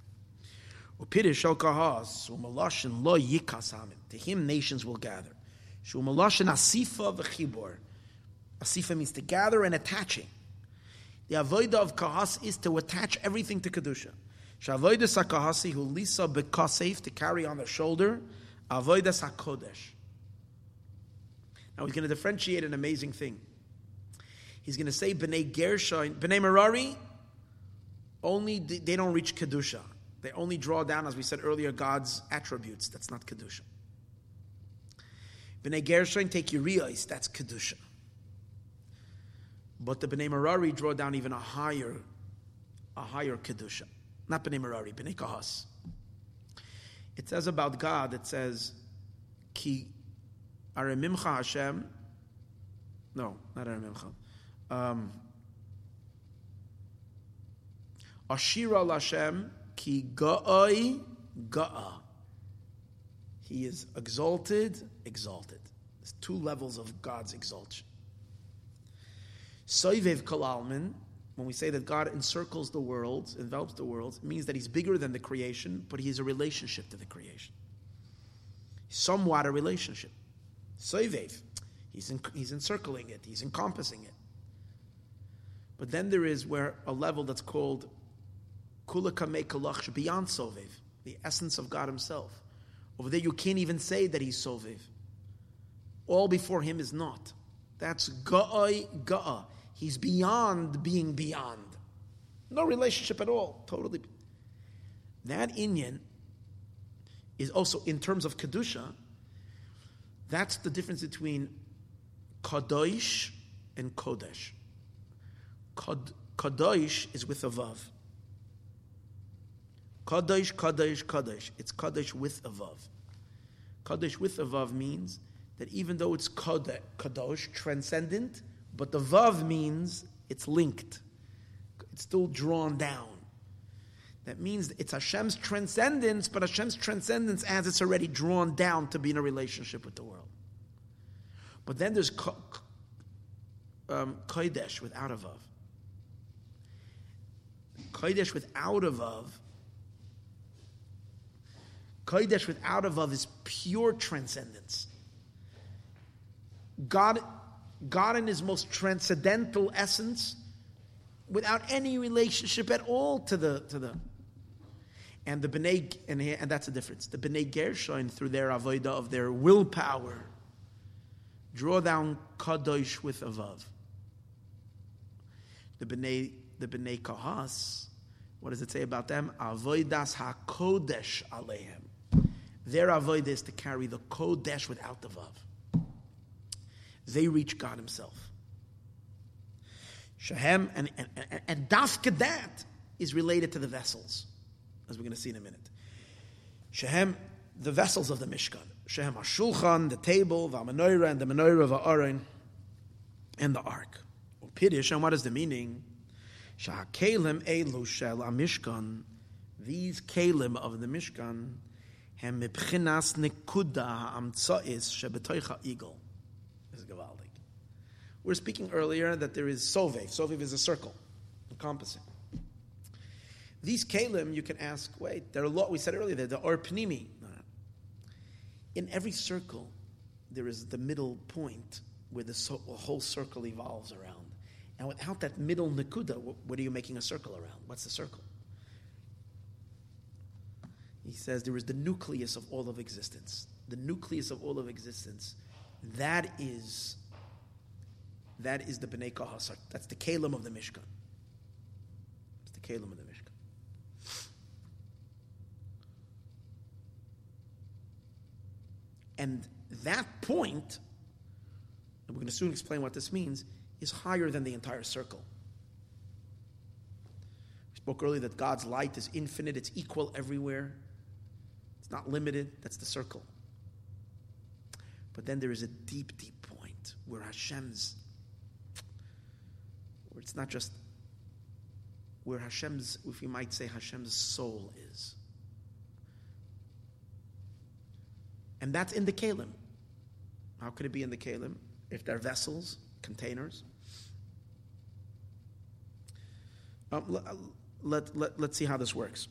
S1: To him nations will gather. asifa means to gather and attaching. The avodah of kahas is to attach everything to kedusha. Shavodah sakahasi hu lisa bekasef to carry on the shoulder. Avodah sakodesh. Now he's going to differentiate an amazing thing. He's going to say Bnei Gershon, Bnei Merari, only they don't reach Kedusha. They only draw down, as we said earlier, God's attributes. That's not Kedusha. Bnei Gershon take Urias, that's Kedusha. But the Bnei Merari draw down even a higher, a higher Kedusha. Not Bnei Merari, Bnei Kahas. It says about God, it says, Ki Aremimcha Hashem. No, not Aremimcha. Um, Ashira Lashem ki ga'ai ga'a. He is exalted, exalted. There's two levels of God's exaltation. Soivev kalalmin, when we say that God encircles the world, envelops the world, it means that He's bigger than the creation, but He is a relationship to the creation. Somewhat a relationship. Soivev, he's, he's encircling it, He's encompassing it. But then there is where a level that's called kula kamei beyond sovev, the essence of God Himself. Over there, you can't even say that He's sovev. All before Him is not. That's ga'ai ga'a. He's beyond being beyond. No relationship at all. Totally. That Inyan is also, in terms of Kedusha, that's the difference between Kadosh and Kodesh. Kadosh is with a vav. Kadosh, Kadosh, Kadosh. It's Kadosh with a Vav. Kadosh with a Vav means that even though it's Kadosh, transcendent, but the Vav means it's linked. It's still drawn down. That means it's Hashem's transcendence, but Hashem's transcendence as it's already drawn down to be in a relationship with the world. But then there's um, Kodesh without a Vav. Kodesh without a Vav. Kodesh without a Vav is pure transcendence. God, God in his most transcendental essence, without any relationship at all to the, to the, and the B'nai, and, and that's the difference. The B'nai Gershon, through their avodah of their willpower, draw down Kadosh with a Vav. The B'nai, the B'nai Kahas, what does it say about them? Avoidas HaKodesh Alehem. Their avodah is to carry the Kodesh without the Vav. They reach God Himself. Shehem, and, and, and, and Dafka that is related to the vessels as we're going to see in a minute. Shehem, the vessels of the Mishkan. Shehem HaShulchan, the table, the menorah, and the menorah of Aaron, and the ark. Pidish, and what is the meaning? Sha'kelim elu shel mishkan These kelim of the Mishkan, hem mibchinas nekuda ha'amtza'is shebetoicha igel. This is Gavaldik. We are speaking earlier that there is sovev. Sovev is a circle, encompassing. These kalim, you can ask, wait, there are a lot, we said earlier, they're the or pnimi. In every circle, there is the middle point where the, so, the whole circle evolves around. And without that middle nakuda, what are you making a circle around? What's the circle? He says there is the nucleus of all of existence. The nucleus of all of existence, that is that is the Bnei Kahasar. That's the Kalim of the Mishkan. It's the Kalim of the Mishkan. And that point, and we're going to soon explain what this means, is higher than the entire circle. We spoke earlier that God's light is infinite, it's equal everywhere, it's not limited. That's the circle. But then there is a deep, deep point where Hashem's, where it's not just where Hashem's, if we might say, Hashem's soul is. And that's in the kalim. How could it be in the kalim? If they're vessels, containers. Um, let, let, let, let's see how this works.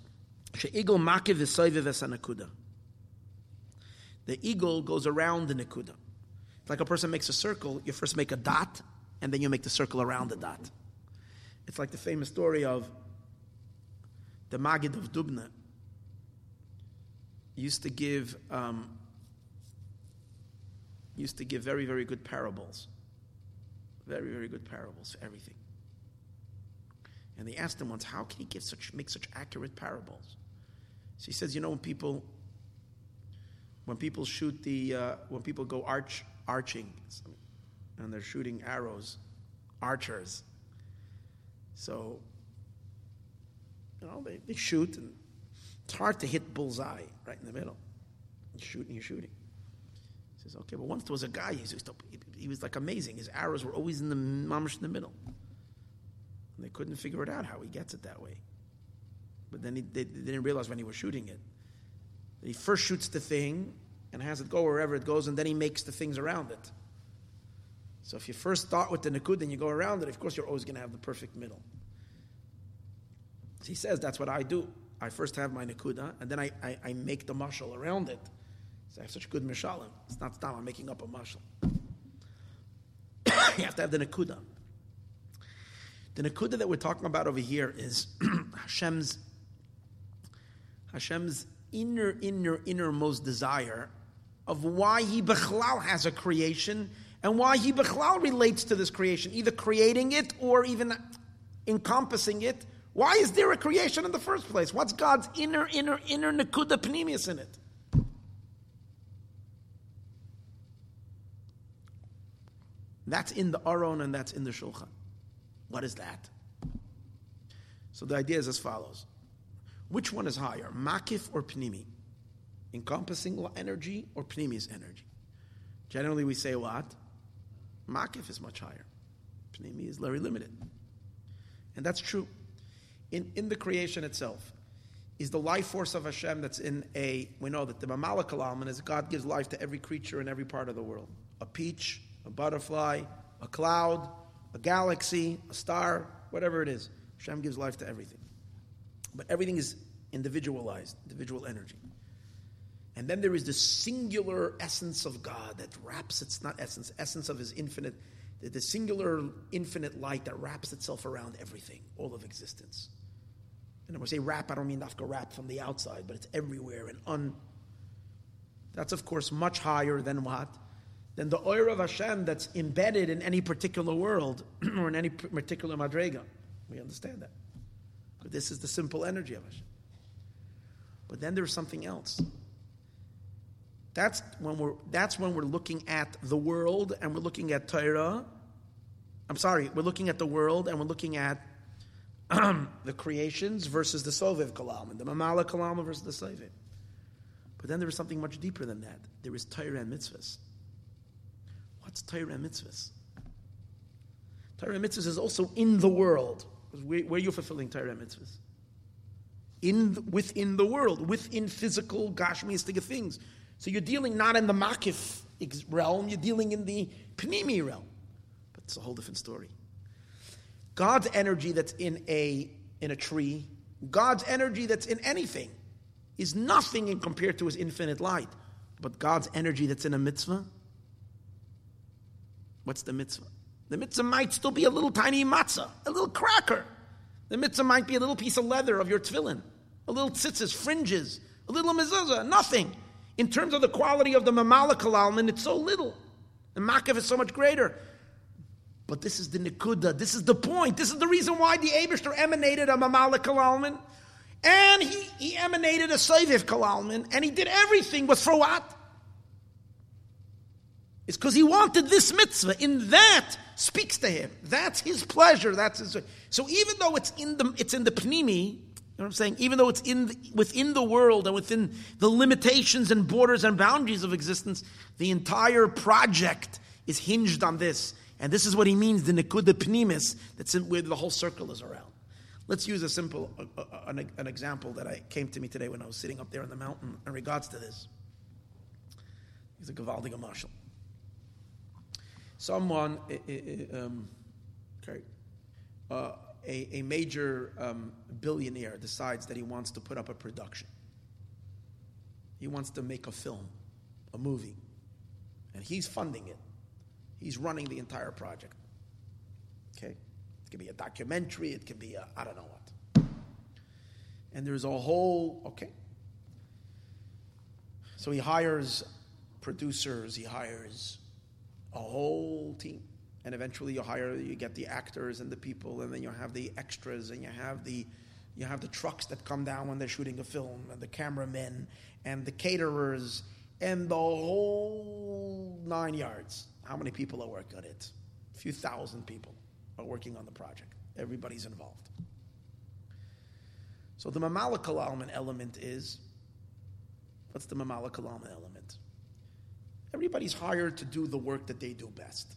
S1: The eagle goes around the nekuda. It's like a person makes a circle, you first make a dot, and then you make the circle around the dot. It's like the famous story of the Magid of Dubna used to give um, used to give very, very good parables. Very, very good parables for everything. And they asked him once, how can he give such, make such accurate parables? So he says, you know, when people, when people shoot the, uh, when people go arch, arching, and they're shooting arrows, archers. So, you know, they, they shoot, and it's hard to hit bullseye right in the middle. You're shooting, you're shooting says, okay, but once there was a guy, he, to, he was like amazing. His arrows were always in the mamish in the middle. And they couldn't figure it out how he gets it that way. But then he, they, they didn't realize when he was shooting it. He first shoots the thing and has it go wherever it goes, and then he makes the things around it. So if you first start with the nakud and you go around it, of course you're always going to have the perfect middle. So he says that's what I do. I first have my nakuda, and then I, I, I make the mashal around it. So I have such good mishalim. It's not style. I'm making up a mashal. you have to have the nakuda. The nakuda that we're talking about over here is Hashem's Hashem's inner, inner, innermost desire of why He bechlal has a creation and why He bechlal relates to this creation, either creating it or even encompassing it. Why is there a creation in the first place? What's God's inner, inner, inner nakuda panemius in it? That's in the Aron and that's in the Shulchan. What is that? So the idea is as follows. Which one is higher, makif or pnimi? Encompassing energy or pnimi's energy? Generally, we say what? Makif is much higher. Pnimi is very limited. And that's true. In, in the creation itself, is the life force of Hashem that's in a, we know that the Mamala Kalam is God gives life to every creature in every part of the world. A peach, a butterfly, a cloud, a galaxy, a star, whatever it is. Hashem gives life to everything. But everything is individualized, individual energy. And then there is the singular essence of God that wraps, it's not essence, essence of his infinite, the singular infinite light that wraps itself around everything, all of existence. And when I say wrap, I don't mean nafka wrap from the outside, but it's everywhere and un. That's of course much higher than what? Than the oil of Hashem that's embedded in any particular world or in any particular madrega. We understand that. But this is the simple energy of Hashem. But then there's something else. That's when we're that's when we're looking at the world and we're looking at Torah. I'm sorry, we're looking at the world and we're looking at the creations versus the Soviv Kalam, the Mamala versus the Soviv. But then there is something much deeper than that. There is Torah and mitzvahs. What's Torah mitzvahs? Torah mitzvahs is also in the world. Where, where are you fulfilling Torah mitzvahs? In, within the world, within physical, gashmiistic things. So you're dealing not in the makif realm, you're dealing in the pnimi realm. But it's a whole different story. God's energy that's in a, in a tree, God's energy that's in anything, is nothing in compared to his infinite light. But God's energy that's in a mitzvah, what's the mitzvah? The mitzvah might still be a little tiny matzah, a little cracker. The mitzvah might be a little piece of leather of your tefillin, a little tzitzis, fringes, a little mezuzah, nothing. In terms of the quality of the mamala kalalman, it's so little. The makav is so much greater. But this is the nikuda. This is the point. This is the reason why the Abishter emanated a mamala kalalman. And he, he emanated a Saviv kalalman. And he did everything was for what? It's because he wanted this mitzvah. In that speaks to him. That's his pleasure. That's his. So even though it's in the it's in the pnimi, you know what I'm saying? Even though it's in the, within the world and within the limitations and borders and boundaries of existence, the entire project is hinged on this. And this is what he means, the nikuda pnimis, that's in, where the whole circle is around. Let's use a simple, uh, uh, an, an, example that I came to me today when I was sitting up there on the mountain in regards to this. He's a Gavaldiga marshal. Someone, um, okay, uh, a, a, major um, billionaire decides that he wants to put up a production. He wants to make a film, a movie, and he's funding it. He's running the entire project. Okay? It could be a documentary, it could be a, I don't know what. And there's a whole, okay. So he hires producers, he hires a whole team. And eventually you hire, you get the actors and the people, and then you have the extras, and you have the you have the trucks that come down when they're shooting a film, and the cameramen, and the caterers, and the whole nine yards. How many people are working on it? A few thousand people are working on the project. Everybody's involved. So the Mamalakal element is what's the Mamalakal element? Everybody's hired to do the work that they do best.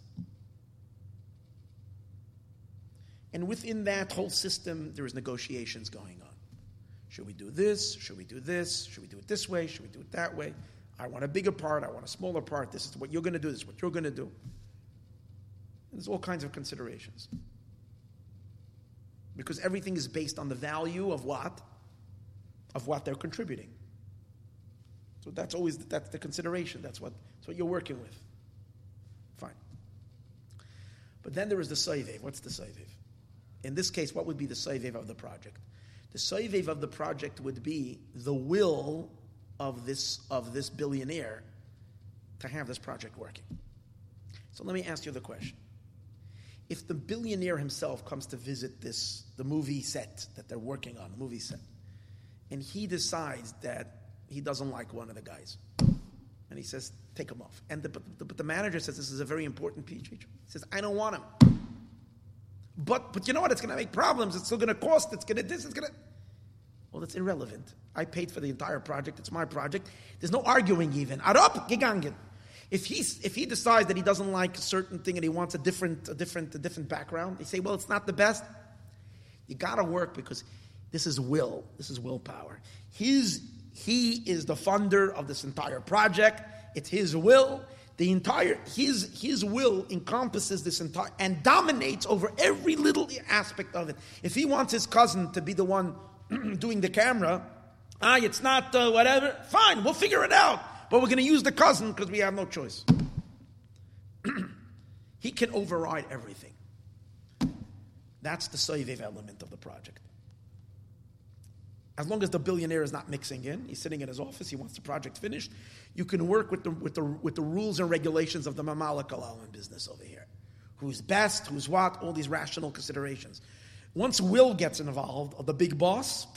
S1: And within that whole system, there is negotiations going on. Should we do this? Should we do this? Should we do it this way? Should we do it that way? I want a bigger part, I want a smaller part, this is what you're going to do, this is what you're going to do. There's all kinds of considerations. Because everything is based on the value of what? Of what they're contributing. So that's always that's the consideration. That's what, that's what you're working with. Fine. But then there is the Saivev. What's the Saivev? In this case, what would be the Saivev of the project? The Saivev of the project would be the will of this, of this billionaire to have this project working. So let me ask you the question. If the billionaire himself comes to visit this, the movie set that they're working on, the movie set, and he decides that he doesn't like one of the guys, and he says, take him off. And the, but, the, but the manager says, this is a very important piece. He says, I don't want him. But, but you know what? It's going to make problems. It's still going to cost. It's going to this. It's going to. Well, that's irrelevant. I paid for the entire project. It's my project. There's no arguing even. Arop gegangen. If he's if he decides that he doesn't like a certain thing and he wants a different a different a different background, they say, well, it's not the best. You got to work because this is will. This is willpower. His he is the funder of this entire project. It's his will. The entire his his will encompasses this entire and dominates over every little aspect of it. If he wants his cousin to be the one doing the camera, ah, it's not uh, whatever. Fine, we'll figure it out. But we're going to use the cousin because we have no choice. he can override everything. That's the Soivev element of the project. As long as the billionaire is not mixing in, he's sitting in his office, he wants the project finished, you can work with the, with the, with the rules and regulations of the Mamalik in business over here. Who's best, who's what, all these rational considerations. Once will gets involved, or the big boss,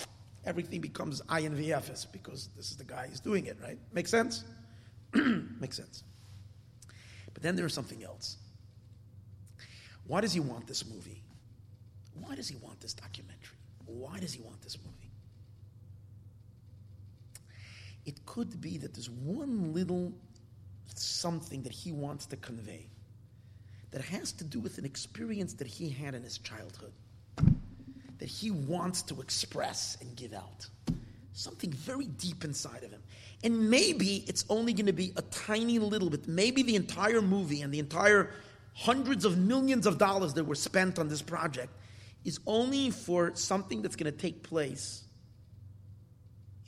S1: everything becomes INVFs because this is the guy who's doing it, right? Makes sense? Makes sense. But then there's something else. Why does he want this movie? Why does he want this documentary? Why does he want this movie? It could be that there's one little something that he wants to convey that has to do with an experience that he had in his childhood that he wants to express and give out. Something very deep inside of him. And maybe it's only going to be a tiny little bit. Maybe the entire movie and the entire hundreds of millions of dollars that were spent on this project is only for something that's going to take place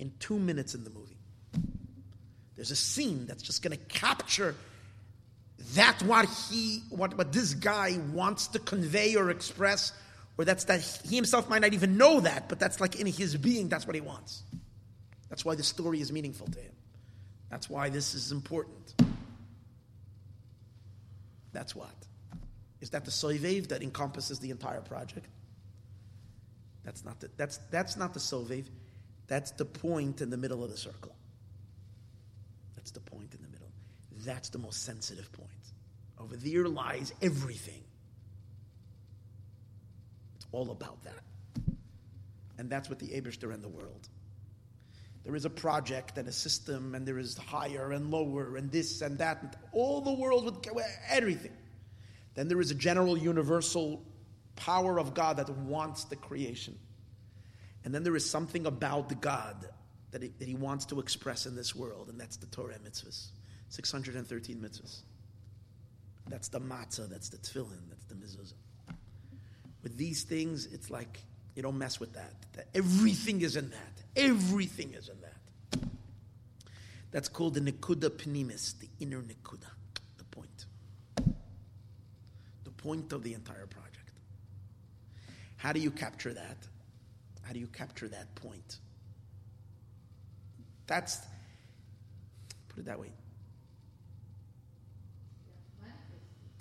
S1: in two minutes in the movie. There's a scene that's just going to capture that what he, what, what this guy wants to convey or express or that's that he himself might not even know that, but that's like in his being, that's what he wants. That's why the story is meaningful to him. That's why this is important. That's what. Is that the soivev that encompasses the entire project? That's not the, that's, that's not the sovev. That's the point in the middle of the circle. That's the point in the middle. That's the most sensitive point. Over there lies everything It's all about that. And that's what the Abishter and the world. There is a project and a system, and there is higher and lower, and this and that, and all the world with everything. Then there is a general universal power of God that wants the creation. And then there is something about the God that he, that he wants to express in this world, and that's the Torah mitzvahs 613 mitzvahs. That's the matzah, that's the tefillin, that's the mezuzah. With these things, it's like you don't mess with that. that. Everything is in that. Everything is in that. That's called the Nikuda Pnimis, the inner Nikuda, the point. The point of the entire project. How do you capture that? How do you capture that point? That's, put it that way.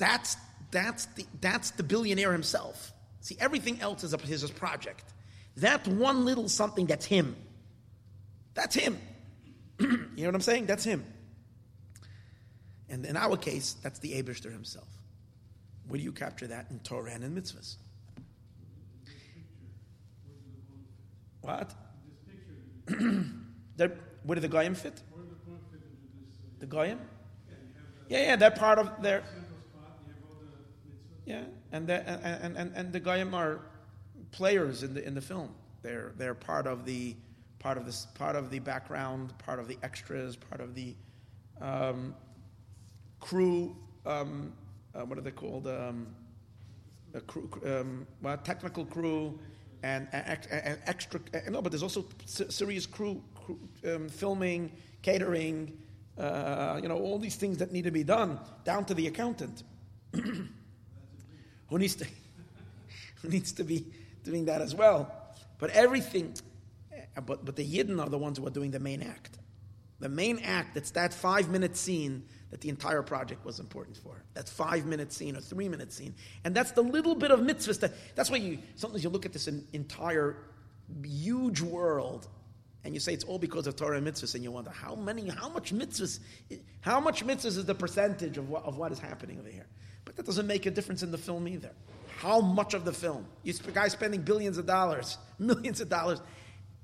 S1: That's, that's, the, that's the billionaire himself. See, everything else is a, his project. That one little something, that's him. That's him. you know what I'm saying? That's him. And in our case, that's the Abishter himself. Where do you capture that in Torah and in mitzvahs? What? where do the Goyim fit? The Goyim? Yeah, yeah, they're part of their. Yeah, and the, and, and, and the Goyim are players in the in the film. They're they're part of the part of this part of the background, part of the extras, part of the um, crew. Um, uh, what are they called? Um, crew, um, well, technical crew and, and, and extra. no, but there's also serious crew, crew um, filming, catering. Uh, you know all these things that need to be done, down to the accountant. who needs to who needs to be doing that as well. But everything, eh, but but the Yidden are the ones who are doing the main act. The main act, it's that five minute scene that the entire project was important for. That five minute scene or three minute scene. And that's the little bit of mitzvahs that, that's why you, sometimes you look at this entire huge world and you say it's all because of Torah and mitzvahs, and you wonder how many, how much mitzvahs, eh, how much mitzvahs is the percentage of what, of what is happening over here? But that doesn't make a difference in the film either. How much of the film? You guys spending billions of dollars, millions of dollars.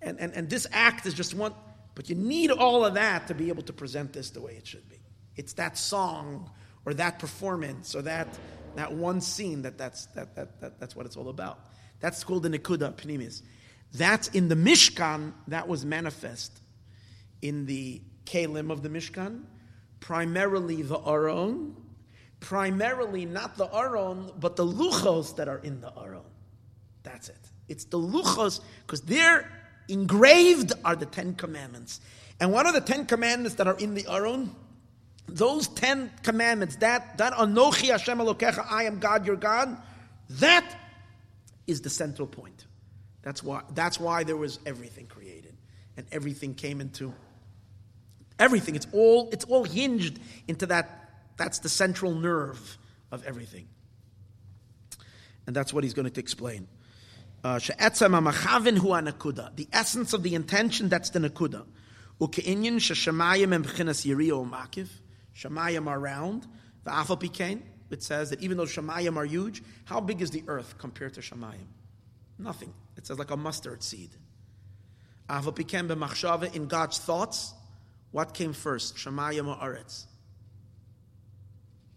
S1: And, and, and this act is just one, but you need all of that to be able to present this the way it should be. It's that song or that performance or that, that one scene that that's, that, that, that, that's what it's all about. That's called the Nikuda Pnimis. That's in the Mishkan, that was manifest in the Kalim of the Mishkan, primarily the Aron, primarily not the Aron, but the Luchos that are in the Aron. That's it. It's the Luchos, because they're engraved are the Ten Commandments. And one of the Ten Commandments that are in the Aron, those Ten Commandments, that, that Anochi Hashem Elokecha, I am God, your God, that is the central point. That's why, that's why there was everything created. And everything came into everything. It's all, it's all hinged into that. That's the central nerve of everything. And that's what he's going to explain. Uh, the essence of the intention, that's the nakuda. Yiriyo makif. Shamayim are round. The afapikain it says that even though shamayim are huge, how big is the earth compared to shamayim? Nothing. It says like a mustard seed. In God's thoughts. What came first, Shemayim or Eretz?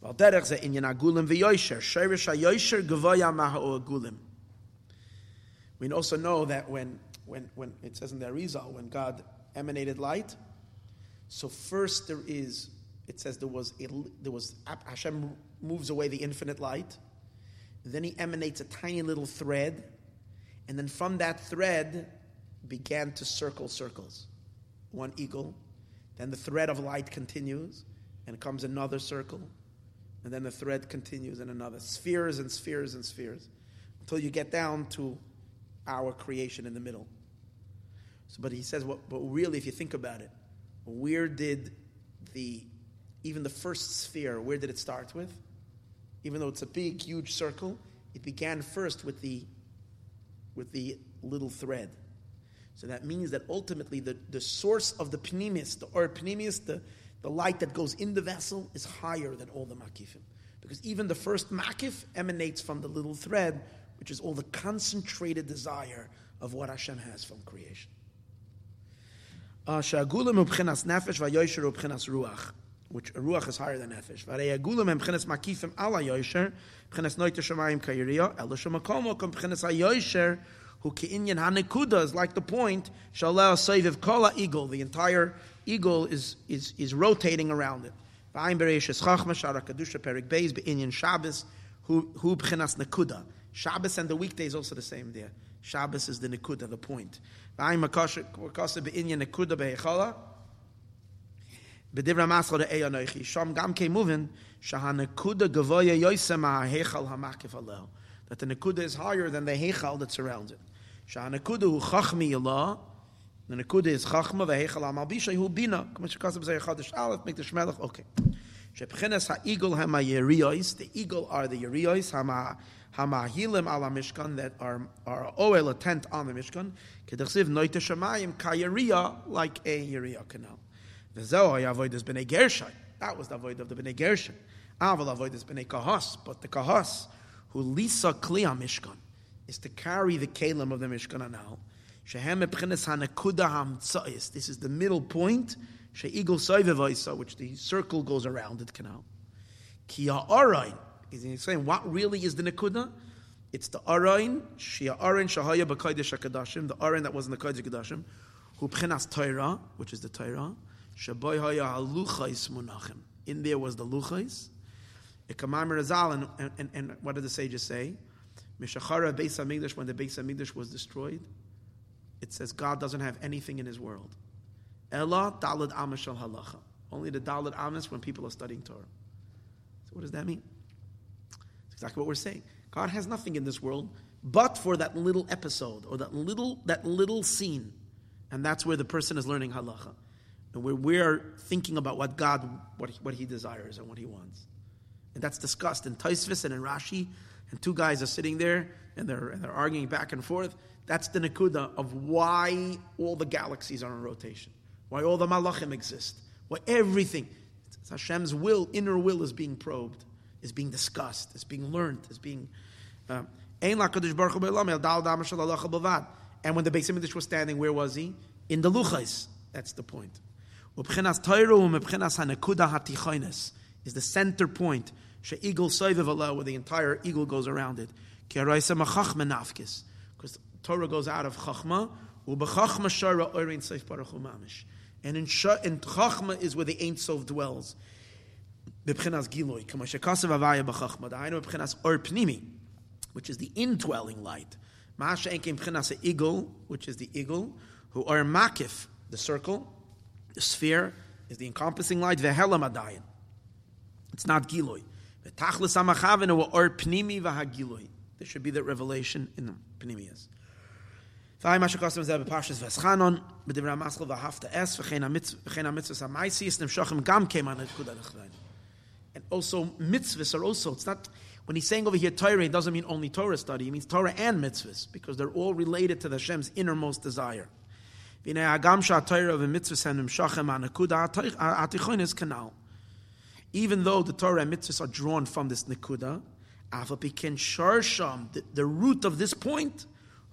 S1: Well, derech ze mahu agulim. We also know that when when when it says in the Arizal when God emanated light, so first there is it says there was a, there was Hashem moves away the infinite light, then He emanates a tiny little thread, and then from that thread began to circle circles. One igul, then the thread of light continues, and comes another circle, and then the thread continues in another. Spheres and spheres and spheres, until you get down to our creation in the middle. So, but he says, what, but really, if you think about it, where did the, even the first sphere, where did it start with? Even though it's a big, huge circle, it began first with the, with the little thread. So that means that ultimately the, the source of the pnimis, the or pnimis, the, the light that goes in the vessel, is higher than all the makifim. Because even the first makif emanates from the little thread, which is all the concentrated desire of what Hashem has from creation. V'yoysher ubchinas ruach, which ruach is higher than nefesh. Who is like the point. The entire igul is, is, is rotating around it. V'ayim be'inyan Shabbos b'chinas nekuda. Shabbos and the weekday is also the same there. Shabbos is the nekuda, the point. V'ayim be'inyan nekuda be'echala. B'divra masla de'eya noichi. Sham gam ke. That the nekuda is higher than the hechal that surrounds it. Sha'anakuda hu chachmi Allah. The nekuda is chachma vehechal amal bishay hu bina. Kama shekasab zay chadash aleph, make the shmelach, okay. Shepchenes ha'igol hama yeriyos. The igul are the yeriyos, hama hamahilim ala mishkan, that are, are oel, a tent on the mishkan. Kedachsiv noite shamayim ka yeriya, like a yeriya canal. V'zeo ha'yavoid has been a gershon. That was the avoid of the bnei gershon. Aval avoid has been a kahas, but the kahas, who lisa kli mishkan is to carry the kalim of the Mishkan Anal. This is the middle point. She'igul soivevaisa, which the circle goes around it canal. Ki ha'arain. He's saying what really is the nakuda? It's the arain. Shia arain shahaya b'kodesh hakadashim. The arain that was in the kodesh hakadashim. Hu pchenas Torah, which is the Torah. Shaboy haya haluchais munachim. In there was the luchais. Ikamam Razal, and, and, and what did the sages say? Mishachara Beis Hamikdash, when the Beis Hamikdash was destroyed, it says God doesn't have anything in His world. Ella Dalad Amashal Halacha. Only the Dalad Amas when people are studying Torah. So what does that mean? It's exactly what we're saying. God has nothing in this world but for that little episode or that little that little scene, and that's where the person is learning halacha. and where we're thinking about what God, what, what He desires and what He wants. And that's discussed in Taisvis and in Rashi, and two guys are sitting there and they're, and they're arguing back and forth. That's the Nakuda of why all the galaxies are in rotation, why all the Malachim exist, why everything, it's Hashem's will, inner will is being probed, is being discussed, is being learned, is being. Uh, and when the Beis Hamikdash was standing, where was he? In the Luchais. That's the point. Is the center point. Where the entire igul goes around it. Torah goes out of Chachma, u'b'chachma shara oirin seif baruch mamish. And in, in Chachma is where the Ein Sof dwells. B'bchinas giloi, kama shekasav avaya b'chachma, da'aynu b'bchinas or pnimi, which is the indwelling light. Ma'asha enkim b'chinas igul, which is the igul, who are makif, the circle, the sphere, is the encompassing light, v'helam adayin. It's not giloi. There should be that revelation in the Pnimius. Ma b'parshas v'eschanon, b'divrei ha'maschel v'hafta es, ha'mitzvahs ha'maisiis, nemshochem gam kuda And also, mitzvahs are also, it's not, when he's saying over here Torah, it doesn't mean only Torah study, it means Torah and mitzvahs, because they're all related to the Hashem's innermost desire. Kuda ha'tichoin is kanal. Even though the Torah and mitzvahs are drawn from this nekuda, Avapikin Sharsham, the root of this point,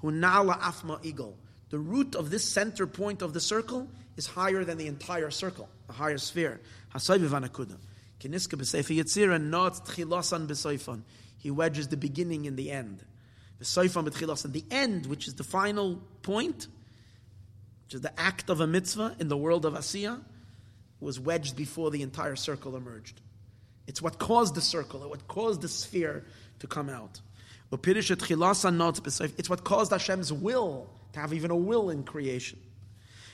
S1: Hunala Afma Igul. The root of this center point of the circle is higher than the entire circle, the higher sphere. He wedges the beginning and the end. The end, which is the final point, which is the act of a mitzvah in the world of Asiya, was wedged before the entire circle emerged. It's what caused the circle, what caused the sphere to come out. It's what caused Hashem's will to have even a will in creation.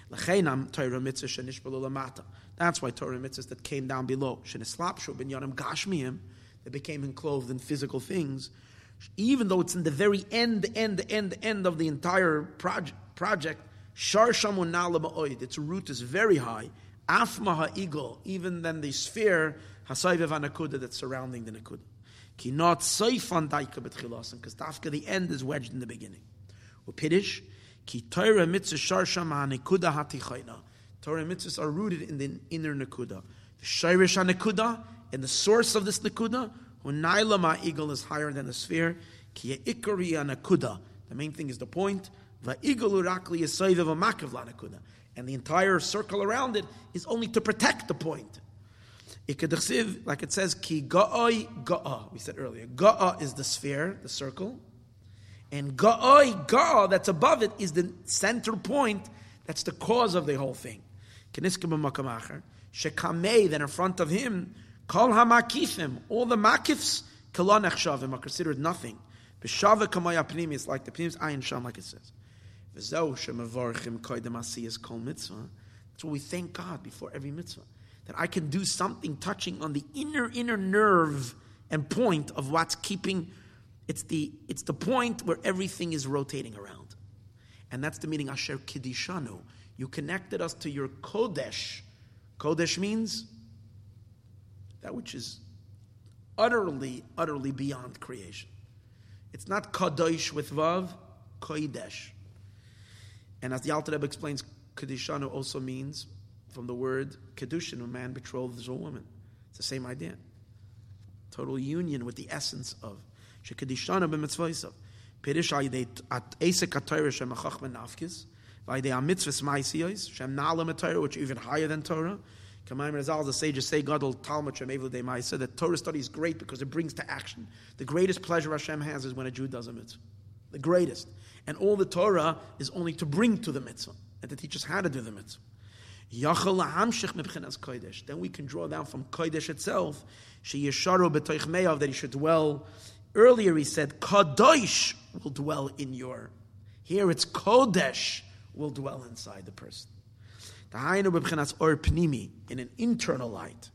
S1: That's why Torah mitzvahs that came down below, they became enclosed in physical things, even though it's in the very end, end, end, end of the entire project, project its root is very high. Afmaha igul, even than the sphere Hasayvev anakuda that's surrounding the nakuda. Ki not seifan daika betchilasim, because dafka the end is wedged in the beginning. Upidish, ki Torah mitzvah sharsham ha'nekuda hatichayna. Torah mitzvahs are rooted in the inner nakuda. The ha'nekuda, and the source of this nakuda, hunaila ma'igel is higher than the sphere, ki ikari ha'nekuda. The main thing is the point. Va'igel urakli yisayvev ha'makav la'nekuda. And the entire circle around it is only to protect the point. Ikadachsiv, like it says, ki ga'oi ga'a. We said earlier, ga'a is the sphere, the circle, and ga'oi ga'a that's above it is the center point. That's the cause of the whole thing. Shekamei. Then in front of him, kol hamakifim, all the makifs kalon echshavim are considered nothing. B'shava kamaya. It's like the pnimis ayin sham, like it says. V'zeu koydem asiyas kol mitzvah. That's why we thank God before every mitzvah that I can do something touching on the inner, inner nerve and point of what's keeping. It's the, it's the point where everything is rotating around. And that's the meaning Asher Kiddishanu. You connected us to your Kodesh. Kodesh means that which is utterly, utterly beyond creation. It's not Kadosh with Vav, Kodesh. And as the Alter Rebbe explains, Kedishanu also means from the word kedushin, a man betrothed a woman. It's the same idea. Total union with the essence of shekadishana b'mitzvaysav. Pirish ayidei at esek atayra shem achach benafkis. Vayidei amitzvahs ma'isiyos shem na'alam atayra, which are even higher than Torah. Kamayim Razal, the sages say, Gadol Talmud Shem Evlidei Ma'isa, that Torah study is great because it brings to action. The greatest pleasure Hashem has is when a Jew does a mitzvah. The greatest. And all the Torah is only to bring to the mitzvah and to teach us how to do the mitzvah. Then we can draw down from Kodesh itself, that he should dwell. Earlier he said, Kadosh will dwell in your. Here it's Kodesh will dwell inside the person. In an internal light.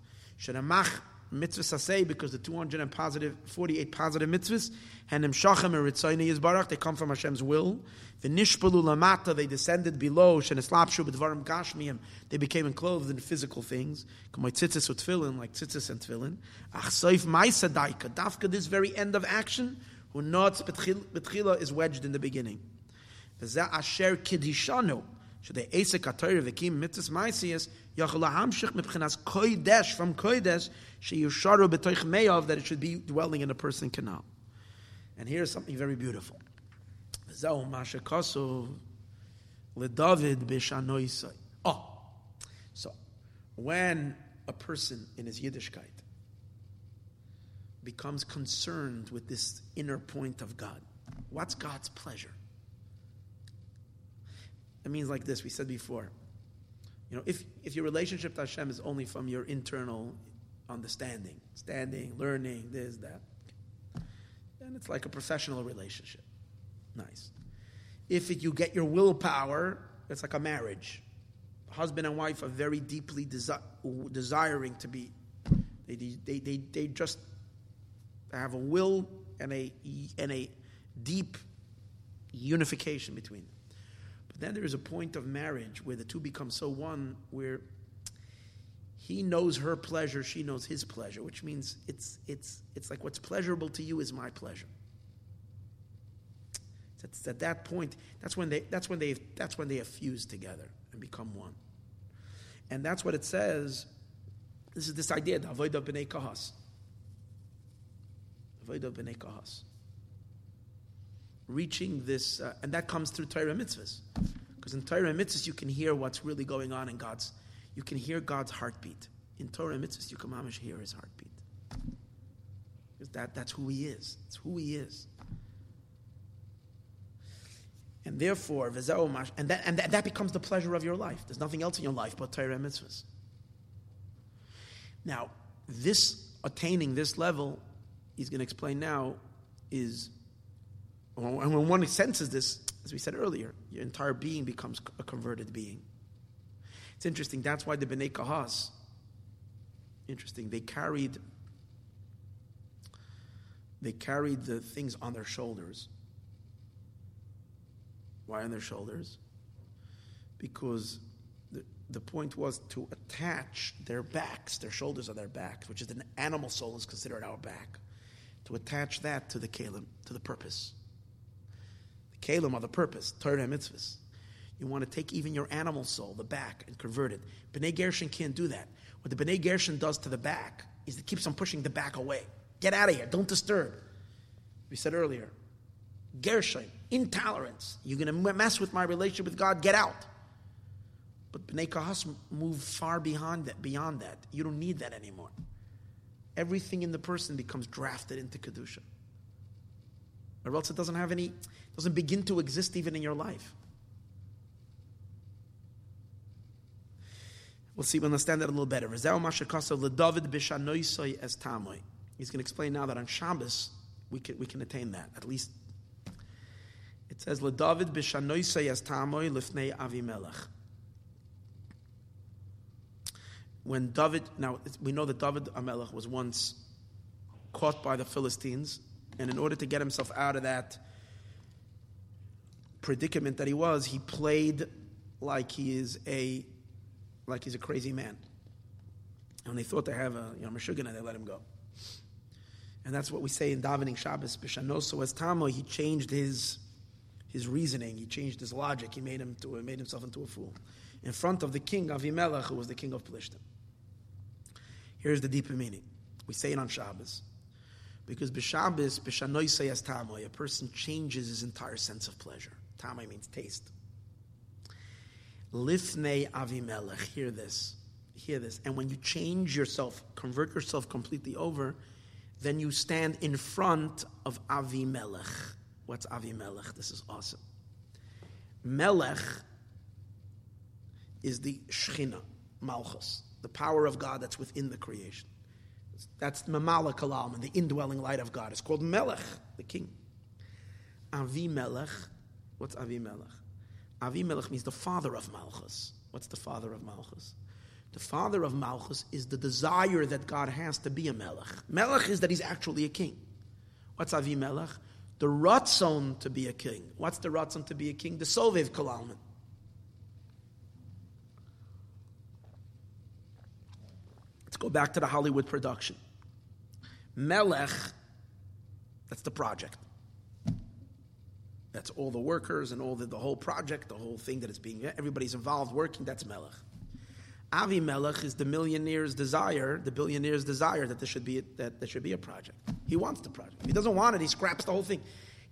S1: Mitzvahs say because the 200 and positive, 48 positive mitzvahs, and Ritzayni Yizbarach, they come from Hashem's will. The Nishpalu Lamata, they descended below, Sheneslapshu B'dvarim Gashmiyim, they became enclosed in physical things, Kamay Tzitzis with Tfilin, like Tzitzis and Tfilin. Ach Soif Maisa Daika, Dafka, this very end of action, who nots Betchila is wedged in the beginning. V'zeh Asher Kidishanu, Shadei Esek HaTorah V'kim Mitzvahs Maisias, Yachal HaMshich Mibchinas Koidesh, from Koidesh, Sheyusharu B'toich Meyav, that it should be dwelling in a person canal. And here's something very beautiful. Oh, so when a person in his Yiddishkeit becomes concerned with this inner point of God, what's God's pleasure? It means like this, we said before. You know, if, if your relationship to Hashem is only from your internal understanding, standing, learning, this, that, then it's like a professional relationship. Nice. If it, you get your willpower, it's like a marriage. Husband and wife are very deeply desi- desiring to be. They, they, they, they just have a will and a, and a deep unification between them. Then there is a point of marriage where the two become so one, where he knows her pleasure, she knows his pleasure, which means it's, it's, it's like what's pleasurable to you is my pleasure. It's at that point, that's when they, that's when they, that's when they have fused together and become one. And that's what it says. This is this idea, the avodah b'nei kahas. Avodah b'nei kahas. Reaching this, uh, and that comes through Torah mitzvahs. Because in Torah mitzvahs, you can hear what's really going on in God's you can hear God's heartbeat. In Torah mitzvahs, you can mamish hear his heartbeat. Because that, that's who he is. It's who he is. And therefore, and that, and that, that becomes the pleasure of your life. There's nothing else in your life but Torah mitzvahs. Now, this attaining this level, he's going to explain now, is and when one senses this, as we said earlier, your entire being becomes a converted being. It's interesting. That's why the Bnei Kahas, interesting, they carried they carried the things on their shoulders. Why on their shoulders? Because the, the point was to attach their backs, their shoulders are their backs, which is an animal soul is considered our back, to attach that to the kalim, to the purpose. Kalim are the purpose, Torah and mitzvahs. You want to take even your animal soul, the back, and convert it. B'nai Gershon can't do that. What the B'nai Gershon does to the back is it keeps on pushing the back away. Get out of here. Don't disturb. We said earlier, Gershon, intolerance. You're going to mess with my relationship with God. Get out. But B'nai Kahas move far beyond that. Beyond that, you don't need that anymore. Everything in the person becomes drafted into kedusha, or else it doesn't have any, doesn't begin to exist even in your life. We'll see, we'll understand that a little better. He's going to explain now that on Shabbos, we can, we can attain that, at least. It says, L'David b'shanoisay as tamoy lifnei avimelech. When David, now we know that David Amelech was once caught by the Philistines, and in order to get himself out of that predicament that he was, he played like he is a like he's a crazy man. And they thought they have a you know, Meshuggah, they let him go. And that's what we say in davening Shabbos, Bishanoso as Tamo, he changed his, his reasoning, he changed his logic, he made, him to, made himself into a fool. In front of the king Avimelech, who was the king of Plishtim. Here's the deeper meaning. We say it on Shabbos. Because B'Shabbos, as Tamoy, a person changes his entire sense of pleasure. Tamoy means taste. Lifnei Avimelech. Hear this. Hear this. And when you change yourself, convert yourself completely over, then you stand in front of Avimelech. What's Avimelech? This is awesome. Melech is the Shechina, Malchus, the power of God that's within the creation. That's Mamala Kalam, the indwelling light of God. It's called Melech, the king. Avimelech. What's Avimelech? Avimelech means the father of Malchus. What's the father of Malchus? The father of Malchus is the desire that God has to be a Melech. Melech is that he's actually a king. What's Avi Melech? The Ratzon to be a king. What's the Ratzon to be a king? The Sovev Kalalman. Let's go back to the Hollywood production. Melech, that's the project. That's all the workers and all the, the whole project, the whole thing that is being, everybody's involved working, that's Melech. Avi Melech is the millionaire's desire, the billionaire's desire that there should be a, that there should be a project. He wants the project. If he doesn't want it, he scraps the whole thing.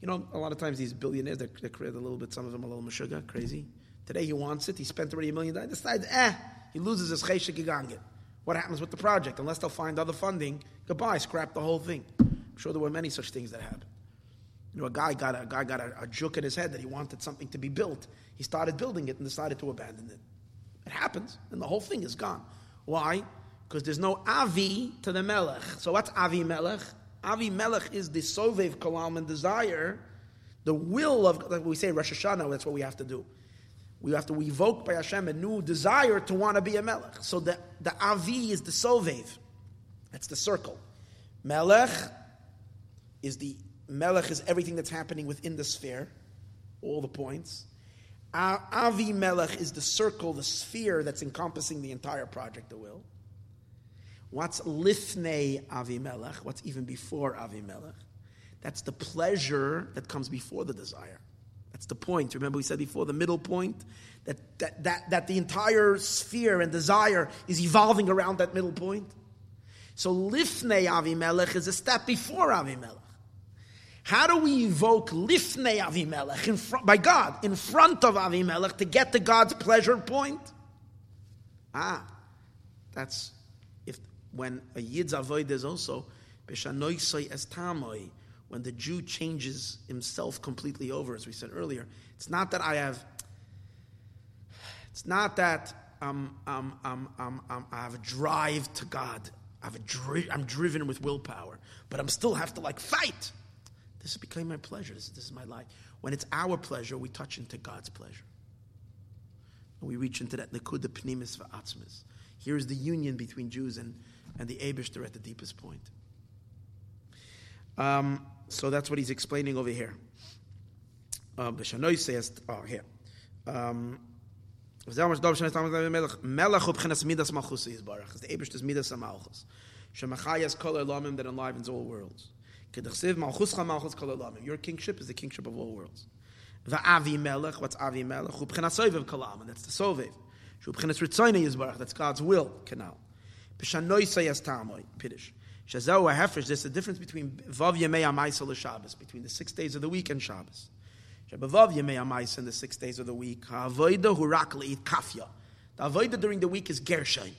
S1: You know, a lot of times these billionaires, they're, they're a little bit, some of them a little mashuga, crazy. Today he wants it, he spent already a million dollars, decides, eh, he loses his cheshek giganget. What happens with the project? Unless they'll find other funding, goodbye, scrap the whole thing. I'm sure there were many such things that happened. You know, a guy got a, a guy got a, a in his head that he wanted something to be built. He started building it and decided to abandon it. It happens, and the whole thing is gone. Why? Because there's no Avi to the Melech. So what's Avi Melech? Avi Melech is the Sovev Kalam and desire, the will of, like we say Rosh Hashanah, that's what we have to do. We have to evoke by Hashem a new desire to want to be a Melech. So the, the Avi is the Sovev. That's the circle. Melech is the, Melech is everything that's happening within the sphere, all the points. Avi Melech is the circle, the sphere that's encompassing the entire project, the will. What's Lifnei Avi Melech? What's even before Avi Melech? That's the pleasure that comes before the desire. That's the point. Remember, we said before the middle point that, that, that, that the entire sphere and desire is evolving around that middle point. So Lifnei Avi Melech is a step before Avi Melech. How do we evoke Lifnei Avimelech in front, by God in front of Avimelech to get to God's pleasure point? Ah, that's if when a Yid's avoid is also b'shanoisoi es tamoi when the Jew changes himself completely over, as we said earlier. It's not that I have. It's not that um, um, um, um, um, I have a drive to God. I have a dri- I'm driven with willpower, but I'm still have to like fight. This is becoming my pleasure. This, this is my life. When it's our pleasure, we touch into God's pleasure. And we reach into that Nakuda Pnimis Va'atzmis. Here is the union between Jews and, and the Abishter at the deepest point. Um, so that's what he's explaining over here. The Shanoi says, oh, here. Um, the Abishter's Midas HaMalchus. Shemachayas Kol Elamim that enlivens all worlds. Your kingship is the kingship of all worlds. Va'avi melech, what's avi melech? That's the sovev. That's God's will. Canal. Shazau Hefresh, there's a difference between Vav Yemei Amaisa Shabbos, between the six days of the week and Shabbos. Shabavav Yemei Amaisa in the six days of the week. Ha'avoida hurak le'it kafya. The avoida during the week is Gershon.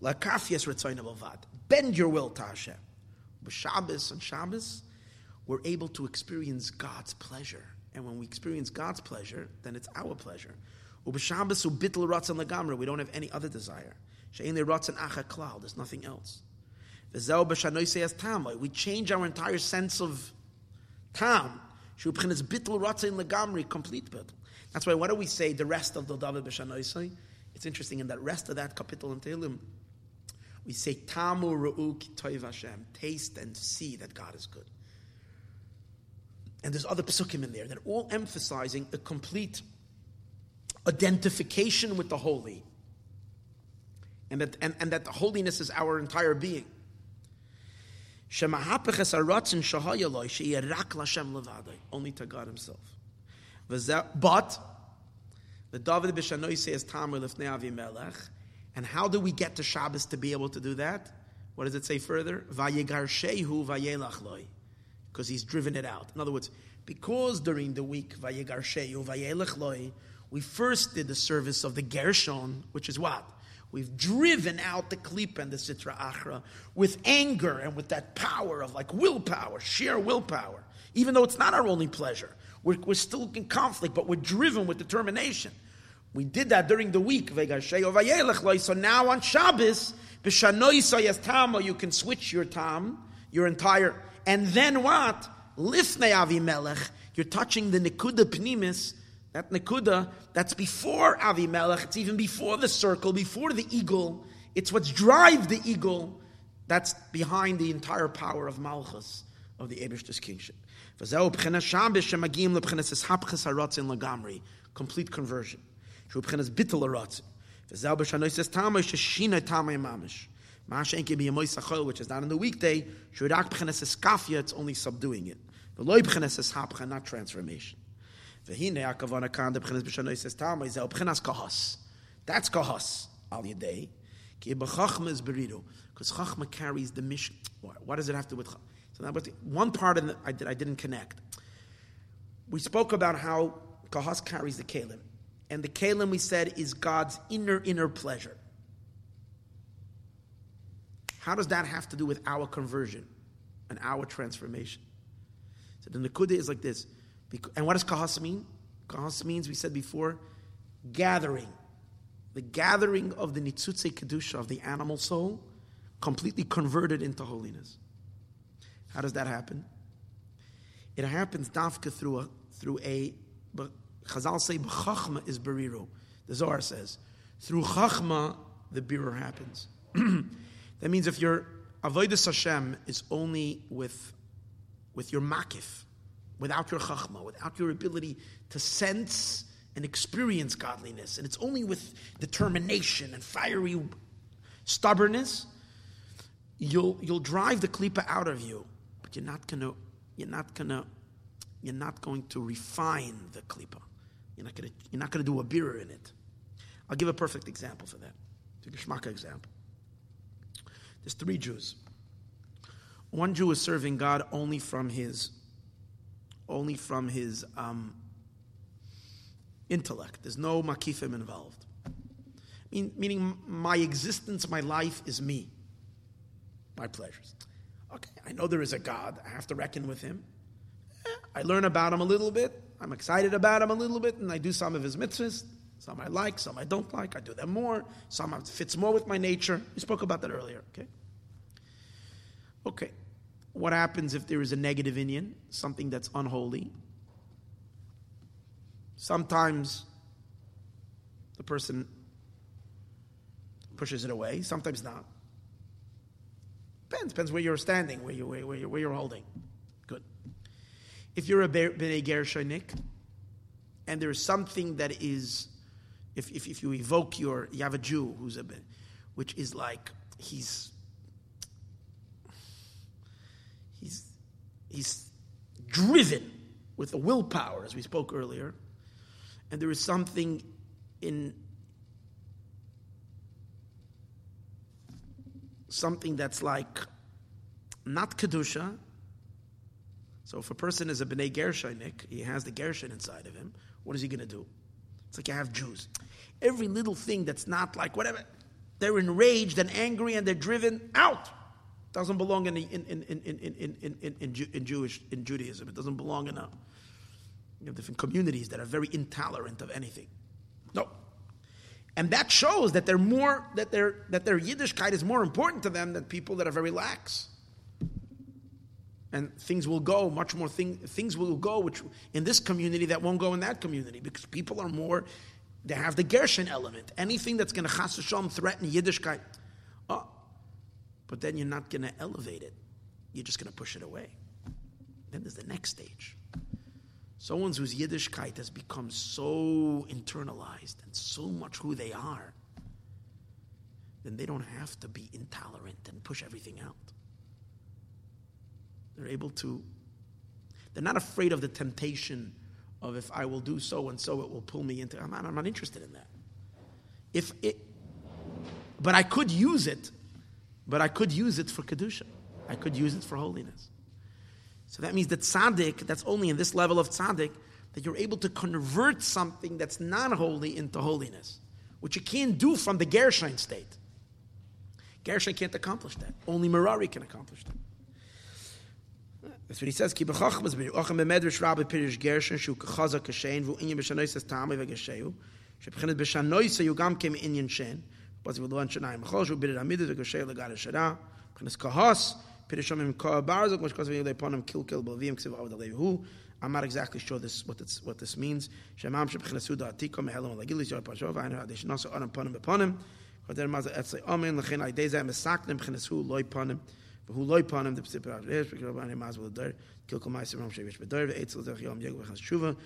S1: La kafya is Ritzoyna Bend your will to Hashem. Shabbos and Shabbos, we're able to experience God's pleasure. And when we experience God's pleasure, then it's our pleasure. We don't have any other desire. There's nothing else. We change our entire sense of tam. Complete. That's why. What do we say? The rest of the David b'shanoisei. It's interesting in that rest of that capital in Tehillim we say Tamu Ru'u Toiv Hashem, taste and see that God is good. And there's other psukim in there that are all emphasizing a complete identification with the holy. And that, and, and that the holiness is our entire being. Only to God Himself. But the David Bishanoi says Tamu Lifnei Avimelech and how do we get to Shabbos to be able to do that? What does it say further? Because he's driven it out. In other words, because during the week, we first did the service of the Gershon, which is what? We've driven out the klip and the sitra achra with anger and with that power of like willpower, sheer willpower. Even though it's not our only pleasure, we're, we're still in conflict, but we're driven with determination. We did that during the week. So now on Shabbos, you can switch your tam, your entire, and then what? Lifnei Avimelech, you're touching the Nikuda Pnimis, That Nakuda, that's before Avimelech, it's even before the circle, before the igul. It's what's drive the igul that's behind the entire power of Malchus, of the Abish's kingship. Complete conversion. שהוא מבחינת ביטל הרצון. וזהו בשנויסס tamay ששינה תמי ממש. מה שאין be בימוי שחול, which is not on the weekday, שהוא רק מבחינת הסקפיה, it's only subduing it. ולא מבחינת הסהפכה, not transformation. והנה הכוונה כאן, מבחינת בשנויסס tamay. זהו מבחינת כהס. That's כהס, al yaday. Ki b'chachma is berido, Because Chachma carries the mission. Why, does it have to do with Chachma? So now, one part of the, I, did, I didn't connect. We spoke about how Kahas carries the kelim and the kalim we said is God's inner inner pleasure. How does that have to do with our conversion and our transformation? So the Nakuda is like this. And what does kahas mean? Kahas means, we said before, gathering. The gathering of the nitzutze kedusha of the animal soul, completely converted into holiness. How does that happen? It happens dafka through a through a. Chazal say b'chachma is beriru. The Zohar says through chachma the birur happens. that means if your avodas Hashem is only with with your makif, without your chachma, without your ability to sense and experience godliness, and it's only with determination and fiery stubbornness, you'll you'll drive the klipa out of you, but you're not gonna you're not gonna you're not going to refine the klipa. You're not not gonna do a birur it. I'll give a perfect example for that. Take a shmaka example. There's three Jews. One Jew is serving God only from his only from his um, intellect. There's no makifim involved. Mean, meaning, my existence, my life is me, my pleasures. Okay, I know there is a God. I have to reckon with him. Eh, I learn about him a little bit. I'm excited about him a little bit, and I do some of his mitzvahs. Some I like, some I don't like. I do them more. Some fits more with my nature. We spoke about that earlier. Okay. Okay. What happens if there is a negative inyan, something that's unholy? Sometimes the person pushes it away, sometimes not. Depends, depends where you're standing, where, you, where, where, where you're holding. If you're a B'nai Gershonik, and there's something that is, if, if, if you evoke your, you have a Jew who's a, which is like, he's He's, he's driven with a willpower, as we spoke earlier. And there is something in something that's like not kedusha. So if a person is a bnei gershonik, he has the gershon inside of him. What is he going to do? It's like you have Jews. Every little thing that's not like whatever, they're enraged and angry and they're driven out. Doesn't belong in, the, in, in, in, in, in, in, in, in, Jewish in Judaism. It doesn't belong in a you know, different communities that are very intolerant of anything. No. And that shows that they're more that their that their Yiddishkeit is more important to them than people that are very lax. And things will go much more thing, things will go which in this community that won't go in that community because people are more they have the Gershon element. Anything that's going to threaten Yiddishkeit. Oh, but then you're not going to elevate it. You're just going to push it away. Then there's the next stage. Someone whose Yiddishkeit has become so internalized and so much who they are, then they don't have to be intolerant and push everything out. They're able to, they're not afraid of the temptation of if I will do so and so, it will pull me into. I'm not, I'm not interested in that. If it, but I could use it but I could use it for Kedusha. I could use it for holiness. So that means that tzaddik, that's only in this level of tzaddik, that you're able to convert something that's not holy into holiness, which you can't do from the Gershon state. Gershon can't accomplish that. Only Merari can accomplish that. That's what he says. Ki b'chachmas rabbi pirish gershon shu k'chaza k'shein vu inyan b'shanoisas tamay v'gesheu gam kem inyan shen. Shu v'gesheu shara b'chinet kahas barzok mosh ponim b'lvim k'siv I'm not exactly sure this, what, this, what this means. Shemam mehelam alagilis yoy pashov v'ayinu nasa ponim b'ponim. Omen loy ponim. Who loy the resh because zech yom yeg shuva shuva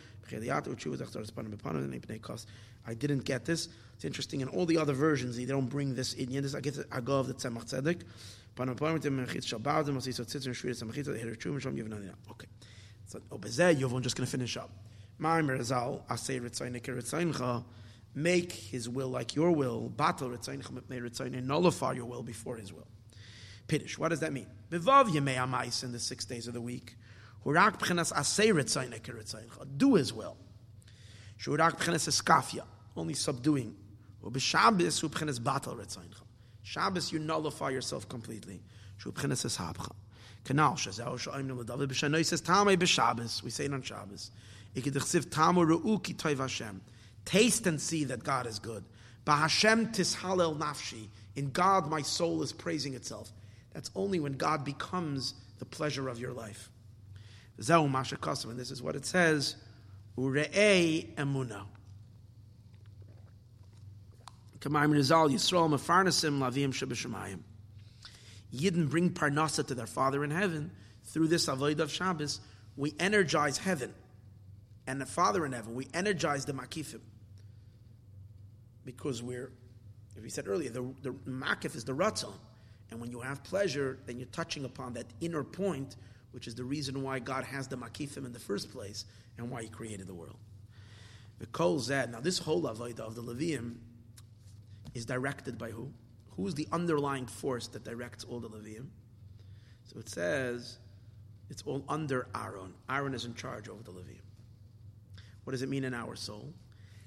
S1: and. I didn't get this. It's interesting. In all the other versions, they don't bring this in. This I get the agov the tzemach tzedek. Panim panim tem mechitz shabbat dem osi so tzitzer shviris amachitz the her shum shom yevnania. Okay. So, Obezeh oh, Yovon just going to finish up. Ma'amer Zal, Asay Ritzaynik Ritzayincha, make his will like your will, battle Ritzayincha Mipnei Ritzaynik, nullify your will before his will. Piddish, what does that mean? Bevav Yemei Amais in the six days of the week. Hurak B'chenas Asay Ritzaynik Ritzayincha, do as will. Shurak B'chenas Eskafia, only subduing. Ubishabis Hu B'chenas battle Ritzayincha. Shabbos, you nullify yourself completely. Shu B'chenas Eshabcha. Kanal Shazau Sha'im David B'Shanoi says Tamei B'Shabbos. We say it on Shabbos. Ikedichsiv Tamu Ru'uki Toiv Hashem. Taste and see that God is good. Ba'Hashem Tishalel Nafshi. In God my soul is praising itself. That's only when God becomes the pleasure of your life. And this is what it says. Ure'ei Rizal Yisrael Mefarnasim. Yidden bring parnasa to their Father in heaven through this avoda of Shabbos. We energize heaven and the Father in heaven. We energize the makifim because we're, as we said earlier, the, the makif is the ratzon, and when you have pleasure, then you're touching upon that inner point, which is the reason why God has the makifim in the first place and why He created the world. The kol zed. Now, this whole avodah of the Levium is directed by who? Who is the underlying force that directs all the Levium? So it says it's all under Aaron. Aaron is in charge over the Levium. What does it mean in our soul?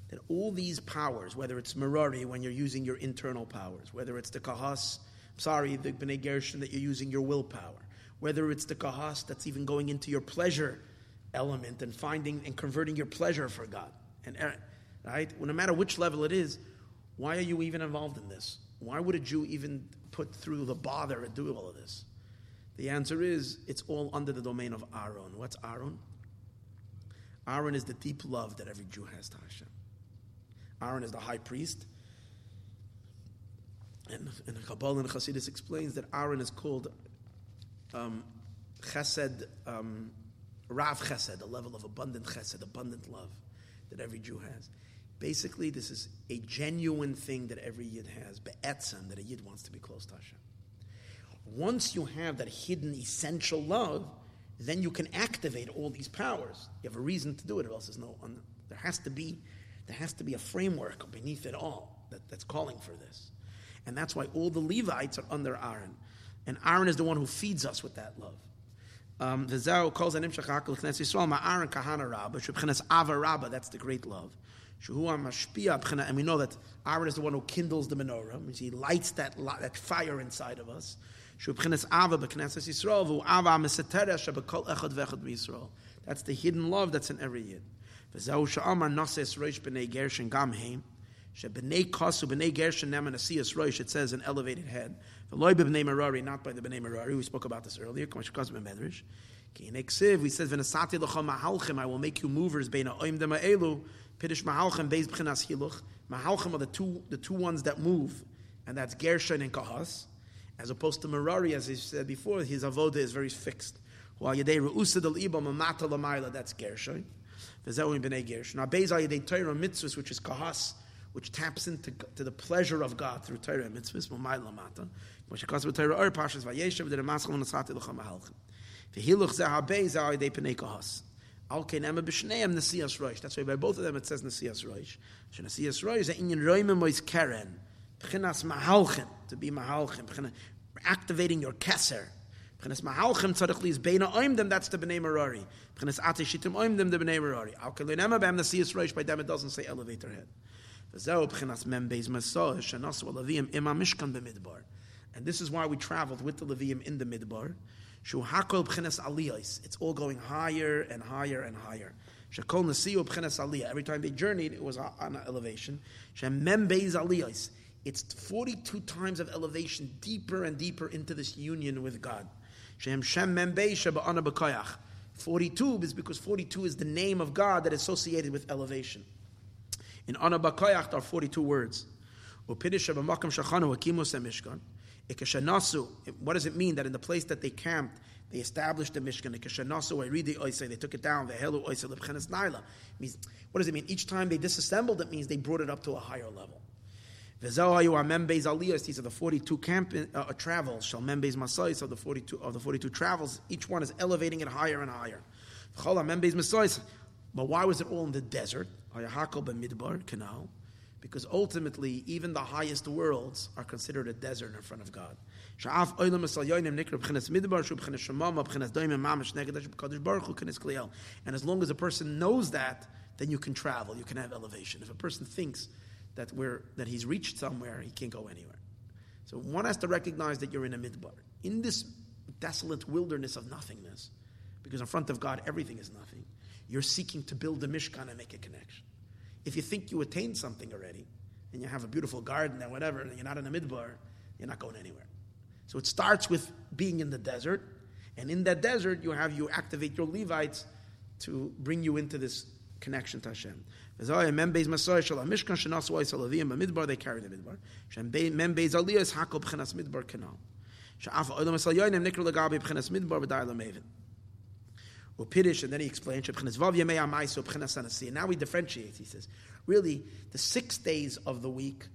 S1: That all these powers, whether it's Merari when you're using your internal powers, whether it's the Kahas, sorry, the B'nai Gershon that you're using your willpower, whether it's the Kahas that's even going into your pleasure element and finding and converting your pleasure for God. And uh, right? Well, no matter which level it is, why are you even involved in this? Why would a Jew even put through the bother and do all of this? The answer is it's all under the domain of Aaron. What's Aaron? Aaron is the deep love that every Jew has to Hashem. Aaron is the high priest. And, and Kabbalah and Chassidus explains that Aaron is called um, chesed, um, Rav chesed, a level of abundant chesed, abundant love that every Jew has. Basically, this is a genuine thing that every Yid has, be'etzem, that a Yid wants to be close to Hashem. Once you have that hidden essential love, then you can activate all these powers. You have a reason to do it, or else there's no. There has to be, there has to be a framework beneath it all that, that's calling for this, and that's why all the Levites are under Aaron, and Aaron is the one who feeds us with that love. Um. That's the great love. And we know that Aaron is the one who kindles the menorah. He lights that, that fire inside of us. That's the hidden love that's in every yid. It says an elevated head. Not by the b'nei merari. We spoke about this earlier. We said, I will make you movers. Piddish Mahalchem Beis B'chinas Hiluch. Mahalchem are the two, the two ones that move, and that's Gershon and Kahas. As opposed to Merari, as he said before, his avoda is very fixed. While Yadei Re'usid al Ibam Amata Lamayla, that's Gershon. V'zehu B'nei Gershon. Now Beis al Yadei Torah Mitzvahs, which is Kahas, which taps into to the pleasure of God through Torah and Mitzvahs, Mamayla Lamata. Which calls with Torah Ur Pashas Vayeshev, the Ramaschal and Asati L'cham Mahalchem. V'hiluch Zeh HaBeis al Yadei P'nei Al kenema b'shneim nesiyas roish. That's why by both of them it says nesiyas roish. So nesiyas roish is inyan roimim mois keren. B'chinas mahalchem, to be mahalchem. Activating your keser. B'chinas mahalchem tzarech li's beina oimdem, that's the b'nei merari. B'chinas ate shitim oimdem, the b'nei merari. Al kenema b'em nesiyas roish, by them it doesn't say elevator head. And this is why we traveled with the Levium in the Midbar. It's all going higher and higher and higher. Every time they journeyed, it was on an elevation. It's 42 times of elevation deeper and deeper into this union with God. Shem Shem Membei Sheba'ana B'koyach. 42 is because 42 is the name of God that is associated with elevation. In Ana B'koyach there are 42 words. What does it mean that in the place that they camped, they established the Mishkan? They took it down. Means what does it mean? Each time they disassembled it means they brought it up to a higher level. These are the 42 camp uh, travels. Shall membes masais of the 42 of the 42 travels. Each one is elevating it higher and higher. But why was it all in the desert? Canal. Because ultimately, even the highest worlds are considered a desert in front of God. And as long as a person knows that, then you can travel, you can have elevation. If a person thinks that we're that he's reached somewhere, he can't go anywhere. So one has to recognize that you're in a midbar. In this desolate wilderness of nothingness, because in front of God everything is nothing, you're seeking to build a mishkan and make a connection. If you think you attained something already, and you have a beautiful garden and whatever, and you're not in a midbar, you're not going anywhere. So it starts with being in the desert, and in that desert you have you activate your Levites to bring you into this connection to Hashem. They carry the midbar. Upidish, and then he explains, now he differentiates. He says, really, the six days of the week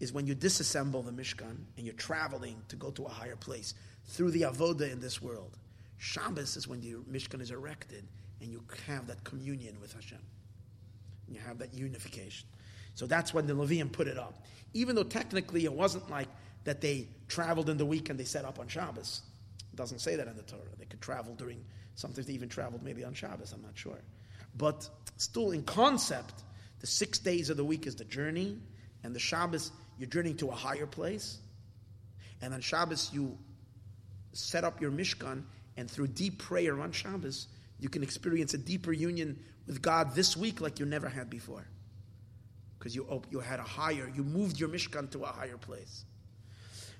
S1: is when you disassemble the Mishkan and you're traveling to go to a higher place through the avoda in this world. Shabbos is when the Mishkan is erected and you have that communion with Hashem. You have that unification. So that's when the Levium put it up. Even though technically it wasn't like that they traveled in the week and they set up on Shabbos. Doesn't say that in the Torah. They could travel during, sometimes they even traveled maybe on Shabbos, I'm not sure. But still, in concept, the six days of the week is the journey, and the Shabbos, you're journeying to a higher place. And on Shabbos, you set up your Mishkan, and through deep prayer on Shabbos, you can experience a deeper union with God this week like you never had before. Because you, you had a higher, you moved your Mishkan to a higher place.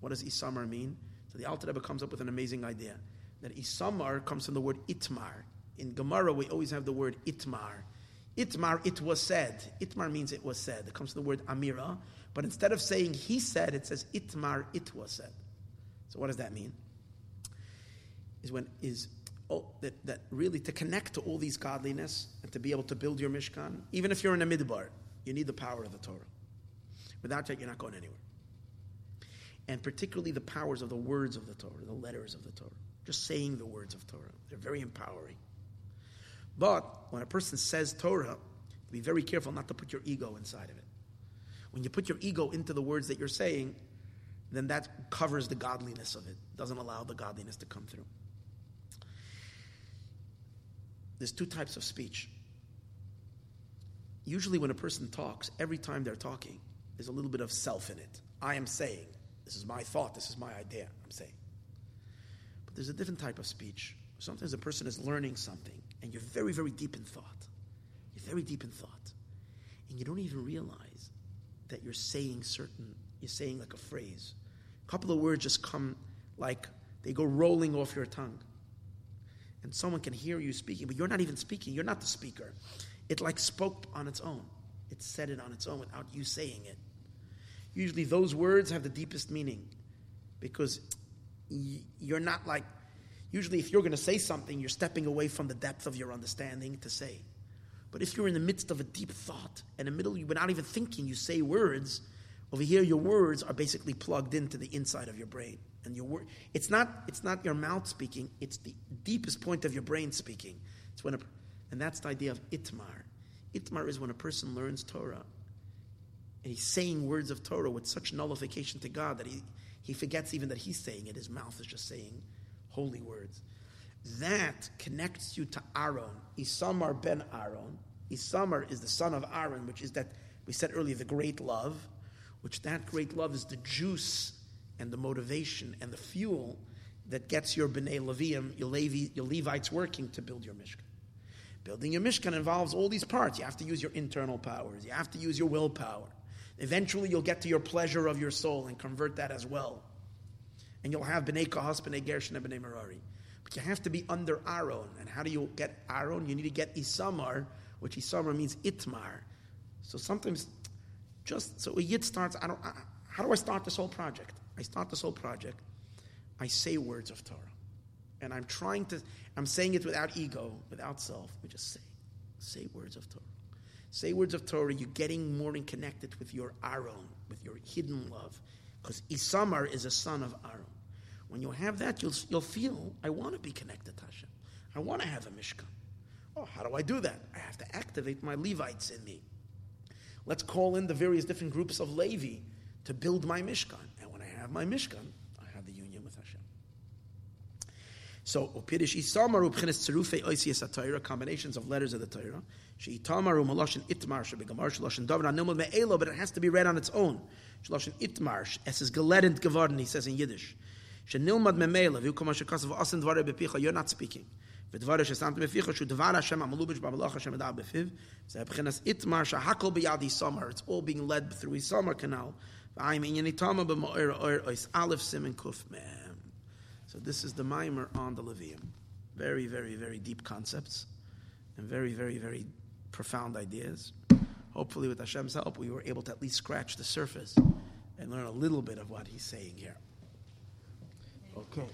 S1: What does Isamar mean? So the Alter Rebbe comes up with an amazing idea that Isamar comes from the word Itmar. In Gemara, we always have the word Itmar. Itmar, it was said. Itmar means it was said. It comes from the word Amira. But instead of saying he said, it says Itmar, it was said. So what does that mean? Is when is oh, that, that really to connect to all these godliness and to be able to build your Mishkan, even if you're in a midbar, you need the power of the Torah. Without that, you're not going anywhere. And particularly the powers of the words of the Torah, the letters of the Torah. Just saying the words of Torah. They're very empowering. But when a person says Torah, be very careful not to put your ego inside of it. When you put your ego into the words that you're saying, then that covers the godliness of it, doesn't allow the godliness to come through there's two types of speech. Usually, when a person talks, every time they're talking, there's a little bit of self in it. I am saying, this is my thought, this is my idea, I'm saying. But there's a different type of speech. Sometimes a person is learning something, and you're very, very deep in thought. You're very deep in thought. And you don't even realize that you're saying certain, you're saying like a phrase. A couple of words just come like they go rolling off your tongue and someone can hear you speaking, but you're not even speaking. You're not the speaker. It like spoke on its own. It said it on its own without you saying it. Usually, those words have the deepest meaning because you're not like. Usually, if you're going to say something, you're stepping away from the depth of your understanding to say. But if you're in the midst of a deep thought, and in the middle, you're not even thinking, you say words, over here, your words are basically plugged into the inside of your brain and your word it's not it's not your mouth speaking it's the deepest point of your brain speaking it's when a, and that's the idea of itmar itmar is when a person learns torah and he's saying words of torah with such nullification to god that he he forgets even that he's saying it his mouth is just saying holy words that connects you to Aaron. Isamar ben Aaron. Isamar is the son of Aaron, which is that, we said earlier, the great love, which that great love is the juice and the motivation and the fuel that gets your B'nai Levium, your, Levi, your Levites working to build your Mishkan. Building your Mishkan involves all these parts. You have to use your internal powers. You have to use your willpower. Eventually, you'll get to your pleasure of your soul and convert that as well. And you'll have B'nai Kahas, B'nai Gershon, and B'nai Merari. But you have to be under Aaron. And how do you get Aaron? You need to get Isamar, which Isamar means Itmar. So sometimes, just so a Yid starts, I don't, how do I start this whole project? I start this whole project. I say words of Torah. And I'm trying to, I'm saying it without ego, without self. We just say, say words of Torah. Say words of Torah, you're getting more in connected with your Aaron, with your hidden love. Because Isamar is a son of Aaron. When you have that, you'll, you'll feel, I want to be connected to Hashem. I want to have a Mishkan. Oh, how do I do that? I have to activate my Levites in me. Let's call in the various different groups of Levi to build my Mishkan. And when I have my Mishkan, I have the union with Hashem. so upirish isamaru b'chinas tzerufe oisias atayra combinations of letters of the Torah. She itamaru maloshin itmar shebegamar shaloshin davar anilmud me'elo, but it has to be read on its own. Shaloshin itmar es is gelernt geworden. He says in Yiddish. Shenilmad me'elo v'hu kama shekasav asin dvare bepicha. You're not speaking. ודבר ששמת בפיך שהוא דבר השם המלובש במלאך השם מדע בפיו זה מבחינת איתמר שהכל ביד איסמר it's all being led through איסמר canal ועיים ענייני תמה במאור אור אויס א' סימן קוף מ' So this is the mimer on the Levium. Very, very, very deep concepts and very, very, very profound ideas. Hopefully, with Hashem's help, we were able to at least scratch the surface and learn a little bit of what he's saying here. Okay.